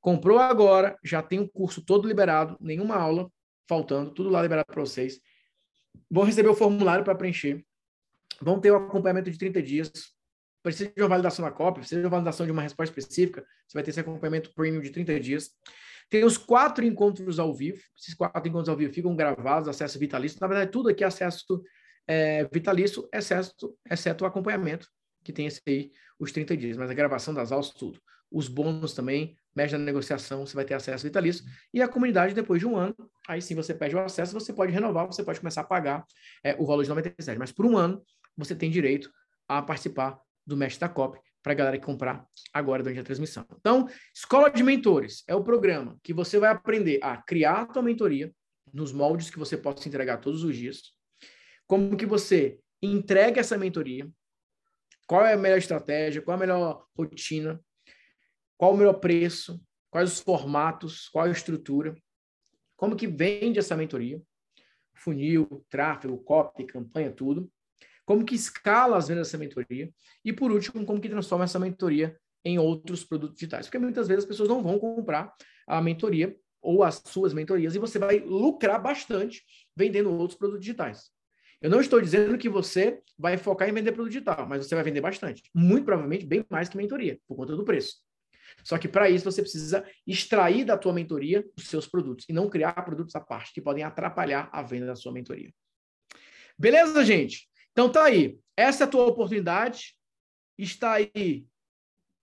Comprou agora, já tem o curso todo liberado, nenhuma aula faltando, tudo lá liberado para vocês. Vão receber o formulário para preencher vão ter o um acompanhamento de 30 dias. Precisa de uma validação na cópia, precisa de uma validação de uma resposta específica, você vai ter esse acompanhamento premium de 30 dias. Tem os quatro encontros ao vivo, esses quatro encontros ao vivo ficam gravados, acesso vitalício. Na verdade, tudo aqui é acesso é, vitalício, exceto, exceto o acompanhamento, que tem esse aí, os 30 dias, mas a gravação das aulas, tudo. Os bônus também, mexe na negociação, você vai ter acesso vitalício. E a comunidade, depois de um ano, aí sim você pede o acesso, você pode renovar, você pode começar a pagar é, o valor de 97. Mas por um ano, você tem direito a participar do Mestre da COP para a galera que comprar agora durante a transmissão. Então, Escola de Mentores é o programa que você vai aprender a criar a tua mentoria nos moldes que você possa entregar todos os dias, como que você entrega essa mentoria, qual é a melhor estratégia, qual é a melhor rotina, qual o melhor preço, quais os formatos, qual a estrutura, como que vende essa mentoria, funil, tráfego, copy, campanha, tudo como que escala as vendas dessa mentoria e, por último, como que transforma essa mentoria em outros produtos digitais. Porque muitas vezes as pessoas não vão comprar a mentoria ou as suas mentorias e você vai lucrar bastante vendendo outros produtos digitais. Eu não estou dizendo que você vai focar em vender produto digital, mas você vai vender bastante. Muito provavelmente bem mais que mentoria, por conta do preço. Só que para isso você precisa extrair da tua mentoria os seus produtos e não criar produtos à parte que podem atrapalhar a venda da sua mentoria. Beleza, gente? Então tá aí. Essa é a tua oportunidade. Está aí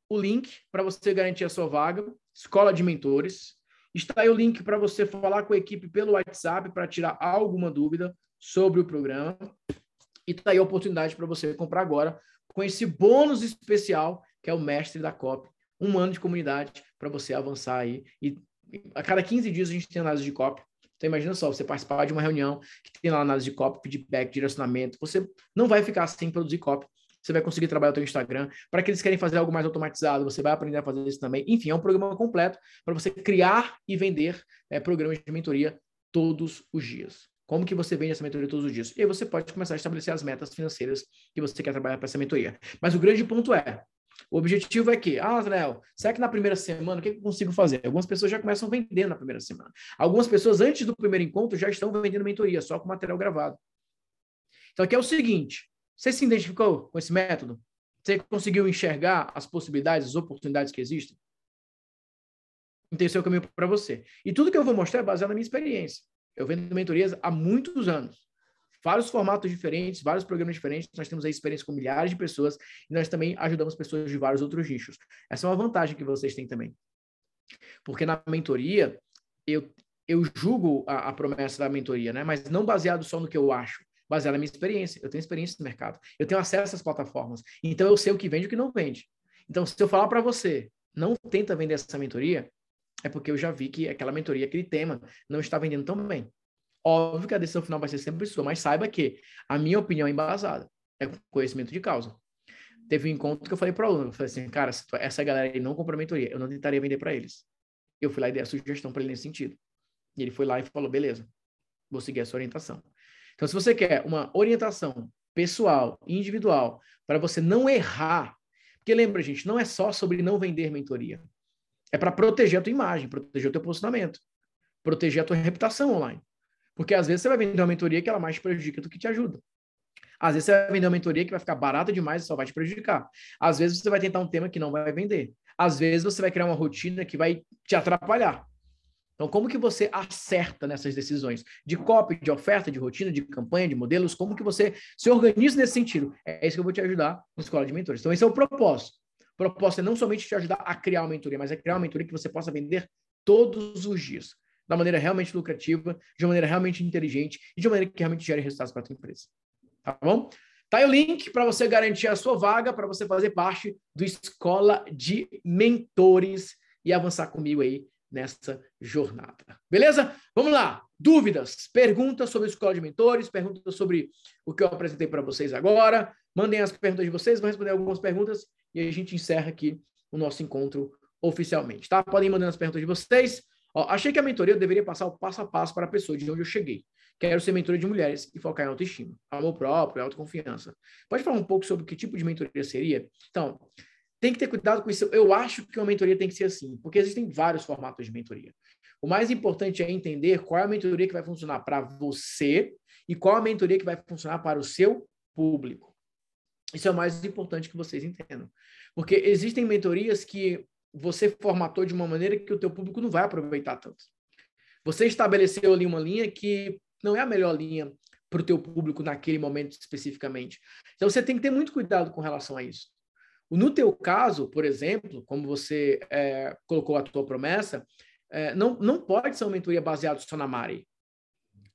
o link para você garantir a sua vaga, Escola de Mentores. Está aí o link para você falar com a equipe pelo WhatsApp para tirar alguma dúvida sobre o programa. E está aí a oportunidade para você comprar agora com esse bônus especial que é o Mestre da COP. Um ano de comunidade para você avançar aí. E a cada 15 dias a gente tem análise de COP. Então, imagina só, você participar de uma reunião que tem lá análise de copy, feedback, direcionamento. Você não vai ficar sem produzir copy. Você vai conseguir trabalhar o seu Instagram. Para aqueles que querem fazer algo mais automatizado, você vai aprender a fazer isso também. Enfim, é um programa completo para você criar e vender é, programas de mentoria todos os dias. Como que você vende essa mentoria todos os dias? E aí você pode começar a estabelecer as metas financeiras que você quer trabalhar para essa mentoria. Mas o grande ponto é, O objetivo é que, ah, Léo, será que na primeira semana o que eu consigo fazer? Algumas pessoas já começam vendendo na primeira semana. Algumas pessoas, antes do primeiro encontro, já estão vendendo mentoria, só com material gravado. Então, aqui é o seguinte: você se identificou com esse método? Você conseguiu enxergar as possibilidades, as oportunidades que existem? Então, esse é o caminho para você. E tudo que eu vou mostrar é baseado na minha experiência. Eu vendo mentorias há muitos anos. Vários formatos diferentes, vários programas diferentes. Nós temos a experiência com milhares de pessoas e nós também ajudamos pessoas de vários outros nichos. Essa é uma vantagem que vocês têm também. Porque na mentoria, eu, eu julgo a, a promessa da mentoria, né? mas não baseado só no que eu acho baseado na minha experiência. Eu tenho experiência no mercado. Eu tenho acesso às plataformas. Então eu sei o que vende e o que não vende. Então, se eu falar para você, não tenta vender essa mentoria, é porque eu já vi que aquela mentoria, aquele tema, não está vendendo tão bem. Óbvio que a decisão final vai ser sempre sua, mas saiba que a minha opinião é embasada. É conhecimento de causa. Teve um encontro que eu falei para o aluno, eu falei assim, cara, essa galera aí não comprou mentoria, eu não tentaria vender para eles. Eu fui lá e dei a sugestão para ele nesse sentido. E ele foi lá e falou, beleza, vou seguir a sua orientação. Então, se você quer uma orientação pessoal, individual, para você não errar, porque lembra, gente, não é só sobre não vender mentoria. É para proteger a tua imagem, proteger o teu posicionamento, proteger a tua reputação online. Porque às vezes você vai vender uma mentoria que ela mais te prejudica do que te ajuda. Às vezes você vai vender uma mentoria que vai ficar barata demais e só vai te prejudicar. Às vezes você vai tentar um tema que não vai vender. Às vezes você vai criar uma rotina que vai te atrapalhar. Então, como que você acerta nessas decisões de copy, de oferta, de rotina, de campanha, de modelos? Como que você se organiza nesse sentido? É isso que eu vou te ajudar na Escola de Mentores. Então, esse é o propósito. O propósito é não somente te ajudar a criar uma mentoria, mas é criar uma mentoria que você possa vender todos os dias, da maneira realmente lucrativa, de uma maneira realmente inteligente e de uma maneira que realmente gere resultados para a tua empresa. Tá bom? Tá aí o link para você garantir a sua vaga, para você fazer parte do Escola de Mentores e avançar comigo aí nessa jornada. Beleza? Vamos lá. Dúvidas, perguntas sobre a escola de mentores, perguntas sobre o que eu apresentei para vocês agora. Mandem as perguntas de vocês, vou responder algumas perguntas e a gente encerra aqui o nosso encontro oficialmente, tá? Podem mandar as perguntas de vocês. Ó, achei que a mentoria eu deveria passar o passo a passo para a pessoa de onde eu cheguei. Quero ser mentora de mulheres e focar em autoestima, amor próprio, autoconfiança. Pode falar um pouco sobre que tipo de mentoria seria? Então, tem que ter cuidado com isso. Eu acho que uma mentoria tem que ser assim, porque existem vários formatos de mentoria. O mais importante é entender qual é a mentoria que vai funcionar para você e qual a mentoria que vai funcionar para o seu público. Isso é o mais importante que vocês entendam. Porque existem mentorias que você formatou de uma maneira que o teu público não vai aproveitar tanto. Você estabeleceu ali uma linha que não é a melhor linha para o teu público naquele momento especificamente. Então você tem que ter muito cuidado com relação a isso. No teu caso, por exemplo, como você é, colocou a tua promessa, é, não, não pode ser uma mentoria baseada só na Mari.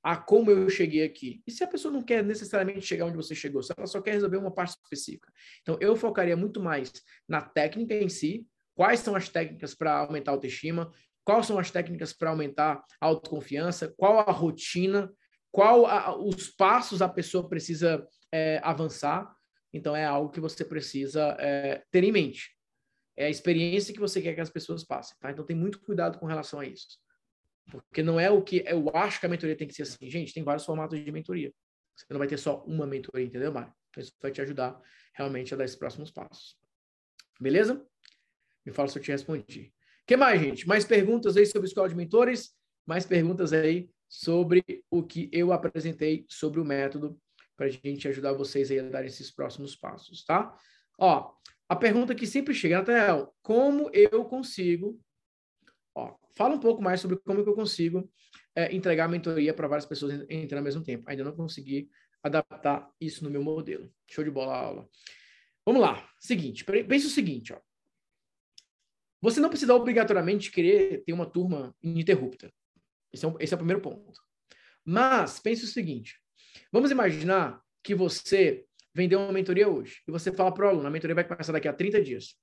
A como eu cheguei aqui. E se a pessoa não quer necessariamente chegar onde você chegou, se ela só quer resolver uma parte específica. Então, eu focaria muito mais na técnica em si, quais são as técnicas para aumentar a autoestima, quais são as técnicas para aumentar a autoconfiança, qual a rotina, qual a, os passos a pessoa precisa é, avançar então, é algo que você precisa é, ter em mente. É a experiência que você quer que as pessoas passem, tá? Então, tem muito cuidado com relação a isso. Porque não é o que eu acho que a mentoria tem que ser assim. Gente, tem vários formatos de mentoria. Você não vai ter só uma mentoria, entendeu, Mário? Isso vai te ajudar realmente a dar esses próximos passos. Beleza? Me fala se eu te respondi. Que mais, gente? Mais perguntas aí sobre escola de mentores? Mais perguntas aí sobre o que eu apresentei sobre o método para a gente ajudar vocês aí a dar esses próximos passos, tá? Ó, a pergunta que sempre chega, Nathanael, como eu consigo... Ó, fala um pouco mais sobre como eu consigo é, entregar a mentoria para várias pessoas entrando ao mesmo tempo. Ainda não consegui adaptar isso no meu modelo. Show de bola a aula. Vamos lá. Seguinte, pense o seguinte, ó. Você não precisa obrigatoriamente querer ter uma turma ininterrupta. Esse é, um, esse é o primeiro ponto. Mas pense o seguinte: Vamos imaginar que você vendeu uma mentoria hoje e você fala para o aluno, a mentoria vai começar daqui a 30 dias.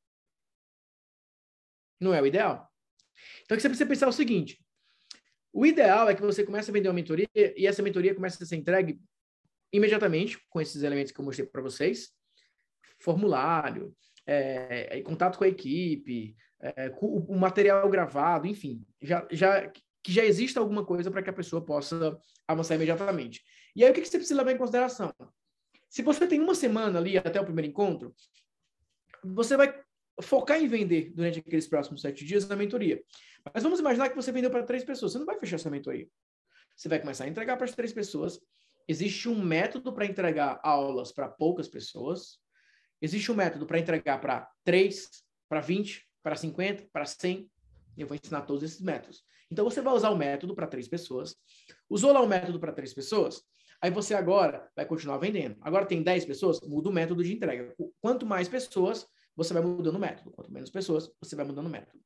Não é o ideal. Então, você precisa pensar o seguinte, o ideal é que você comece a vender uma mentoria e essa mentoria comece a ser entregue imediatamente com esses elementos que eu mostrei para vocês. Formulário, é, contato com a equipe, é, o, material gravado, enfim, já, já, que já exista alguma coisa para que a pessoa possa avançar imediatamente. E aí, o que, que você precisa levar em consideração? Se você tem uma semana ali até o primeiro encontro, você vai focar em vender durante aqueles próximos sete dias na mentoria. Mas vamos imaginar que você vendeu para três pessoas. Você não vai fechar essa mentoria. Você vai começar a entregar para as três pessoas. Existe um método para entregar aulas para poucas pessoas. Existe um método para entregar para três, para 20, para 50, para 100. Eu vou ensinar todos esses métodos. Então, você vai usar o método para três pessoas. Usou lá o método para três pessoas? Aí você agora vai continuar vendendo. Agora tem 10 pessoas, muda o método de entrega. Quanto mais pessoas, você vai mudando o método. Quanto menos pessoas, você vai mudando o método.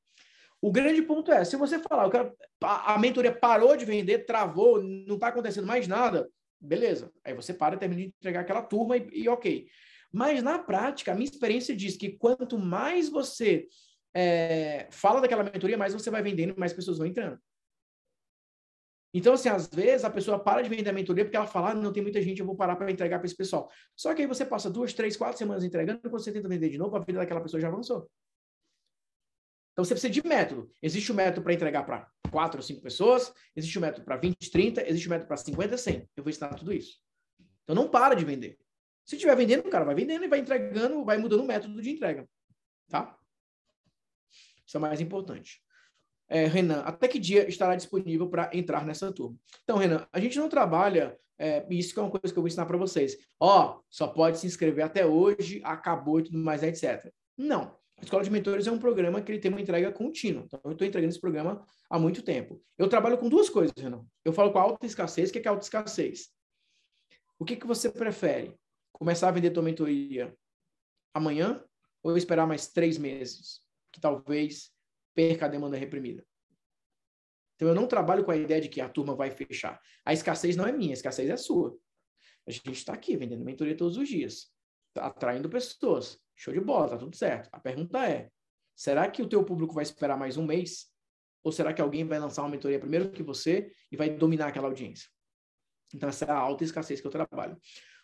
O grande ponto é, se você falar, quero, a mentoria parou de vender, travou, não está acontecendo mais nada, beleza. Aí você para e termina de entregar aquela turma e, e ok. Mas na prática, a minha experiência diz que quanto mais você é, fala daquela mentoria, mais você vai vendendo, mais pessoas vão entrando. Então, assim, às vezes a pessoa para de vender a mentoria porque ela fala, ah, não tem muita gente, eu vou parar para entregar para esse pessoal. Só que aí você passa duas, três, quatro semanas entregando, quando você tenta vender de novo, a vida daquela pessoa já avançou. Então você precisa de método. Existe o um método para entregar para quatro ou cinco pessoas, existe o um método para 20, 30, existe o um método para 50, 100. Eu vou ensinar tudo isso. Então não para de vender. Se estiver vendendo, o cara vai vendendo e vai entregando, vai mudando o método de entrega. Tá? Isso é mais importante é, Renan, até que dia estará disponível para entrar nessa turma? Então, Renan, a gente não trabalha, é, isso que é uma coisa que eu vou ensinar para vocês. Ó, só pode se inscrever até hoje, acabou e tudo mais, etc. Não. A Escola de Mentores é um programa que ele tem uma entrega contínua. Então, eu estou entregando esse programa há muito tempo. Eu trabalho com duas coisas, Renan. Eu falo com alta escassez. O que é, que alta escassez? O que, que você prefere? Começar a vender tua mentoria amanhã ou esperar mais três meses? Que talvez perca a demanda reprimida. Então, eu não trabalho com a ideia de que a turma vai fechar. A escassez não é minha, a escassez é sua. A gente está aqui vendendo mentoria todos os dias, tá atraindo pessoas. Show de bola, tá tudo certo. A pergunta é: será que o teu público vai esperar mais um mês? Ou será que alguém vai lançar uma mentoria primeiro que você e vai dominar aquela audiência? Então, essa é a alta escassez que eu trabalho.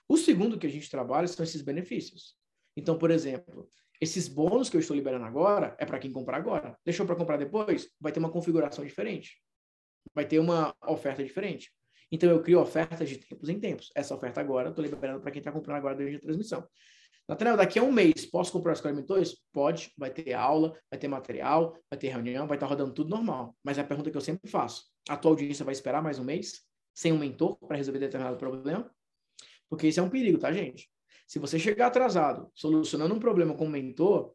O segundo que a gente trabalha são esses benefícios. Então, por exemplo, esses bônus que eu estou liberando agora é para quem comprar agora. Deixou para comprar depois? Vai ter uma configuração diferente. Vai ter uma oferta diferente. Então eu crio ofertas de tempos em tempos. Essa oferta agora, estou liberando para quem está comprando agora durante a transmissão. Nathanael, daqui a um mês, posso comprar de mentores? Pode, vai ter aula, vai ter material, vai ter reunião, vai estar tá rodando tudo normal. Mas é a pergunta que eu sempre faço: a tua audiência vai esperar mais um mês sem um mentor para resolver determinado problema? Porque isso é um perigo, tá, gente? Se você chegar atrasado, solucionando um problema com o mentor,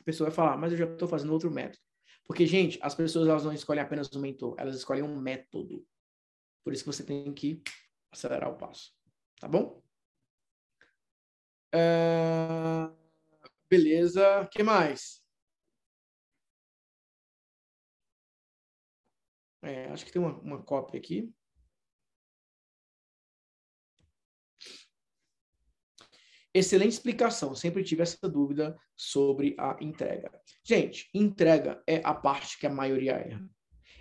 a pessoa vai falar, mas eu já estou fazendo outro método. Porque, gente, as pessoas elas não escolhem apenas um mentor, elas escolhem um método. Por isso que você tem que acelerar o passo. Tá bom? Uh, beleza. O que mais? É, acho que tem uma, uma cópia aqui. Excelente explicação. Sempre tive essa dúvida sobre a entrega. Gente, entrega é a parte que a maioria erra.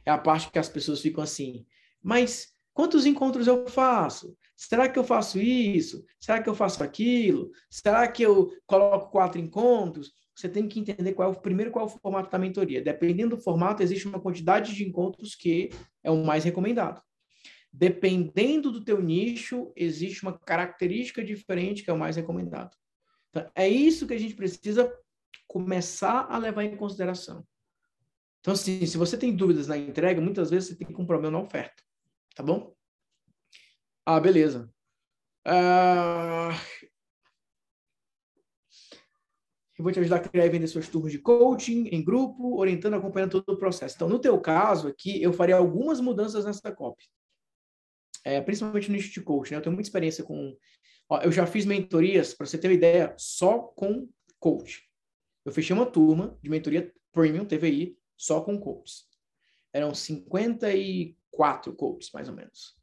É a parte que as pessoas ficam assim, mas quantos encontros eu faço? Será que eu faço isso? Será que eu faço aquilo? Será que eu coloco quatro encontros? Você tem que entender qual é o primeiro qual é o formato da mentoria. Dependendo do formato, existe uma quantidade de encontros que é o mais recomendado. Dependendo do teu nicho, existe uma característica diferente que é o mais recomendado. Então, é isso que a gente precisa começar a levar em consideração. Então, assim, se você tem dúvidas na entrega, muitas vezes você tem um problema na oferta. Tá bom? Ah, beleza. Uh... Eu vou te ajudar a criar e vender suas turmas de coaching em grupo, orientando, acompanhando todo o processo. Então, no teu caso aqui, eu faria algumas mudanças nessa copy é, principalmente no nicho de coach, né? Eu tenho muita experiência com. Ó, eu já fiz mentorias, para você ter uma ideia, só com coach. Eu fechei uma turma de mentoria premium TVI só com coaches. Eram 54 coaches, mais ou menos.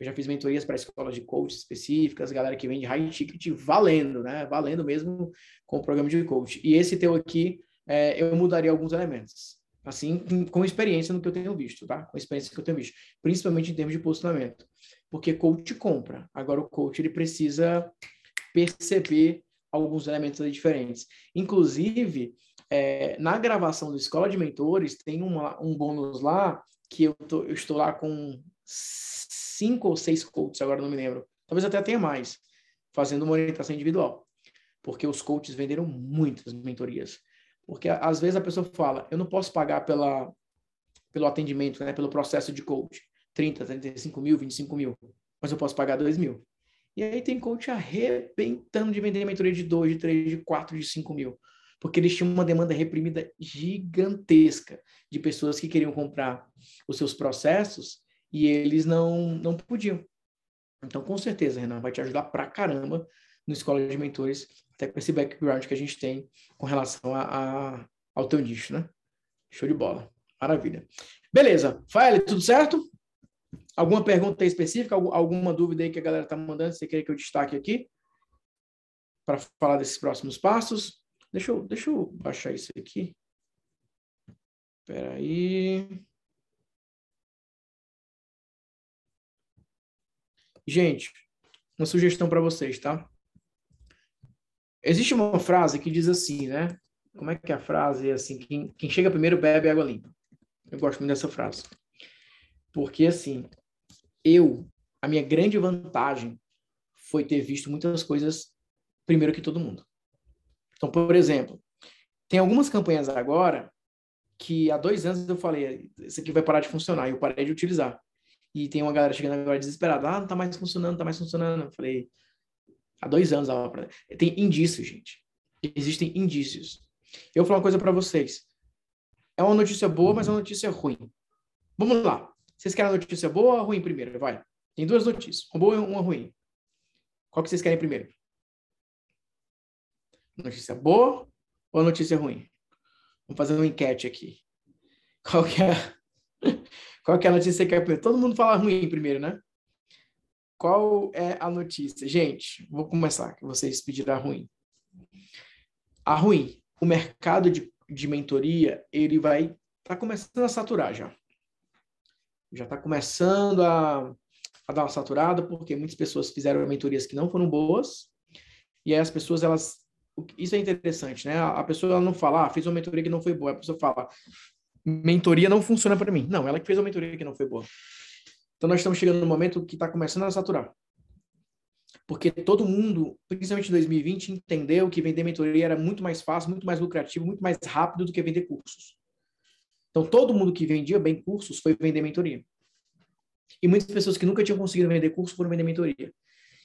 Eu já fiz mentorias para escolas de coach específicas, galera que vende high ticket valendo, né? Valendo mesmo com o programa de coach. E esse teu aqui, é, eu mudaria alguns elementos assim, com experiência no que eu tenho visto, tá? Com experiência que eu tenho visto, principalmente em termos de posicionamento. Porque coach compra, agora o coach ele precisa perceber alguns elementos diferentes. Inclusive, é, na gravação do Escola de Mentores, tem uma, um bônus lá que eu, tô, eu estou lá com cinco ou seis coaches, agora não me lembro. Talvez até tenha mais, fazendo uma orientação individual. Porque os coaches venderam muitas mentorias. Porque às vezes a pessoa fala, eu não posso pagar pela, pelo atendimento, né, pelo processo de coach, 30, 35 mil, 25 mil, mas eu posso pagar 2 mil. E aí tem coach arrebentando de vender mentoria de 2, de 3, de 4, de 5 mil. Porque eles tinham uma demanda reprimida gigantesca de pessoas que queriam comprar os seus processos e eles não, não podiam. Então, com certeza, Renan, vai te ajudar pra caramba no Escola de Mentores, até com esse background que a gente tem com relação a, a ao teu nicho, né? Show de bola. Maravilha. Beleza. Fael, tudo certo? Alguma pergunta específica? Alguma dúvida aí que a galera tá mandando? Você quer que eu destaque aqui? Para falar desses próximos passos? Deixa eu, deixa eu baixar isso aqui. Espera aí. Gente, uma sugestão para vocês, tá? Existe uma frase que diz assim, né? Como é que é a frase? É assim, quem, quem chega primeiro bebe água limpa. Eu gosto muito dessa frase. Porque, assim, eu, a minha grande vantagem foi ter visto muitas coisas primeiro que todo mundo. Então, por exemplo, tem algumas campanhas agora que há dois anos eu falei, isso aqui vai parar de funcionar, e eu parei de utilizar. E tem uma galera chegando agora desesperada, ah, não tá mais funcionando, não tá mais funcionando. Eu falei, há dois anos ela tem indícios, gente. Existem indícios. Eu vou falar uma coisa para vocês. É uma notícia boa, mas é uma notícia ruim. Vamos lá. Vocês querem a notícia boa ou ruim primeiro? Vai. Tem duas notícias, uma boa e uma ruim. Qual que vocês querem primeiro? Notícia boa ou notícia ruim? Vamos fazer uma enquete aqui. Qual que é, [laughs] qual que é a notícia que é primeiro? Todo mundo fala ruim primeiro, né? Qual é a notícia? Gente, vou começar, que vocês pediram a ruim. A ruim, o mercado de, de mentoria, ele vai tá começando a saturar já. Já está começando a, a dar uma saturada, porque muitas pessoas fizeram mentorias que não foram boas, e aí as pessoas, elas isso é interessante, né? A pessoa não fala, ah, fiz uma mentoria que não foi boa. A pessoa fala, mentoria não funciona para mim. Não, ela que fez uma mentoria que não foi boa. Então nós estamos chegando no momento que está começando a saturar. Porque todo mundo, principalmente em 2020, entendeu que vender mentoria era muito mais fácil, muito mais lucrativo, muito mais rápido do que vender cursos. Então todo mundo que vendia bem cursos foi vender mentoria. E muitas pessoas que nunca tinham conseguido vender curso foram vender mentoria.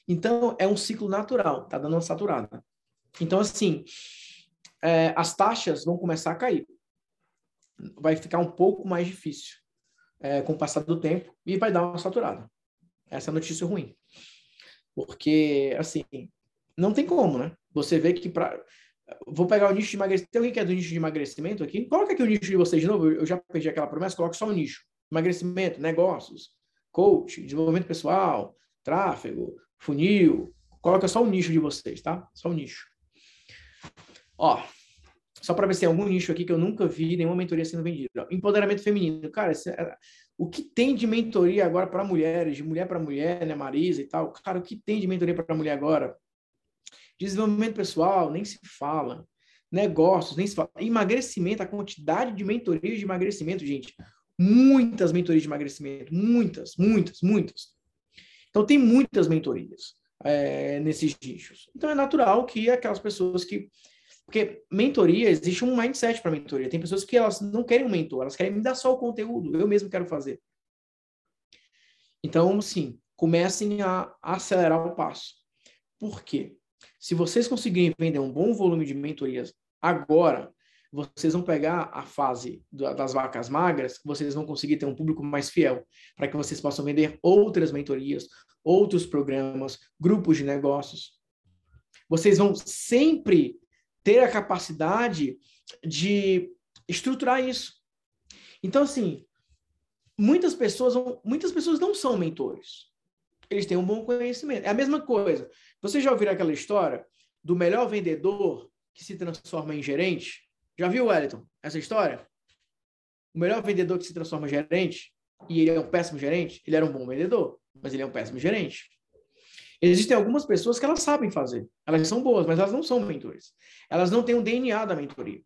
Então é um ciclo natural, tá dando uma saturada. Então, assim, é, as taxas vão começar a cair. Vai ficar um pouco mais difícil é, com o passar do tempo e vai dar uma saturada. Essa é a notícia ruim. Porque, assim, não tem como, né? Você vê que para. Vou pegar o nicho de emagrecimento. Tem alguém que é do nicho de emagrecimento aqui? Coloca aqui o nicho de vocês de novo. Eu já perdi aquela promessa. Coloca só o nicho: emagrecimento, negócios, coach, desenvolvimento pessoal, tráfego, funil. Coloca só o nicho de vocês, tá? Só o nicho. Ó, só para ver se tem algum nicho aqui que eu nunca vi nenhuma mentoria sendo vendida. Empoderamento feminino. Cara, é, o que tem de mentoria agora para mulheres, de mulher para mulher, né, Marisa e tal? Cara, o que tem de mentoria para mulher agora? Desenvolvimento pessoal, nem se fala. Negócios, nem se fala. Emagrecimento, a quantidade de mentorias de emagrecimento, gente. Muitas mentorias de emagrecimento. Muitas, muitas, muitas. Então, tem muitas mentorias é, nesses nichos. Então, é natural que aquelas pessoas que porque mentoria, existe um mindset para mentoria. Tem pessoas que elas não querem um mentor, elas querem me dar só o conteúdo, eu mesmo quero fazer. Então, sim, comecem a acelerar o passo. Por quê? Se vocês conseguirem vender um bom volume de mentorias agora, vocês vão pegar a fase das vacas magras, vocês vão conseguir ter um público mais fiel, para que vocês possam vender outras mentorias, outros programas, grupos de negócios. Vocês vão sempre ter a capacidade de estruturar isso. Então, assim, muitas pessoas, muitas pessoas não são mentores. Eles têm um bom conhecimento. É a mesma coisa. Você já ouviu aquela história do melhor vendedor que se transforma em gerente? Já viu, Wellington, essa história? O melhor vendedor que se transforma em gerente e ele é um péssimo gerente, ele era um bom vendedor, mas ele é um péssimo gerente. Existem algumas pessoas que elas sabem fazer. Elas são boas, mas elas não são mentores. Elas não têm o DNA da mentoria.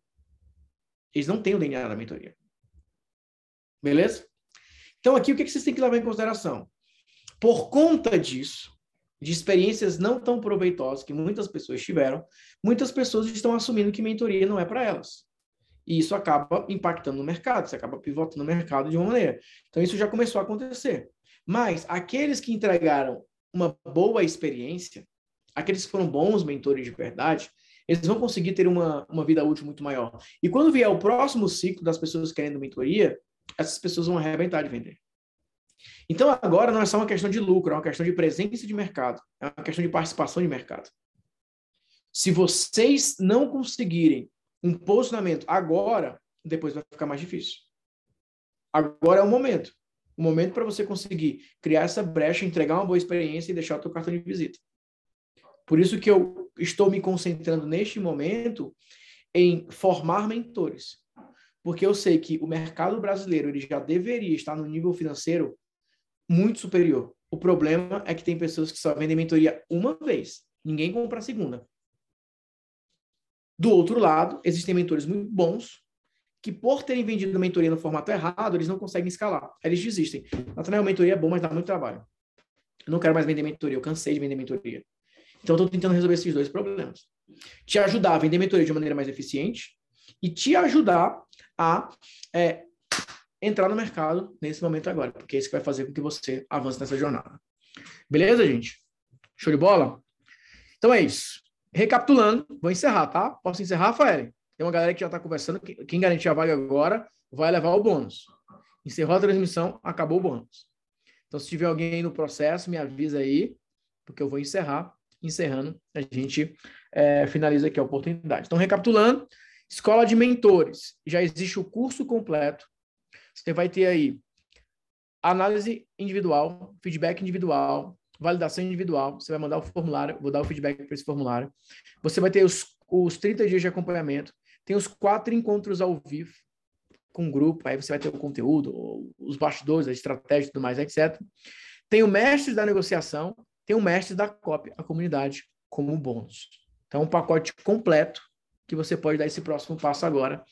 Eles não têm o DNA da mentoria. Beleza? Então, aqui, o que vocês têm que levar em consideração? Por conta disso, de experiências não tão proveitosas que muitas pessoas tiveram, muitas pessoas estão assumindo que mentoria não é para elas. E isso acaba impactando no mercado, você acaba pivotando no mercado de uma maneira. Então, isso já começou a acontecer. Mas aqueles que entregaram uma boa experiência, aqueles que foram bons mentores de verdade, eles vão conseguir ter uma, uma vida útil muito maior. E quando vier o próximo ciclo das pessoas querendo mentoria, essas pessoas vão arrebentar de vender. Então, agora não é só uma questão de lucro, é uma questão de presença de mercado, é uma questão de participação de mercado. Se vocês não conseguirem um posicionamento agora, depois vai ficar mais difícil. Agora é o momento. O momento para você conseguir criar essa brecha, entregar uma boa experiência e deixar o teu cartão de visita. Por isso que eu estou me concentrando neste momento em formar mentores. Porque eu sei que o mercado brasileiro ele já deveria estar no nível financeiro muito superior. O problema é que tem pessoas que só vendem mentoria uma vez. Ninguém compra a segunda. Do outro lado, existem mentores muito bons que, por terem vendido mentoria no formato errado, eles não conseguem escalar. Eles desistem. Natanael, mentoria é bom, mas dá muito trabalho. Eu não quero mais vender mentoria, eu cansei de vender mentoria. Então, estou tentando resolver esses dois problemas. Te ajudar a vender mentoria de maneira mais eficiente e te ajudar a é, entrar no mercado nesse momento agora, porque é isso que vai fazer com que você avance nessa jornada. Beleza, gente? Show de bola? Então é isso. Recapitulando, vou encerrar, tá? Posso encerrar, Rafael? Tem uma galera que já está conversando. Quem garantir a vaga agora vai levar o bônus. Encerrou a transmissão, acabou o bônus. Então, se tiver alguém aí no processo, me avisa aí, porque eu vou encerrar. Encerrando, a gente é, finaliza aqui a oportunidade. Então, recapitulando, escola de mentores. Já existe o curso completo. Você vai ter aí análise individual, feedback individual, validação individual. Você vai mandar o formulário, vou dar o feedback para esse formulário. Você vai ter os, os 30 dias de acompanhamento. Tem os quatro encontros ao vivo com o grupo. Aí você vai ter o conteúdo, os bastidores, a estratégia e tudo mais, etc. Tem o mestre da negociação, tem o mestre da cópia, a comunidade, como bônus. Então, um pacote completo que você pode dar esse próximo passo agora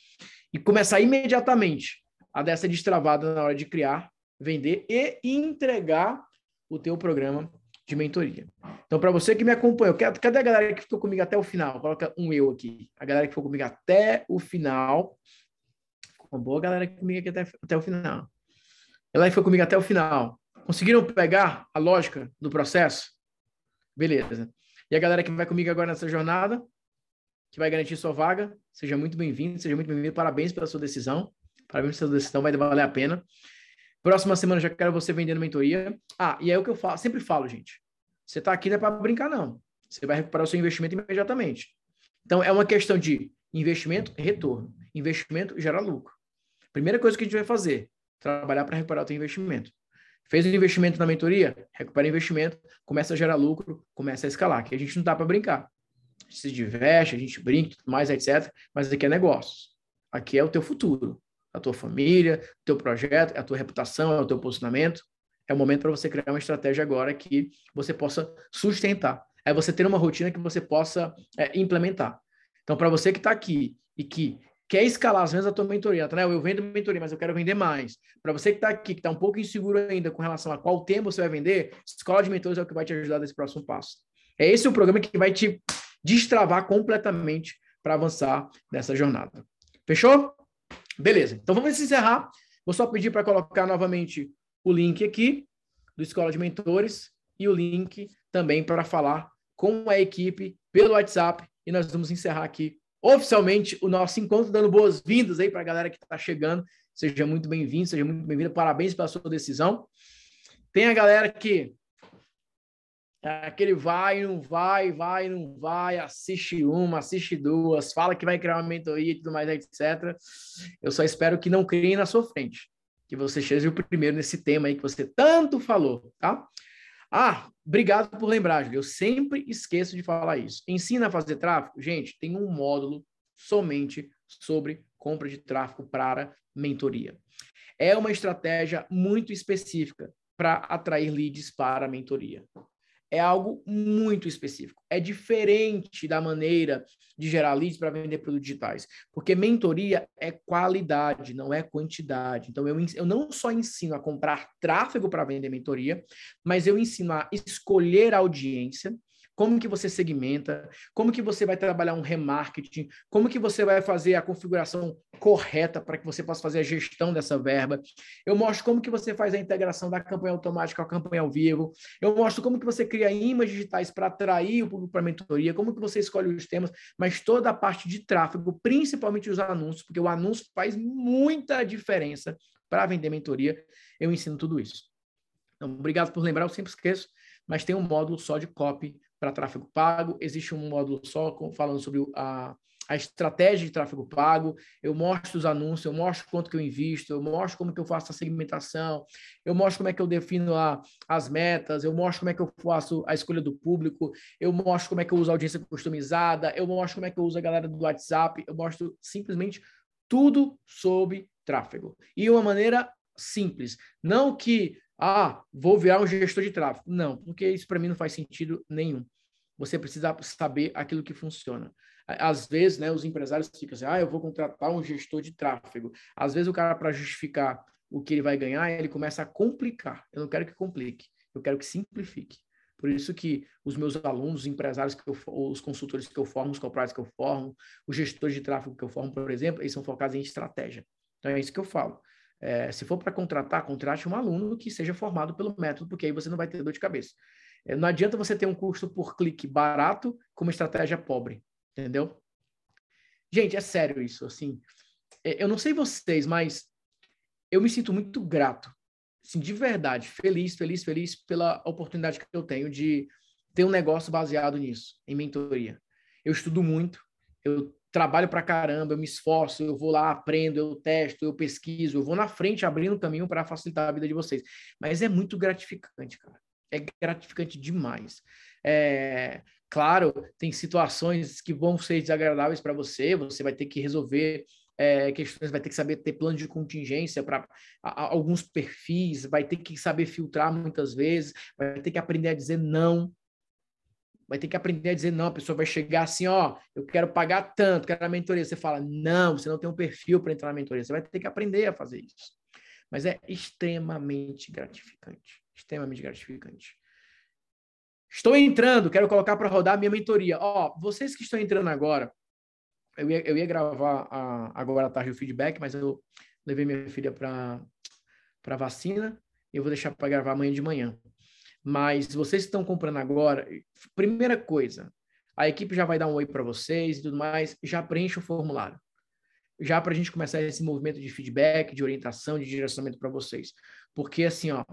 e começar imediatamente a dessa destravada na hora de criar, vender e entregar o teu programa de mentoria. Então, para você que me acompanhou, cadê a galera que ficou comigo até o final? Coloca um eu aqui. A galera que ficou comigo até o final. Ficou uma boa galera comigo aqui até, até o final. Ela foi comigo até o final. Conseguiram pegar a lógica do processo? Beleza. E a galera que vai comigo agora nessa jornada, que vai garantir sua vaga, seja muito bem-vindo, seja muito bem-vindo. Parabéns pela sua decisão. Parabéns pela sua decisão, vai valer a pena. Próxima semana já quero você vendendo mentoria. Ah, e é o que eu falo, sempre falo, gente. Você está aqui não é para brincar, não. Você vai recuperar o seu investimento imediatamente. Então, é uma questão de investimento retorno. Investimento gera lucro. Primeira coisa que a gente vai fazer, trabalhar para recuperar o seu investimento. Fez um investimento na mentoria? Recupera o investimento, começa a gerar lucro, começa a escalar. Que a gente não dá para brincar. A gente se diverte, a gente brinca, tudo mais, etc. Mas aqui é negócio. Aqui é o teu futuro a tua família, o teu projeto, a tua reputação, o teu posicionamento. É o momento para você criar uma estratégia agora que você possa sustentar. É você ter uma rotina que você possa é, implementar. Então, para você que está aqui e que quer escalar as vendas da tua mentoria, tá, né? eu vendo mentoria, mas eu quero vender mais. Para você que está aqui, que está um pouco inseguro ainda com relação a qual tempo você vai vender, Escola de Mentores é o que vai te ajudar nesse próximo passo. É esse o programa que vai te destravar completamente para avançar nessa jornada. Fechou? Beleza, então vamos encerrar. Vou só pedir para colocar novamente o link aqui do Escola de Mentores e o link também para falar com a equipe pelo WhatsApp. E nós vamos encerrar aqui oficialmente o nosso encontro, dando boas-vindas aí para a galera que está chegando. Seja muito bem-vindo, seja muito bem-vinda. Parabéns pela sua decisão. Tem a galera que Aquele vai, não vai, vai, não vai, assiste uma, assiste duas, fala que vai criar uma mentoria e tudo mais, etc. Eu só espero que não criem na sua frente, que você seja o primeiro nesse tema aí que você tanto falou, tá? Ah, obrigado por lembrar, Júlio. Eu sempre esqueço de falar isso. Ensina a fazer tráfego? Gente, tem um módulo somente sobre compra de tráfego para mentoria. É uma estratégia muito específica para atrair leads para a mentoria é algo muito específico. É diferente da maneira de gerar leads para vender produtos digitais, porque mentoria é qualidade, não é quantidade. Então, eu, eu não só ensino a comprar tráfego para vender mentoria, mas eu ensino a escolher a audiência, como que você segmenta, como que você vai trabalhar um remarketing, como que você vai fazer a configuração correta para que você possa fazer a gestão dessa verba. Eu mostro como que você faz a integração da campanha automática com a campanha ao vivo. Eu mostro como que você cria imãs digitais para atrair o público para a mentoria, como que você escolhe os temas, mas toda a parte de tráfego, principalmente os anúncios, porque o anúncio faz muita diferença para vender mentoria. Eu ensino tudo isso. Então, obrigado por lembrar, eu sempre esqueço, mas tem um módulo só de copy para tráfego pago, existe um módulo só falando sobre a, a estratégia de tráfego pago, eu mostro os anúncios, eu mostro quanto que eu invisto, eu mostro como que eu faço a segmentação, eu mostro como é que eu defino a, as metas, eu mostro como é que eu faço a escolha do público, eu mostro como é que eu uso a audiência customizada, eu mostro como é que eu uso a galera do WhatsApp, eu mostro simplesmente tudo sobre tráfego. E uma maneira simples, não que ah, vou virar um gestor de tráfego. Não, porque isso para mim não faz sentido nenhum. Você precisa saber aquilo que funciona. Às vezes, né, os empresários ficam assim, ah, eu vou contratar um gestor de tráfego. Às vezes o cara, para justificar o que ele vai ganhar, ele começa a complicar. Eu não quero que complique, eu quero que simplifique. Por isso que os meus alunos, os empresários que eu, os consultores que eu formo, os corporados que eu formo, os gestores de tráfego que eu formo, por exemplo, eles são focados em estratégia. Então é isso que eu falo. É, se for para contratar, contrate um aluno que seja formado pelo método, porque aí você não vai ter dor de cabeça. É, não adianta você ter um custo por clique barato com uma estratégia pobre, entendeu? Gente, é sério isso, assim. É, eu não sei vocês, mas eu me sinto muito grato, assim, de verdade, feliz, feliz, feliz pela oportunidade que eu tenho de ter um negócio baseado nisso, em mentoria. Eu estudo muito, eu trabalho para caramba, eu me esforço, eu vou lá, aprendo, eu testo, eu pesquiso, eu vou na frente abrindo caminho para facilitar a vida de vocês. Mas é muito gratificante, cara. É gratificante demais. É, claro, tem situações que vão ser desagradáveis para você, você vai ter que resolver é, questões, vai ter que saber ter plano de contingência para alguns perfis, vai ter que saber filtrar muitas vezes, vai ter que aprender a dizer não, vai ter que aprender a dizer não. A pessoa vai chegar assim, ó, eu quero pagar tanto, quero a mentoria. Você fala, não, você não tem um perfil para entrar na mentoria. Você vai ter que aprender a fazer isso. Mas é extremamente gratificante. Extremamente gratificante. Estou entrando, quero colocar para rodar a minha mentoria. Ó, vocês que estão entrando agora, eu ia, eu ia gravar a, agora à tarde o feedback, mas eu levei minha filha para vacina e eu vou deixar para gravar amanhã de manhã. Mas vocês estão comprando agora, primeira coisa, a equipe já vai dar um oi para vocês e tudo mais, já preenche o formulário. Já para a gente começar esse movimento de feedback, de orientação, de direcionamento para vocês. Porque assim, ó,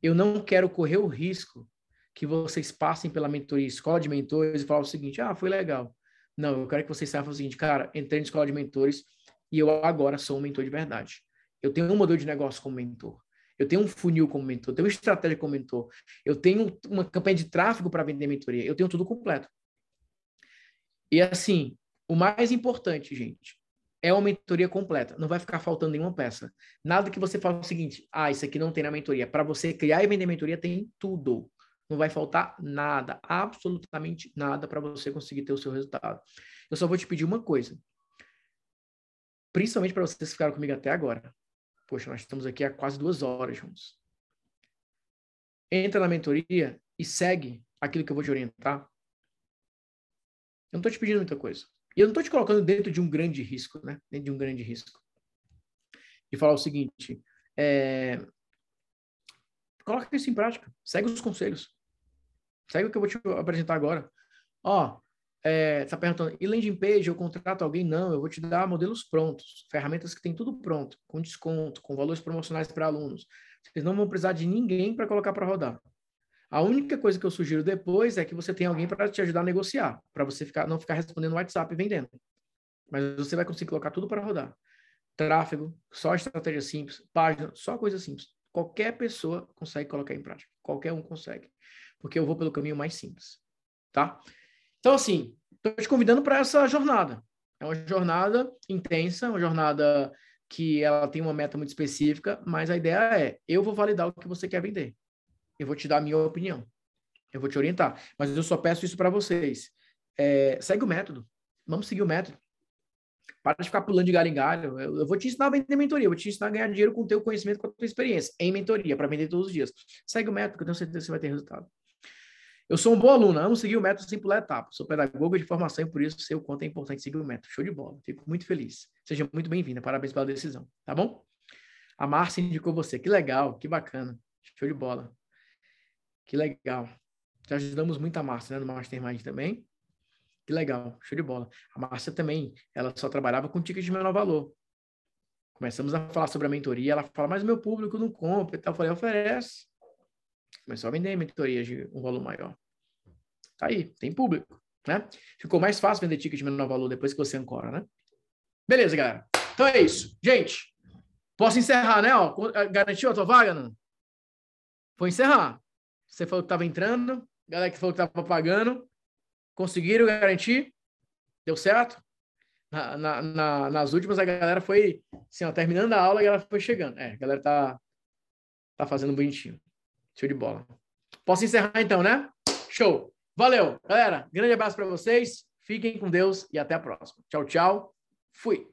eu não quero correr o risco que vocês passem pela mentoria, escola de mentores e falem o seguinte: ah, foi legal. Não, eu quero que vocês saibam o seguinte, cara, entrei na escola de mentores e eu agora sou um mentor de verdade. Eu tenho um modelo de negócio como mentor eu tenho um funil como mentor, eu tenho uma estratégia como mentor, eu tenho uma campanha de tráfego para vender mentoria, eu tenho tudo completo. E assim, o mais importante, gente, é uma mentoria completa. Não vai ficar faltando nenhuma peça. Nada que você fale o seguinte: ah, isso aqui não tem na mentoria. Para você criar e vender mentoria, tem tudo. Não vai faltar nada, absolutamente nada para você conseguir ter o seu resultado. Eu só vou te pedir uma coisa. Principalmente para vocês que ficaram comigo até agora. Poxa, nós estamos aqui há quase duas horas juntos. Entra na mentoria e segue aquilo que eu vou te orientar. Eu não estou te pedindo muita coisa. E eu não estou te colocando dentro de um grande risco, né? Dentro de um grande risco. E falar o seguinte: é... coloca isso em prática. Segue os conselhos. Segue o que eu vou te apresentar agora. Ó, é, tá perguntando, e landing page, eu contrato alguém? Não, eu vou te dar modelos prontos, ferramentas que tem tudo pronto, com desconto, com valores promocionais para alunos. Vocês não vão precisar de ninguém para colocar para rodar. A única coisa que eu sugiro depois é que você tenha alguém para te ajudar a negociar, para você ficar, não ficar respondendo WhatsApp e vendendo. Mas você vai conseguir colocar tudo para rodar. Tráfego, só estratégia simples, página, só coisa simples. Qualquer pessoa consegue colocar em prática. Qualquer um consegue. Porque eu vou pelo caminho mais simples. Tá? Então, assim, estou te convidando para essa jornada. É uma jornada intensa, uma jornada que ela tem uma meta muito específica, mas a ideia é, eu vou validar o que você quer vender. Eu vou te dar a minha opinião. Eu vou te orientar. Mas eu só peço isso para vocês. É, segue o método. Vamos seguir o método. Para de ficar pulando de galho em galho. Eu, eu, vou te ensinar a vender mentoria. Eu vou te ensinar a ganhar dinheiro com o teu conhecimento, com a tua experiência. Em mentoria, para vender todos os dias. Segue o método, que eu tenho certeza que você vai ter resultado. Eu sou um bom aluno, amo seguir o método sem pular etapa. Sou pedagogo de formação e por isso sei o quanto é importante seguir o método. Show de bola. Fico muito feliz. Seja muito bem-vinda. Parabéns pela decisão, tá bom? A Márcia indicou você. Que legal, que bacana. Show de bola. Que legal. Já ajudamos muito a Márcia, né, no Mastermind também. Que legal, show de bola. A Márcia também, ela só trabalhava com tickets de menor valor. Começamos a falar sobre a mentoria, ela fala, mas meu público não compra e tal. Eu falei, oferece. Começou a vender mentorias de um valor maior. Tá aí, tem público, né? Ficou mais fácil vender ticket de menor valor depois que você ancora, né? Beleza, galera. Então é isso. Gente, posso encerrar, né? Ó, garantiu a tua vaga, não? Vou encerrar. Você falou que estava entrando, galera que falou que estava pagando, conseguiram garantir? Deu certo? Na, na, na, nas últimas, a galera foi, assim, ó, terminando a aula, a galera foi chegando. É, a galera tá, tá fazendo bonitinho. Show de bola. Posso encerrar então, né? Show. Valeu, galera. Grande abraço para vocês. Fiquem com Deus e até a próxima. Tchau, tchau. Fui.